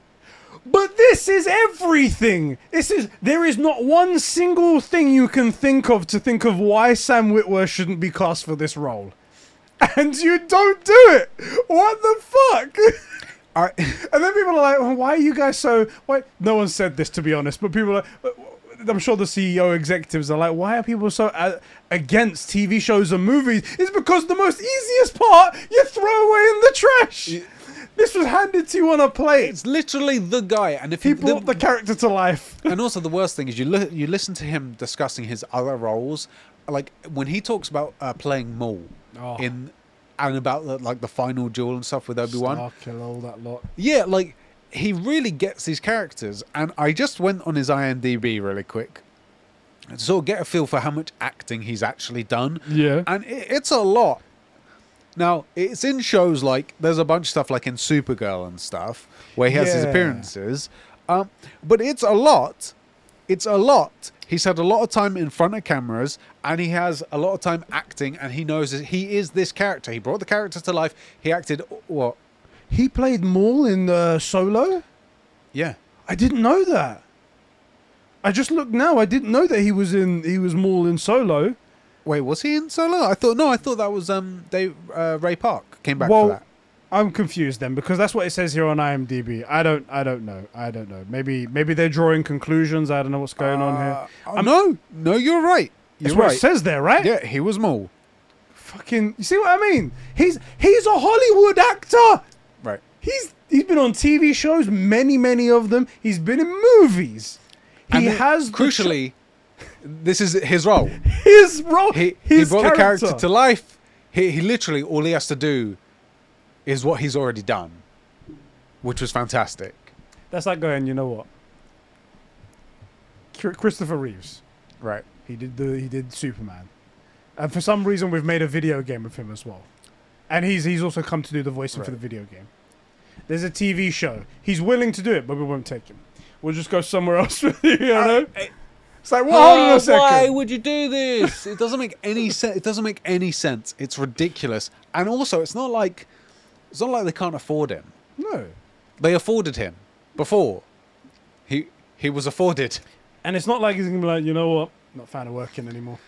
But this is everything. This is there is not one single thing you can think of to think of why Sam Witwer shouldn't be cast for this role. And you don't do it. What the fuck? I, And then people are like, well, "Why are you guys so?" Why? No one said this to be honest, but people are. I'm sure the CEO executives are like, "Why are people so uh, against TV shows and movies?" It's because the most easiest part you throw away in the trash. This was handed to you on a plate. it's literally the guy, and if He you brought the character to life. and also the worst thing is you li- you listen to him discussing his other roles, like when he talks about uh, playing Maul Oh. in and about the, like the final duel and stuff with Obi Wan. Starkill, all that lot. Yeah, like he really gets these characters, and I just went on his IMDb really quick to sort of get a feel for how much acting he's actually done, Yeah. and it, it's a lot. Now it's in shows like there's a bunch of stuff like in Supergirl and stuff where he has his appearances, um, but it's a lot. it's a lot. He's had a lot of time in front of cameras, and he has a lot of time acting, and he knows that he is this character. He brought the character to life. He acted what? He played Maul in uh, Solo. Yeah, I didn't know that. I just looked now. I didn't know that he was in. He was Maul in Solo. Wait, was he in Solo? I thought no. I thought that was um Dave uh, Ray Park came back Well, for that. I'm confused then because that's what it says here on IMDb. I don't. I don't know. I don't know. Maybe. Maybe they're drawing conclusions. I don't know what's going on here. Uh, no, no, you're right. That's You're what right. it says there, right? Yeah, he was Maul. Fucking. You see what I mean? He's he's a Hollywood actor. Right. He's he's been on TV shows, many many of them. He's been in movies. He And has crucially, this is his role. his role. He his he brought the character to life. He he literally all he has to do is what he's already done, which was fantastic. That's like going. You know what? Christopher Reeves. Right. He did the he did Superman, and for some reason we've made a video game of him as well, and he's he's also come to do the voicing for the video game. There's a TV show. He's willing to do it, but we won't take him. We'll just go somewhere else with you. You know? It's like, well, hold on a uh, second. why would you do this? It doesn't make any sense. It doesn't make any sense. It's ridiculous. And also, it's not like it's not like they can't afford him. No, They afforded him before. He he was afforded. and it's not like he's gonna be like, you know what? Not a fan of working anymore.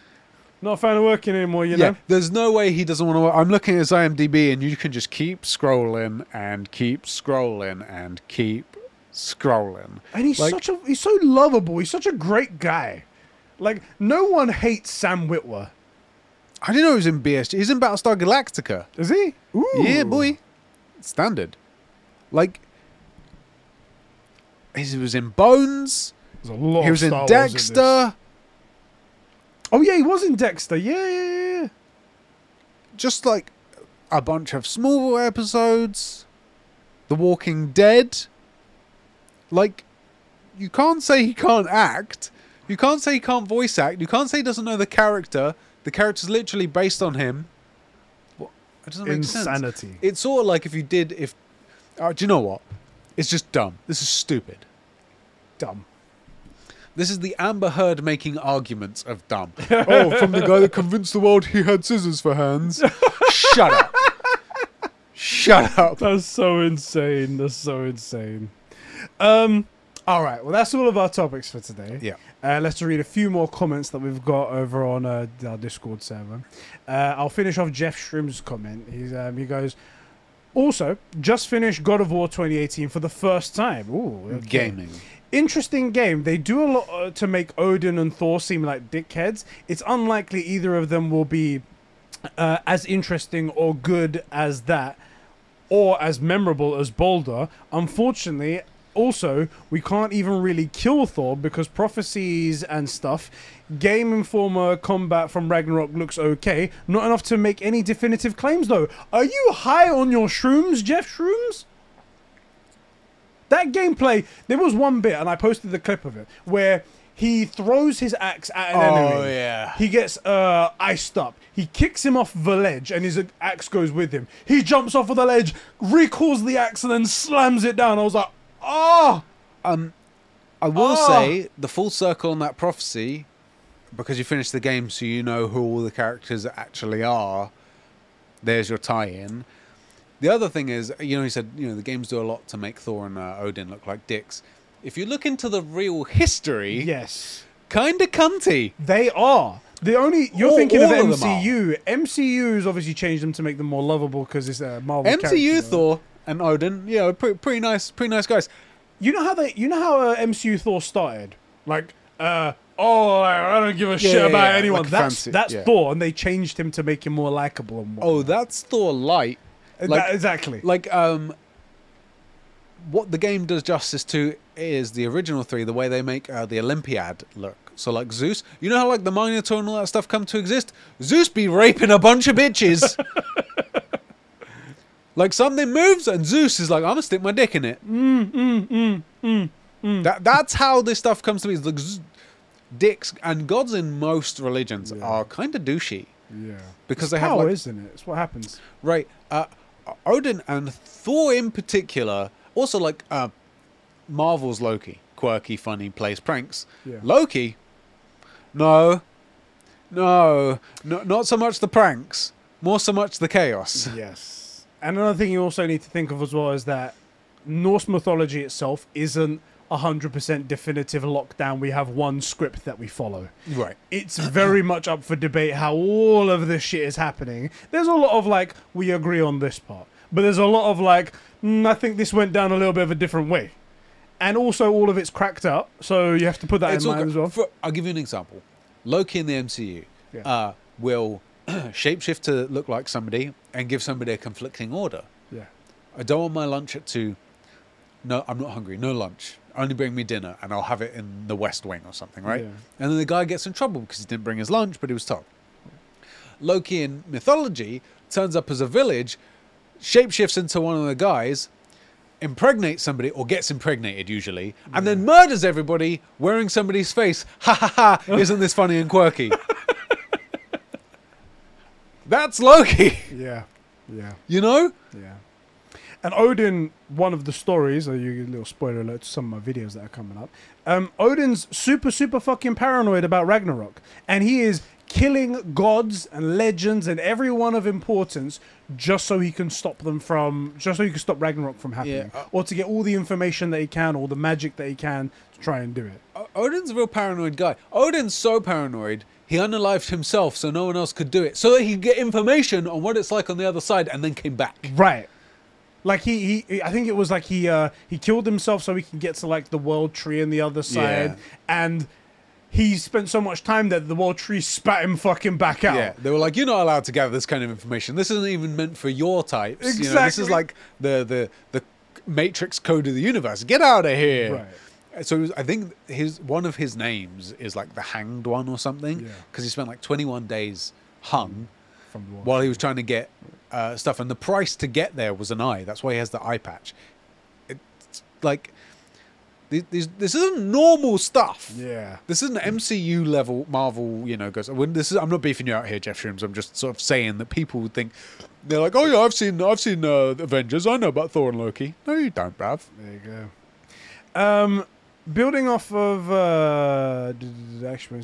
Not a fan of working anymore. You yeah, know? there's no way he doesn't want to. work. I'm looking at his IMDb, and you can just keep scrolling and keep scrolling and keep scrolling. And he's Like- such a he's so lovable. He's such a great guy. Like no one hates Sam Witwer. I didn't know he was in BSG. He's in Battlestar Galactica. Is he? Ooh. Yeah, boy. Standard. Like, he was in Bones. There's a lot. he was in Star Wars this. Dexter. Oh yeah, he was in Dexter. Yeah, yeah, yeah. just like a bunch of small episodes. The Walking Dead. Like, you can't say he can't act. You can't say he can't voice act. You can't say he doesn't know the character. The character's literally based on him. What? It doesn't make sense. Insanity. It's sort of like if you did if. Uh, do you know what? It's just dumb. This is stupid. Dumb. This is the Amber Heard making arguments of dumb. oh, from the guy that convinced the world he had scissors for hands. Shut up. Shut up. That's so insane. That's so insane. Um. All right. Well, that's all of our topics for today. Yeah. Uh, let's read a few more comments that we've got over on uh, our Discord server. Uh, I'll finish off Jeff Shrim's comment. He's um, he goes. Also, just finished God of War 2018 for the first time. Ooh, okay. Gaming. interesting game. They do a lot uh, to make Odin and Thor seem like dickheads. It's unlikely either of them will be uh, as interesting or good as that, or as memorable as Baldur. Unfortunately, also we can't even really kill Thor because prophecies and stuff. Game Informer combat from Ragnarok looks okay. Not enough to make any definitive claims though. Are you high on your shrooms, Jeff Shrooms? That gameplay, there was one bit, and I posted the clip of it, where he throws his axe at an Oh, enemy. Oh yeah. He gets uh, iced up. He kicks him off the ledge, and his axe goes with him. He jumps off of the ledge, recalls the axe, and then slams it down. I was like, oh! Um, I will Oh. say the full circle on that prophecy, because you finished the game, so you know who all the characters actually are. There's your tie-in. The other thing is, you know, he said, you know, the games do a lot to make Thor and uh, Odin look like dicks. If you look into the real history, Yes. kinda cunty. They are. The only you're All- thinking of all of are. MCU. MCU's obviously changed them to make them more lovable because it's a Marvel. MCU character. Thor and Odin, you know, pretty, pretty nice, pretty nice guys. You know how they? You know how uh, MCU Thor started? Like, uh, oh, I don't give a shit yeah, about yeah, anyone. like that's fancy, that's yeah. Thor, and they changed him to make him more likable and Oh, that's Thor light. Like- that- exactly. like um what the game does justice to is the original three the way they make uh, the olympiad look so like zeus you know how like the minotaur and all that stuff come to exist zeus be raping a bunch of bitches like something moves and zeus is like i'm gonna stick my dick in it mm, mm, mm, mm, mm. that, that's how this stuff comes to me it's like dicks and gods in most religions Yeah. are kind of douchey yeah, because it's they have power, like isn't it? It's what happens. Right. Uh, Odin and Thor in particular, also like uh, Marvel's Loki, quirky, funny, plays pranks. Yeah. Loki, no, no, no, not so much the pranks, more so much the chaos. Yes. And another thing you also need to think of as well is that Norse mythology itself isn't 100% definitive lockdown. We have one script that we follow. Right. It's very much up for debate how all of this shit is happening. There's a lot of like, we agree on this part. But there's a lot of like, mm, I think this went down a little bit of a different way. And also, all of it's cracked up. So you have to put that It's in mind go- as well. for- I'll give you an example. Loki in the MCU Yeah. uh, will shapeshift to look like somebody and give somebody a conflicting order. yeah. I don't want my lunch at two. No, I'm not hungry. No lunch. Only bring me dinner, and I'll have it in the West Wing or something, right? Yeah. And then the guy gets in trouble because he didn't bring his lunch, but he was told. Loki in mythology turns up as a village, shapeshifts into one of the guys, impregnates somebody or gets impregnated usually, and then murders everybody wearing somebody's face. Ha ha ha! Isn't this funny and quirky? That's Loki, Yeah. Yeah. you know? Yeah. And Odin, one of the stories, or you a little spoiler alert to some of my videos that are coming up. Um, Odin's super, super fucking paranoid about Ragnarok, and he is killing gods and legends and everyone of importance just so he can stop them from, just so he can stop Ragnarok from happening, Yeah. or to get all the information that he can, or the magic that he can to try and do it. O- Odin's a real paranoid guy. Odin's so paranoid, he unalived himself so no one else could do it, so that he could get information on what it's like on the other side, and then came back. Right. Like he, he, I think it was like he, uh, he killed himself so he can get to like the world tree on the other side, Yeah. and he spent so much time that the world tree spat him fucking back out. Yeah, they were like, "You're not allowed to gather this kind of information. This isn't even meant for your types. You know, this Exactly. is like the the the matrix code of the universe. Get out of here!" Right. So was, I think his one of his names is like the Hanged One or something, Yeah. because he spent like 21 days hung From the while he was trying to get uh, stuff, and the price to get there was an eye. That's why he has the eye patch. It's like this. This isn't normal stuff. Yeah. This isn't MCU level Marvel, you know, goes. This is, I'm not beefing you out here, Jeff Shrooms. I'm just sort of saying that people would think they're like, oh yeah, I've seen, I've seen uh, Avengers. I know about Thor and Loki. No, you don't, bruv. There you go. Um, building off of uh, actually,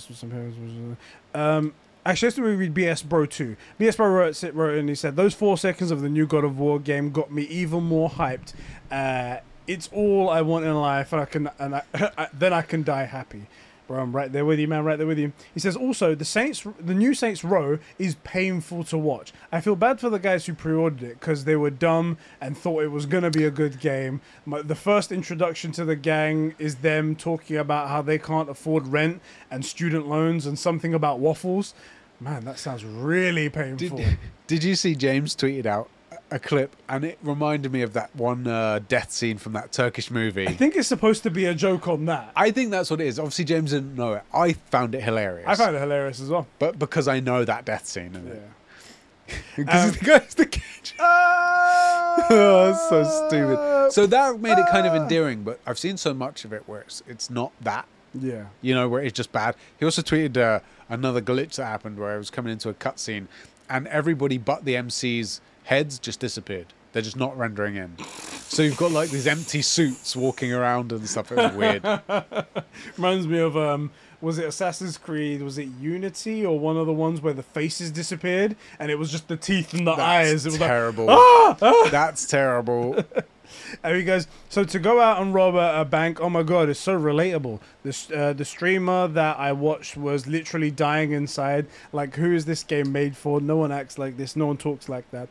um, actually, let's read BS Bro two. BS Bro wrote, wrote and he said those four seconds of the new God of War game got me even more hyped. Uh, it's all I want in life, and I can, and I, then I can die happy. Bro, I'm right there with you, man. Right there with you. He says also the Saints, the new Saints Row is painful to watch. I feel bad for the guys who pre-ordered it because they were dumb and thought it was gonna be a good game. The first introduction to the gang is them talking about how they can't afford rent and student loans and something about waffles. Man, that sounds really painful. Did, did you see James tweeted out a- clip, and it reminded me of that one uh, death scene from that Turkish movie. I think it's supposed to be a joke on that. I think that's what it is. Obviously, James didn't know it. I found it hilarious. I found it hilarious as well. but because I know that death scene, in Yeah. it. because Um, the guy's the kid. oh, so stupid. So that made it kind of endearing, but I've seen so much of it where it's it's not that, yeah. you know, where it's just bad. He also tweeted uh, another glitch that happened where I was coming into a cutscene, and everybody but the MC's heads just disappeared. They're just not rendering in. So you've got like these empty suits walking around and stuff. It was weird. Reminds me of um was it Assassin's Creed? Was it Unity or one of the ones where the faces disappeared and it was just the teeth and the eyes? It That's was like terrible. ah! That's terrible. and he goes, so to go out and rob a, a bank, oh my god, it's so relatable. This uh, the streamer that I watched was literally dying inside. Like, who is this game made for? No one acts like this. No one talks like that.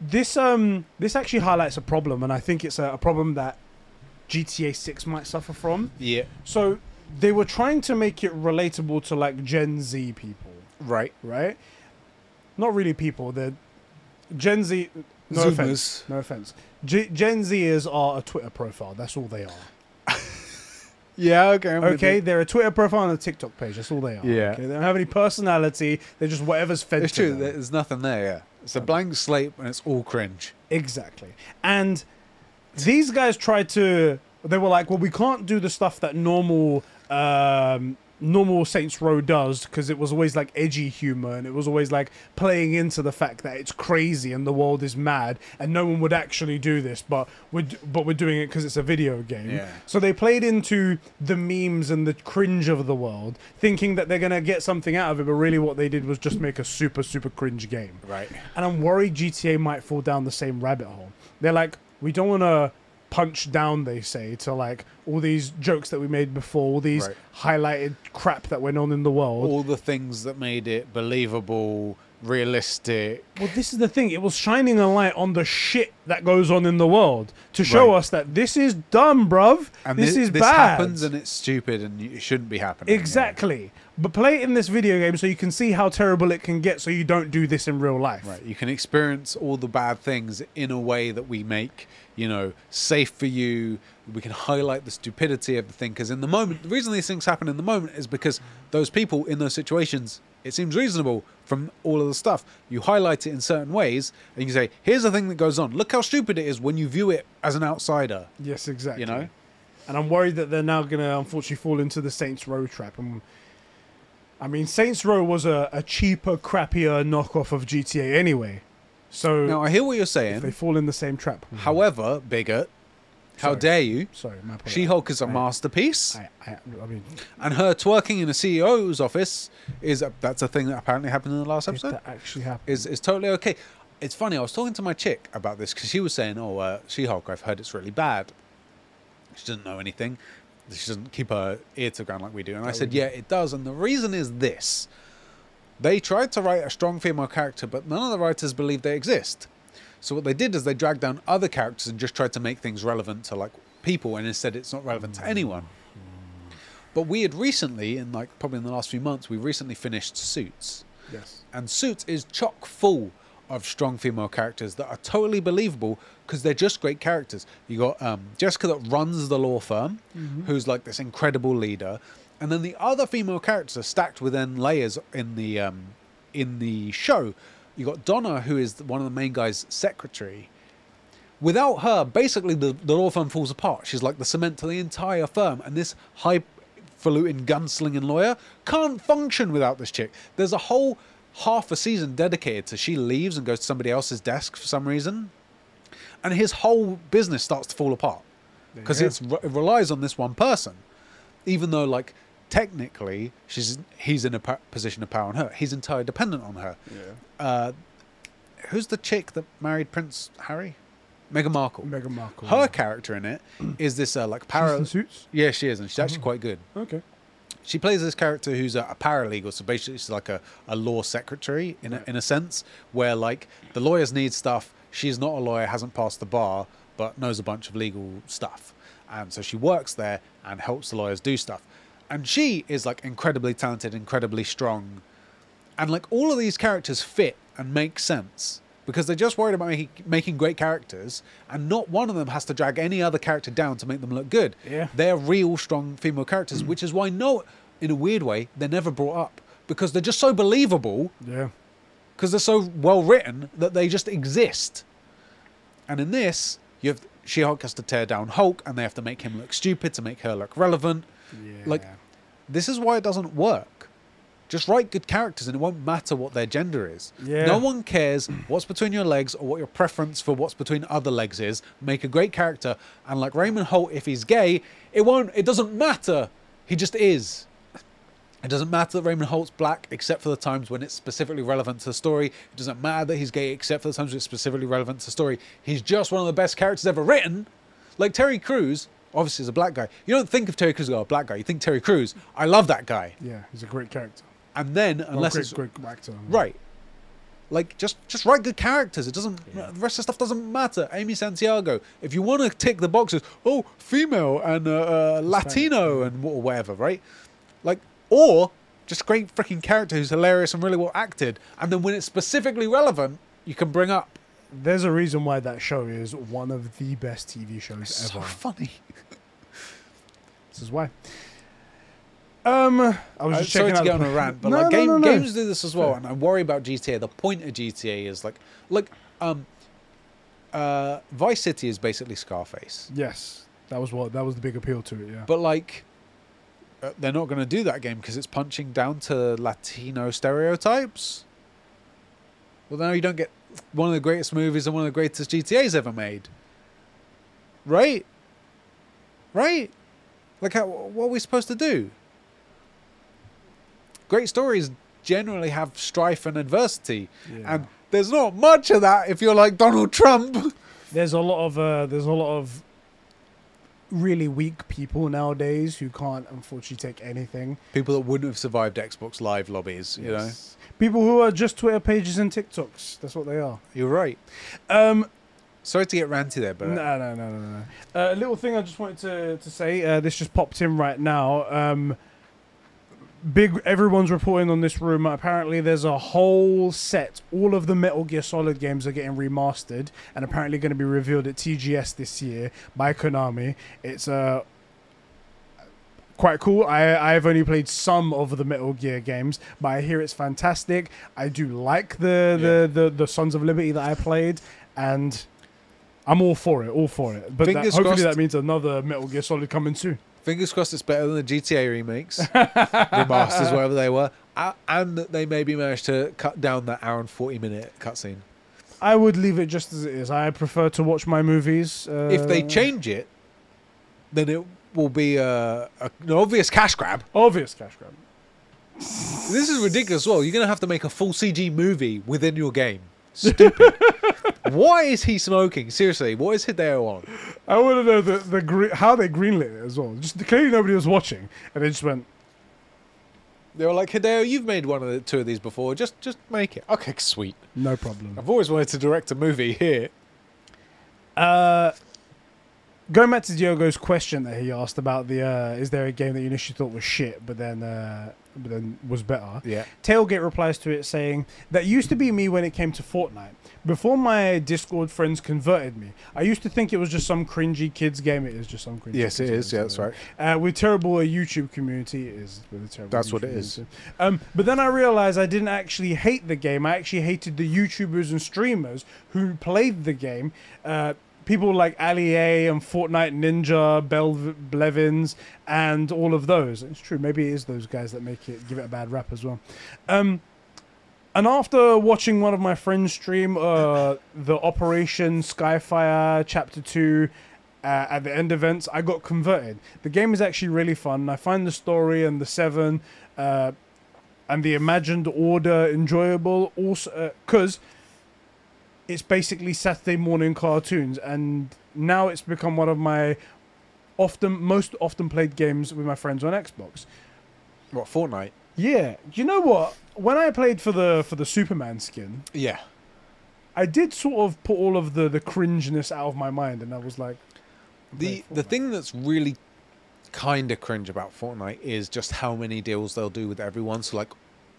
This um this actually highlights a problem, and I think it's a, a problem that GTA Six might suffer from. Yeah. So they were trying to make it relatable to like Gen Z people, Right. right? Not really people. They're Gen Z. No Zoomers. offense. No offense. G- Gen Zers are a Twitter profile. That's all they are. Yeah. Okay. I'm Okay, they're a Twitter profile and a TikTok page. That's all they are. Yeah. Okay? They don't have any personality. They're just whatever's fed It's to true. them. There's nothing there. Yeah. It's a blank slate and it's all cringe. Exactly. And these guys tried to. They were like, well, we can't do the stuff that normal um, normal Saints Row does because it was always like edgy humor and it was always like playing into the fact that it's crazy and the world is mad and no one would actually do this but we're d- but we're doing it because it's a video game Yeah. so they played into the memes and the cringe of the world thinking that they're gonna get something out of it but really what they did was just make a super super cringe game Right. and I'm worried GTA might fall down the same rabbit hole. They're like, we don't want to punch down, they say, to like all these jokes that we made before, all these Right. highlighted crap that went on in the world. All the things that made it believable, realistic. Well, this is the thing. It was shining a light on the shit that goes on in the world to show Right. us that this is dumb, bruv. And this thi- is this bad. happens and it's stupid and it shouldn't be happening. exactly. But play it in this video game so you can see how terrible it can get so you don't do this in real life. Right. You can experience all the bad things in a way that we make, you know, safe for you. We can highlight the stupidity of the thing because in the moment, the reason these things happen in the moment is because those people in those situations, it seems reasonable from all of the stuff. You highlight it in certain ways and you say, here's the thing that goes on. Look how stupid it is when you view it as an outsider. Yes, exactly. You know? and I'm worried that they're now going to unfortunately fall into the Saints Row trap. And I mean, Saints Row was a, a cheaper, crappier knockoff of GTA anyway. So Now, I hear what you're if saying. they fall in the same trap, However, bigot, how Sorry. dare you? sorry, my apologies. She Hulk is a I- masterpiece. I, I, I mean, And her twerking in a CEO's office is a, that's a thing that apparently happened in the last episode. that actually happened, Is is totally okay. It's funny. I was talking to my chick about this because she was saying, "Oh, uh, She-Hulk. I've heard it's really bad." She doesn't know anything. She doesn't keep her ear to the ground like we do. And I said, "Yeah, it does." And the reason is this: they tried to write a strong female character, but none of the writers believe they exist. So what they did is they dragged down other characters and just tried to make things relevant to like people, and instead it's not relevant to anyone. But we had recently, in like probably in the last few months, we recently finished Suits, yes, and Suits is chock full of strong female characters that are totally believable because they're just great characters. You got um, Jessica that runs the law firm, who's like this incredible leader, and then the other female characters are stacked within layers in the um, in the show. You got Donna, who is one of the main guy's secretary. Without her, basically the, the law firm falls apart. She's like the cement to the entire firm, and this highfalutin gunslinging lawyer can't function without this chick. There's a whole half a season dedicated to she leaves and goes to somebody else's desk for some reason, and his whole business starts to fall apart because it relies on this one person, even though like technically she's he's in a position of power on her. He's entirely dependent on her. yeah, Uh, who's the chick that married Prince Harry? Meghan Markle. Meghan Markle. Her character in it is this uh, like She's para. in suits. Yeah, she is, and she's actually Oh. quite good. Okay, She plays this character who's a, a paralegal, so basically she's like a, a law secretary in a, in a sense, where like the lawyers need stuff. She's not a lawyer, hasn't passed the bar, but knows a bunch of legal stuff, and so she works there and helps the lawyers do stuff. And she is like incredibly talented, incredibly strong, and like all of these characters fit and make sense because they're just worried about making, making great characters, and not one of them has to drag any other character down to make them look good. Yeah. They're real strong female characters, which is why no, in a weird way, they're never brought up because they're just so believable yeah, because they're so well written that they just exist. And in this, you have She-Hulk has to tear down Hulk, and they have to make him look stupid to make her look relevant. Yeah. Like, This is why it doesn't work. Just write good characters, and it won't matter what their gender is. Yeah. No one cares what's between your legs or what your preference for what's between other legs is. Make a great character, and like Raymond Holt, if he's gay, it won't. It doesn't matter. He just is. It doesn't matter that Raymond Holt's black, except for the times when it's specifically relevant to the story. It doesn't matter that he's gay, except for the times when it's specifically relevant to the story. He's just one of the best characters ever written. Like Terry Crews, obviously is a black guy. You don't think of Terry Crews as a black guy. You think Terry Crews. I love that guy. yeah, he's a great character. And then, Well, unless great, it's great actor. right, like just just write good characters. It doesn't. The rest of the stuff doesn't matter. Amy Santiago. If you want to tick the boxes, oh, female and uh, uh, Latino and whatever, right? Like, or just great freaking character who's hilarious and really well acted. And then when it's specifically relevant, you can bring up. There's a reason why that show is one of the best TV shows So ever. funny. This is why. Um, I was just sorry checking to out get on a rant, but No, like no, game, no, games do this as well, and I worry about GTA. The point of GTA is like, like, um, uh, Vice City is basically Scarface. Yes, that was what that was the big appeal to it. Yeah. But like, uh, they're not going to do that game because it's punching down to Latino stereotypes. Well, now you don't get one of the greatest movies and one of the greatest GTA's ever made. Right? Right? Like, how, what are we supposed to do? Great stories generally have strife and adversity, Yeah. and there's not much of that if you're like Donald Trump. There's a lot of uh, there's a lot of really weak people nowadays who can't unfortunately take anything. People that wouldn't have survived Xbox Live lobbies, you know? People who are just Twitter pages and TikToks. That's what they are. You're right. Um, Sorry to get ranty there, but no, no, no, no, no. Uh, a little thing I just wanted to to say. Uh, this just popped in right now. Um, big. Everyone's reporting on this rumor. Apparently, there's a whole set. All of the Metal Gear Solid games are getting remastered, and apparently going to be revealed at TGS this year by Konami. It's uh, quite cool. I I've only played some of the Metal Gear games, but I hear it's fantastic. I do like the the the, the Sons of Liberty that I played, and I'm all for it, all for it. But that, Fingers hopefully crossed. that means another Metal Gear Solid coming soon. fingers crossed it's better than the GTA remakes, remasters, whatever they were, A- and that they maybe managed to cut down that hour and 40 minute cutscene. I would leave it just as it is. I prefer to watch my movies. Uh, if they change it, then it will be a, a, an obvious cash grab. obvious cash grab. This is ridiculous as well. You're going to have to make a full CG movie within your game. Stupid. Why is he smoking? Seriously, what is Hideo on? I want to know the the gre- how they greenlit it as well. Just clearly nobody was watching, and they just went. They were like, Hideo, you've made one of the two of these before. Just just make it. Okay, sweet. No problem. I've always wanted to direct a movie here. Uh, going back to Diogo's question that he asked about the uh, is there a game that you initially thought was shit, but then uh, then was better? Yeah. Tailgate replies to it saying, That used to be me when it came to Fortnite. Before my Discord friends converted me, I used to think it was just some cringy kids game. It is just some cringy Yes, it is. game, Yeah, that's right. Uh, with terrible a YouTube community, it is with a terrible. That's what YouTube it is. community. Um, but then I realized I didn't actually hate the game. I actually hated the YouTubers and streamers who played the game. Uh, people like Ali A and Fortnite Ninja, Bel Blevins, and all of those. It's true. Maybe it is those guys that make it give it a bad rap as well. Um, and after watching one of my friends stream uh, the Operation Skyfire Chapter 2 uh, at the end events, I got converted. The game is actually really fun. I find the story and the Seven uh, and the Imagined Order enjoyable also because it's basically Saturday morning cartoons. And now it's become one of my often most often played games with my friends on Xbox. What Fortnite? Yeah, you know what? When I played for the for the Superman skin, Yeah. I did sort of put all of the the cringeness out of my mind, and I was like, The the thing that's really kind of cringe about Fortnite is just how many deals they'll do with everyone. So like,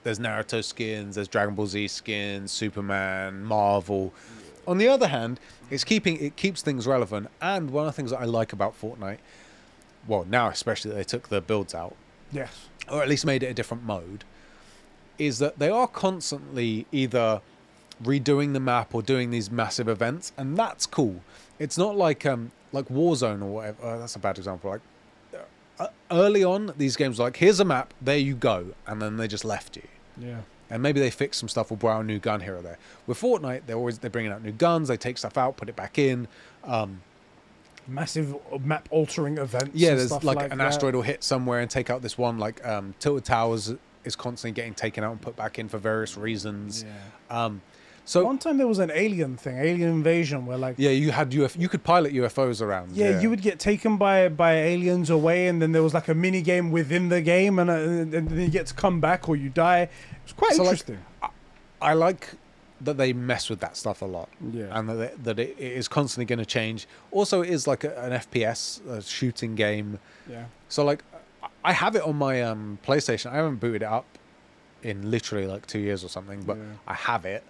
there's Naruto skins, there's Dragon Ball Z skins, Superman, Marvel. On the other hand, it's keeping it keeps things relevant. And one of the things that I like about Fortnite, well now especially they took the builds out, yes, or at least made it a different mode, is that they are constantly either redoing the map or doing these massive events, and that's cool. It's not like um like Warzone or whatever. Uh, that's a bad example. Like early on, these games were like here's a map, there you go, and then they just left you. yeah, And maybe they fix some stuff or borrow a new gun here or there. With Fortnite, they're always they're bringing out new guns. They take stuff out, put it back in. Um, massive map altering events. yeah, there's stuff like, like an that. asteroid will hit somewhere and take out this one. Like um, Tilted Towers is constantly getting taken out and put back in for various reasons. Yeah. Um, so One time there was an alien thing, alien invasion, where like yeah, you had UF, you could pilot UFOs around. yeah, you would get taken by by aliens away, and then there was like a mini game within the game, and, uh, and then you get to come back or you die. It's quite So, like, interesting. I like that they mess with that stuff a lot. yeah, and that, it- that it it is constantly going to change. Also, it is like a, an FPS, a shooting game. yeah. So like, I have it on my um, PlayStation. I haven't booted it up in literally like two years or something, but Yeah. I have it.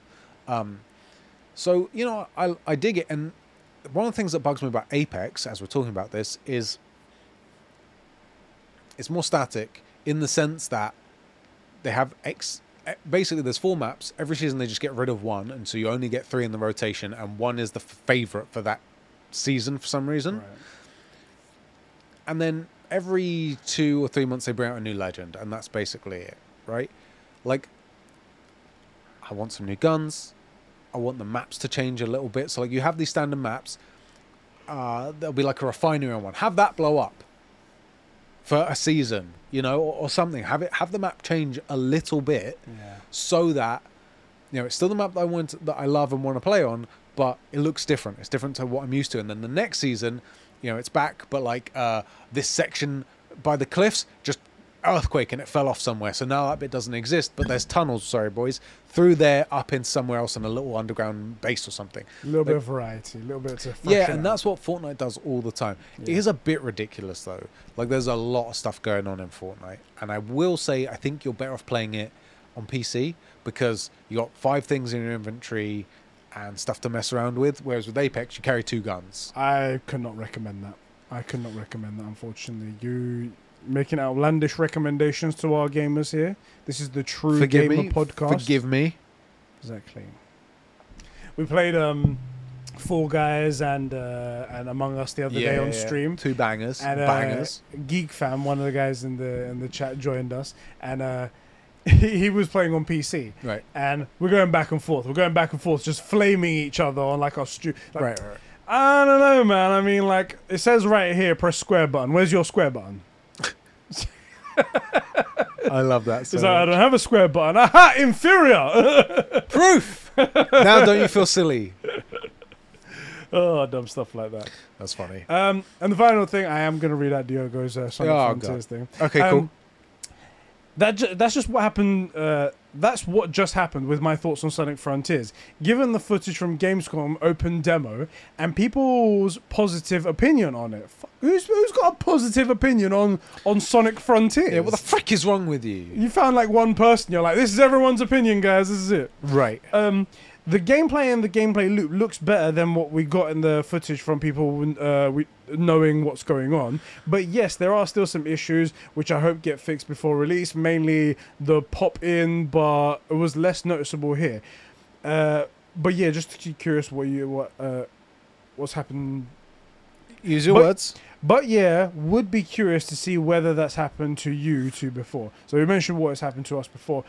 Um, so you know, I I dig it, and one of the things that bugs me about Apex, as we're talking about this, is it's more static in the sense that they have X. eh, Basically, there's four maps. Every season, they just get rid of one, and so you only get three in the rotation, and one is the favorite for that season for some reason Right. and then every two or three months they bring out a new legend, and that's basically it, right? Like, I want some new guns. I want the maps to change a little bit. So like you have these standard maps. Uh, there'll be like a refinery on one. Have that blow up for a season, you know, or, or something. Have it have the map change a little bit Yeah. so that you know it's still the map that I want that I love and want to play on, but it looks different. It's different to what I'm used to. And then the next season, you know, it's back, but like uh, this section by the cliffs just earthquake and it fell off somewhere. So now that bit doesn't exist, but there's tunnels. Sorry, boys, through there up in somewhere else in a little underground base or something. A little bit of variety, a little bit to Yeah, and out. that's what Fortnite does all the time. It Yeah. is a bit ridiculous though. Like there's a lot of stuff going on in Fortnite, and I will say I think you're better off playing it on PC because you got five things in your inventory and stuff to mess around with. Whereas with Apex, you carry two guns. I could not recommend that. I could not recommend that. Unfortunately, you making outlandish recommendations to our gamers here. This is the True Forgive Gamer me. podcast. Forgive me. Exactly. We played um, Fall Guys and uh, and Among Us the other day on stream. Two bangers. And uh, bangers. Geek Fam, one of the guys in the in the chat, joined us, and uh, he, he was playing on PC. Right. And we're going back and forth. We're going back and forth, just flaming each other on like our stu- like, right. Right. I don't know, man. I mean, like it says right here, press square button. Where's your square button? I love that. So It's like, I don't have a square button. Aha, inferior. Proof. now don't you feel silly? oh, dumb stuff like that. That's funny. Um, and the final thing, I am going to read out Diogo's uh, Sonic Oh, Frontiers thing. Okay, Um, cool. That ju- that's just what happened. Uh, that's what just happened with my thoughts on Sonic Frontiers. Given the footage from Gamescom open demo and people's positive opinion on it, who's who's got a positive opinion on on Sonic Frontiers? Yeah, what the frick is wrong with you? you found like one person. You're like, this is everyone's opinion, guys. This is it. Right. Um, the gameplay and the gameplay loop looks better than what we got in the footage from people uh, we, knowing what's going on. But yes, there are still some issues which I hope get fixed before release. Mainly the pop in, but it was less noticeable here. Uh, but yeah, just curious what you what uh, what's happened. Use your But- words. But yeah, would be curious to see whether that's happened to you two before. So we mentioned what has happened to us before.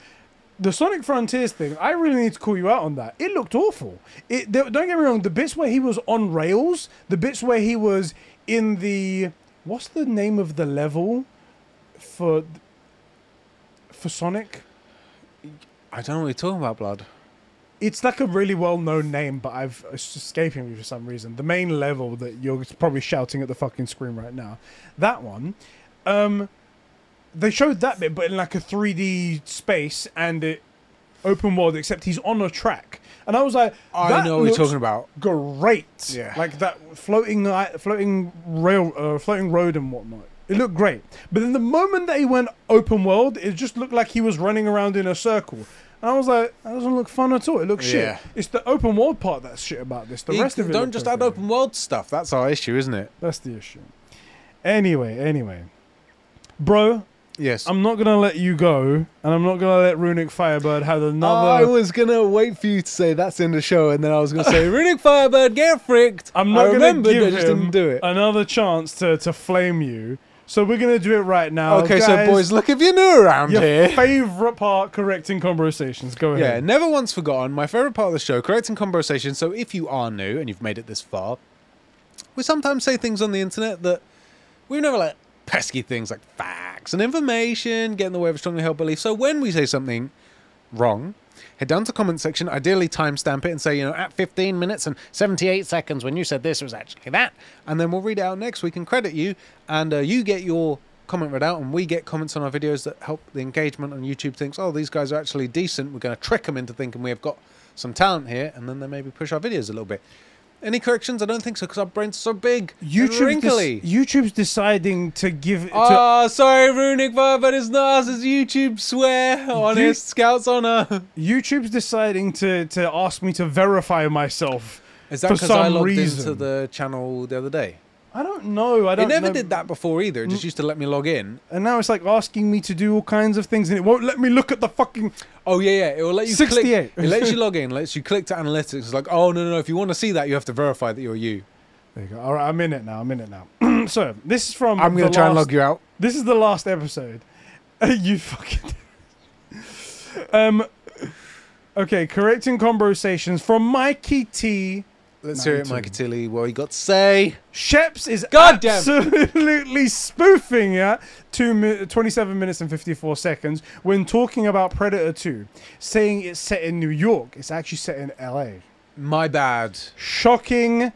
The Sonic Frontiers thing, I really need to call you out on that. It looked awful. It don't get me wrong. The bits where he was on rails, the bits where he was in the what's the name of the level for for Sonic? I don't know what you're talking about, blood. It's like a really well-known name, but I've it's escaping me for some reason. The main level that you're probably shouting at the fucking screen right now, that one. Um, they showed that bit, but in like a 3D space and it open world, except he's on a track, and I was like, I know what you're talking about. Great, Yeah. like that floating, floating rail, uh, floating road and whatnot. It looked great, but then the moment that he went open world, it just looked like he was running around in a circle. And I was like, that doesn't look fun at all. It looks Yeah. shit. It's the open world part that's shit about this. The You rest of it don't just add open world stuff. That's our issue, isn't it? That's the issue. Anyway, anyway, bro, Yes. I'm not gonna let you go, and I'm not gonna let Runic Firebird have another. I was gonna wait for you to say that's in the show, and then I was gonna say Runic Firebird, get fricked. I'm I not gonna give just him didn't do it. another chance to to flame you. So we're gonna do it right now. okay, Guys, so boys, look if you're new around your here. favorite part correcting conversations. Go ahead. Yeah, never once forgotten. My favorite part of the show, correcting conversations. So if you are new and you've made it this far, we sometimes say things on the internet that we've never let pesky things like facts and information get in the way of strongly held belief. So when we say something wrong, head down to the comment section, ideally timestamp it and say, you know, at 15 minutes and 78 seconds when you said this was actually that. And then we'll read it out next week and credit you. And uh, you get your comment read out and we get comments on our videos that help the engagement and YouTube thinks, oh, these guys are actually decent. We're going to trick them into thinking we have got some talent here. And then they maybe push our videos a little bit. Any corrections? I don't think so because our brain's are so big wrinkly. dec- YouTube's deciding to give it to. Oh, sorry, Runic but it's not us, it's YouTube swear. Honest Scouts Honor. YouTube's deciding to to ask me to verify myself. Is that because I logged reason. into the channel the other day? I don't know. I don't. never know. did that before either. It just used to let me log in. And now it's like asking me to do all kinds of things, and it won't let me look at the fucking. Oh yeah, yeah. It will let you 68. click. It lets you log in. Lets you click to analytics. It's like, oh no, no, no. If you want to see that, you have to verify that you're you. There you go. All right, I'm in it now. I'm in it now. so this is from. I'm gonna try and log you out. This is the last episode. you fucking. um. Okay, correcting conversations from Mikey T. Let's hear it, 92. Mikey Tilly. What you got to say? Sheps is God damn. absolutely spoofing at two mi- 27 minutes and 54 seconds when talking about Predator 2, saying it's set in New York. It's actually set in LA. My bad. Shocking,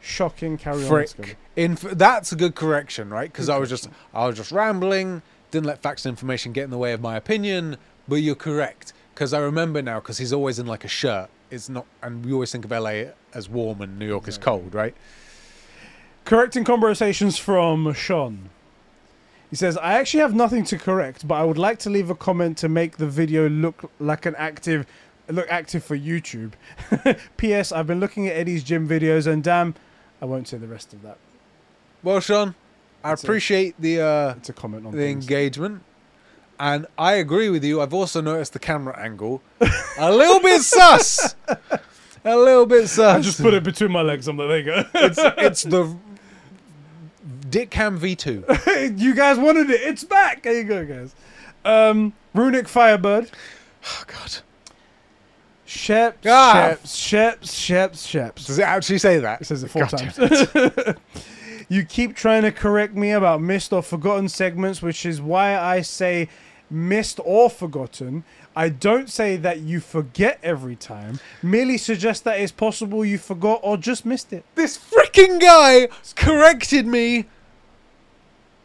shocking. Carry on. let's. Frick. That's a good correction, right? Because I was just I was just rambling, didn't let facts and information get in the way of my opinion. But you're correct because I remember now because he's always in like a shirt. It's not, and we always think of LA as warm and New York is cold, right? Correcting conversations from Sean. He says, I actually have nothing to correct, but I would like to leave a comment to make the video look like an active look active for YouTube. P.S. I've been looking at Eddie's gym videos and damn, I won't say the rest of that. Well, Sean, I That's a- appreciate the uh, It's a comment on the things. engagement, and I agree with you. I've also noticed the camera angle a little bit sus, a little bit sus. I just put it between my legs. I'm like, there you go. It's it's the Dick Cam V2. you guys wanted it. It's back. There you go, guys. Um, Runic Firebird. Oh God. Sheps, Ah. Sheps, Sheps, Sheps, Sheps. Does it actually say that? It says it four God times. you keep trying to correct me about missed or forgotten segments, which is why I say missed or forgotten. I don't say that you forget every time, merely suggest that it's possible you forgot or just missed it. This freaking guy corrected me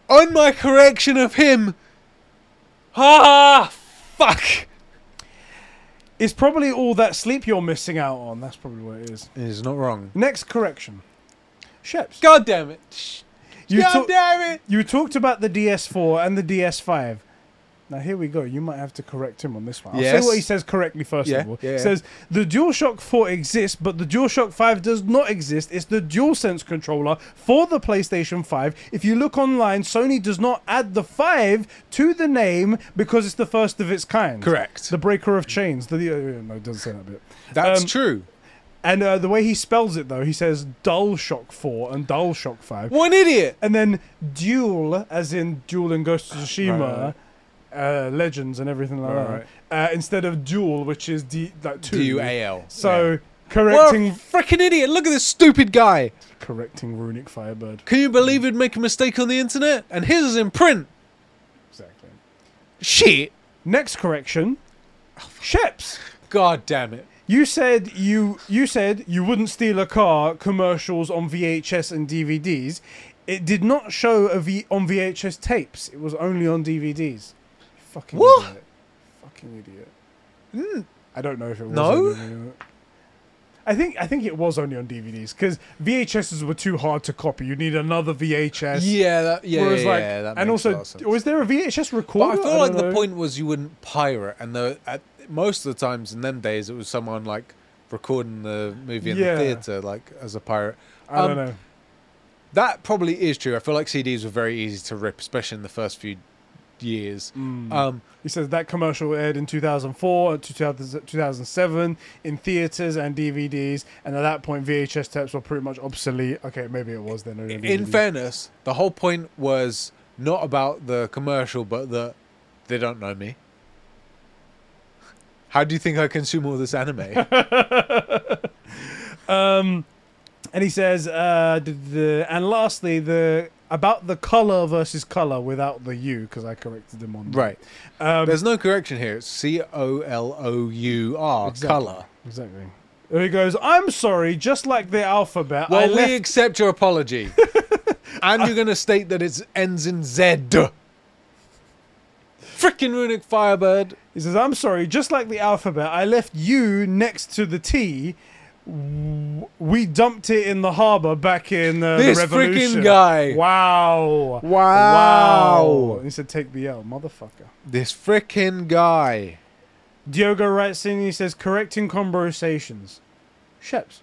on my correction of him. Ah, fuck. It's probably all that sleep you're missing out on. That's probably what it is. He's not wrong. Next correction. Sheps. God damn it. You, God talk- damn it. you talked about the DS4 and the DS5. Now here we go. You might have to correct him on this one. I'll Yes. say what he says correctly first Yeah, of all. yeah, He says the DualShock 4 exists, but the DualShock 5 does not exist. It's the DualSense controller for the PlayStation 5. If you look online, Sony does not add the 5 to the name because it's the first of its kind. Correct. The breaker of chains. The, uh, no, it doesn't say that bit. That's um, true. And uh, the way he spells it though, he says DualShock 4 and DualShock 5. One idiot. And then Duel, as in Duel and Ghost of Tsushima, Right, Uh, Legends and everything like Right, that. Uh, instead of Dual, which is D like two. D U A L. So Yeah. correcting What a freaking idiot. Look at this stupid guy. correcting Runic Firebird. Can you believe he'd make a mistake on the internet? And his is in print. Exactly. Shit. Next correction. Sheps. God damn it. You said you you said you wouldn't steal a car commercials on VHS and DVDs. It did not show a v- on VHS tapes. It was only on DVDs. Fucking What? idiot. Fucking idiot. Mm. I don't know if it was. No? I think I think it was only on DVDs because VHSs were too hard to copy. You need another VHS. Yeah, that, yeah, Whereas, yeah, like, yeah, that and also, was there a VHS recorder? But? I feel like don't the point was you wouldn't pirate, and the at, most of the times in them days it was someone like recording the movie in Yeah. the theater, like as a pirate. I don't um, know. That probably is true. I feel like CDs were very easy to rip, especially in the first few years. Mm. Um, He says that commercial aired in 2004 and 2000 2007 in theaters and DVDs, and at that point VHS tapes were pretty much obsolete. Okay, maybe it was then. on in fairness, the whole point was not about the commercial, but that they don't know me. How do you think I consume all this anime? um, and he says, uh, the, the and lastly the about the color versus color without the U because I corrected him on that. right. Um, There's no correction here. It's C O L O U R, Exactly. color. exactly. He goes, I'm sorry, just like the alphabet. I Well, we left accept your apology. and you're going to state that it ends in Z. Frickin' Runic Firebird. He says, I'm sorry, just like the alphabet, I left U next to the T. We dumped it in the harbor back in uh, This the revolution. freaking guy. Wow. Wow. Wow. He said, take the L, motherfucker. This frickin' guy. Diogo writes in, he says, correcting conversations. Sheps.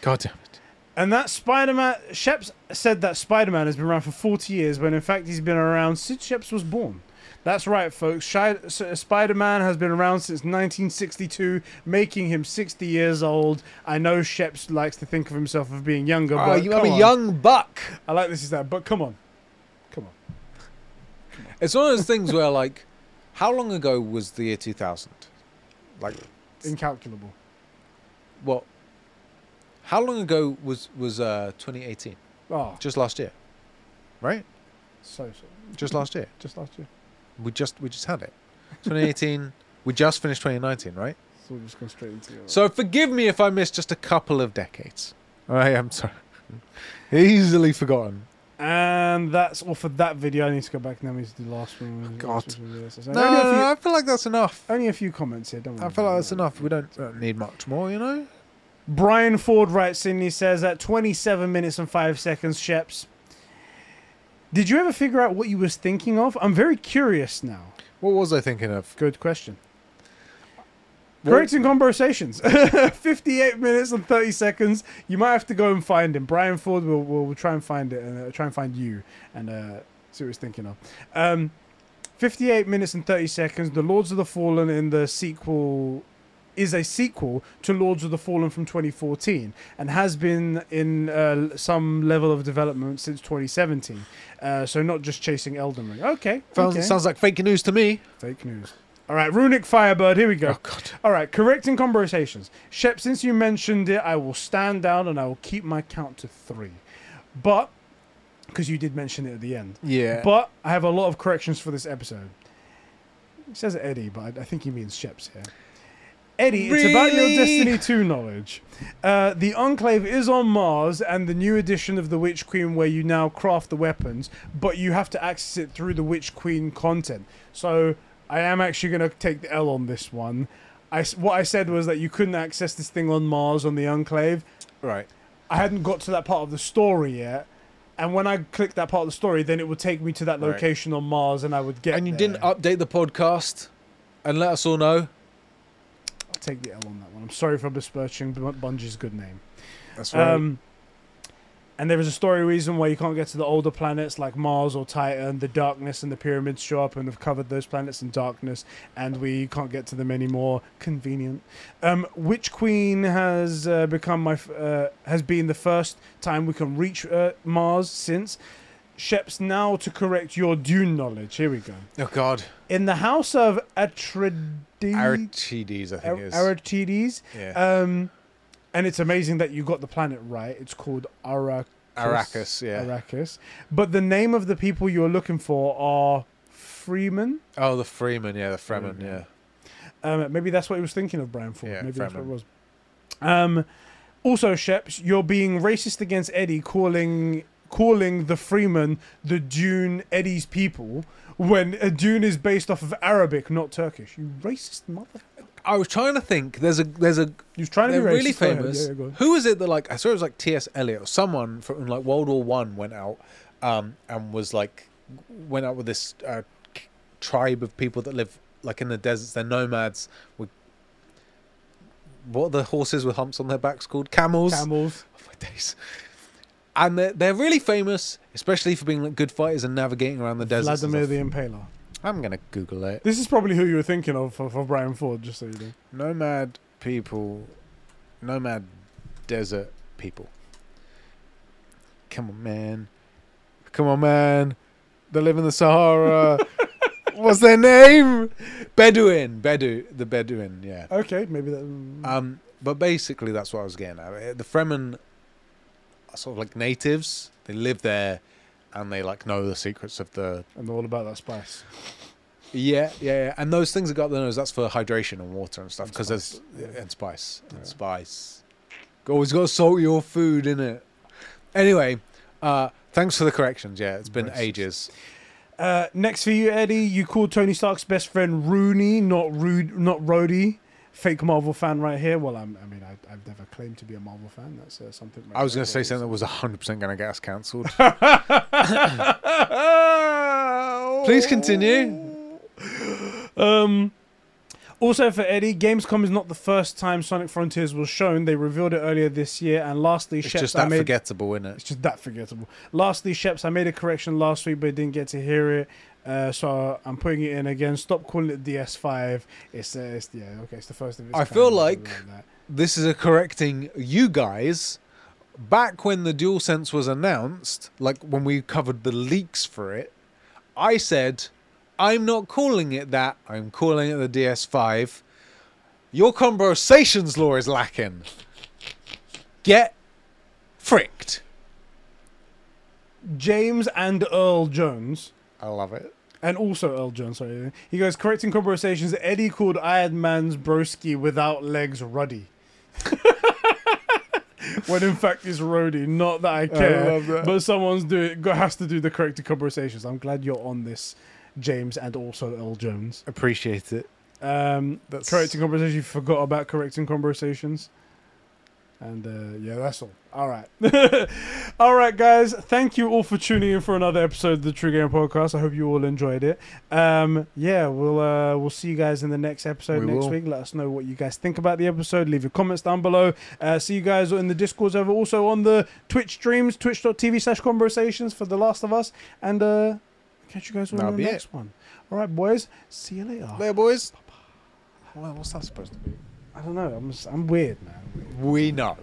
God damn it. And that Spider Man, Sheps said that Spider Man has been around for 40 years when in fact he's been around since Sheps was born. That's right, folks. Spider-Man has been around since 1962, making him 60 years old. I know Sheps likes to think of himself as being younger, Oh, but you, come I'm a on. young buck. I like this is that, but come on, come on. It's one of those things where, like, how long ago was the year 2000? Like, Incalculable. what? How long ago was was uh 2018? Oh, Just last year, right? so so. Just last year. Just last year. We just we just had it. 2018. we just finished 2019, right? So we're just going straight into it. So forgive me if I missed just a couple of decades. I am sorry. Easily forgotten. And that's all for that video. I need to go back now. We do the last one. God. With this. No, a few, I feel like that's enough. only a few comments here. Don't worry. I feel like that's enough. We don't uh, need much more, you know. Brian Ford writes in, he says, at 27 minutes and 5 seconds, Sheps, did you ever figure out what you was thinking of? I'm very curious now. What was I thinking of? Good question. What- Correcting conversations. 58 minutes and 30 seconds. You might have to go and find him. Brian Ford will will will try and find it and uh, try and find you and uh, see what he's thinking of. Um, 58 minutes and 30 seconds. The Lords of the Fallen in the sequel is a sequel to Lords of the Fallen from 2014 and has been in uh, some level of development since 2017. Uh, so not just chasing Elden Ring. Okay. Sounds, okay. sounds like fake news to me. Fake news. All right, Runic Firebird. Here we go. Oh God. All right, correcting conversations. Shep, since you mentioned it, I will stand down and I will keep my count to three. But, because you did mention it at the end. Yeah. But I have a lot of corrections for this episode. It says Eddie, but I, I think he means Sheps here. Eddie, it's about your Destiny 2 knowledge. Uh, the Enclave is on Mars and the new edition of the Witch Queen where you now craft the weapons, but you have to access it through the Witch Queen content. So I am actually going to take the L on this one. I, what I said was that you couldn't access this thing on Mars on the Enclave. right. I hadn't got to that part of the story yet. And when I clicked that part of the story, then it would take me to that Right. location on Mars and I would get And you there. didn't update the podcast and let us all know. Take the L on that one. I'm sorry for besmirching Bu- Bungie's a good name. That's Um, and there is a story reason why you can't get to the older planets like Mars or Titan. The darkness and the pyramids show up and have covered those planets in darkness, and we can't get to them anymore. Convenient. Um, Witch Queen has uh, become my f- uh, has been the first time we can reach uh, Mars since. Sheps, now to correct your Dune knowledge. Here we go. oh God. In the house of Atreides, Aristides, I think it is. Aristides, yeah. um, and it's amazing that you got the planet right. It's called Arrakis. Arrakis, yeah. Arrakis. But the name of the people you're looking for are Freeman. oh, the Freeman, yeah, the Fremen, yeah. Um, maybe that's what he was thinking of, Brian Ford. Yeah, maybe that's what it was. Um, also, Sheps, you're being racist against Eddie, calling calling the Freeman the Dune Eddie's people when a Dune is based off of Arabic, not Turkish. You racist mother. I was trying to think. There's a there's a He was trying to be racist. really famous. Yeah, yeah. Who is it that like I saw it was like T.S. Eliot or someone from like World War One went out um, and was like went out with this uh, tribe of people that live like in the deserts. They're nomads. With what are the horses with humps on their backs called? Camels. Camels. Oh my days. And they're, they're really famous, especially for being like good fighters and navigating around the deserts. and Vladimir the Impaler. I'm gonna Google it. This is probably who you were thinking of for, for Brian Ford, just so you know. Nomad people, nomad desert people. Come on, man. Come on, man. They live in the Sahara. What's their name? Bedouin. Bedu. The Bedouin. Yeah. Okay, maybe that. Um. But basically, that's what I was getting at. The Fremen sort of like natives. They live there, and they like know the secrets of the. and all about that spice. Yeah, yeah, yeah. And those things that got the nose, that's for hydration and water and stuff. Because there's yeah. and spice and Yeah. spice. Always got to salt your food in it. Anyway, uh, thanks for the corrections. Yeah, it's been Racist. ages. Uh, next for you, Eddie. You called Tony Stark's best friend Rooney, not Rude, not Rhodey. Fake Marvel fan right here. Well, I'm, I mean, I, I've never claimed to be a Marvel fan. That's uh, something. I was going to say something that was 100% going to get us cancelled. Please continue. Um. Also for Eddie, Gamescom is not the first time Sonic Frontiers was shown. They revealed it earlier this year. And lastly, It's Sheps, just I that made forgettable, isn't It's just that forgettable. Lastly, Sheps, I made a correction last week, but didn't get to hear it. Uh, so I'm putting it in again. Stop calling it DS5. It's, uh, it's yeah okay. It's the first of its I kind, feel like- This is a correcting you guys. Back when the DualSense was announced, like when we covered the leaks for it, I said, I'm not calling it that. I'm calling it the DS5. Your conversations law is lacking. Get fricked. James and Earl Jones. I love it. And also Earl Jones, sorry. He goes, correcting conversations. Eddie called Iron Man's broski without legs Ruddy. when in fact it's Rhodey. Not that I care. love that. But someone's doing has to do the correcting conversations. I'm glad you're on this, James, and also Earl Jones. Appreciate it. Um, That's- correcting conversations. You forgot about correcting conversations. And uh, yeah, that's all. All right. all right, guys. Thank you all for tuning in for another episode of the True Game Podcast. I hope you all enjoyed it. Um, yeah, we'll uh, we'll see you guys in the next episode We next will. week. Let us know what you guys think about the episode. Leave your comments down below. Uh, see you guys in the Discords over also on the Twitch streams, twitch.tv slash conversations for The Last of Us. And uh, catch you guys all That'll in the next one. All right, boys. See you later. There, boys. Well, what's that supposed to be? I don't know. I'm, I'm weird, man. We know.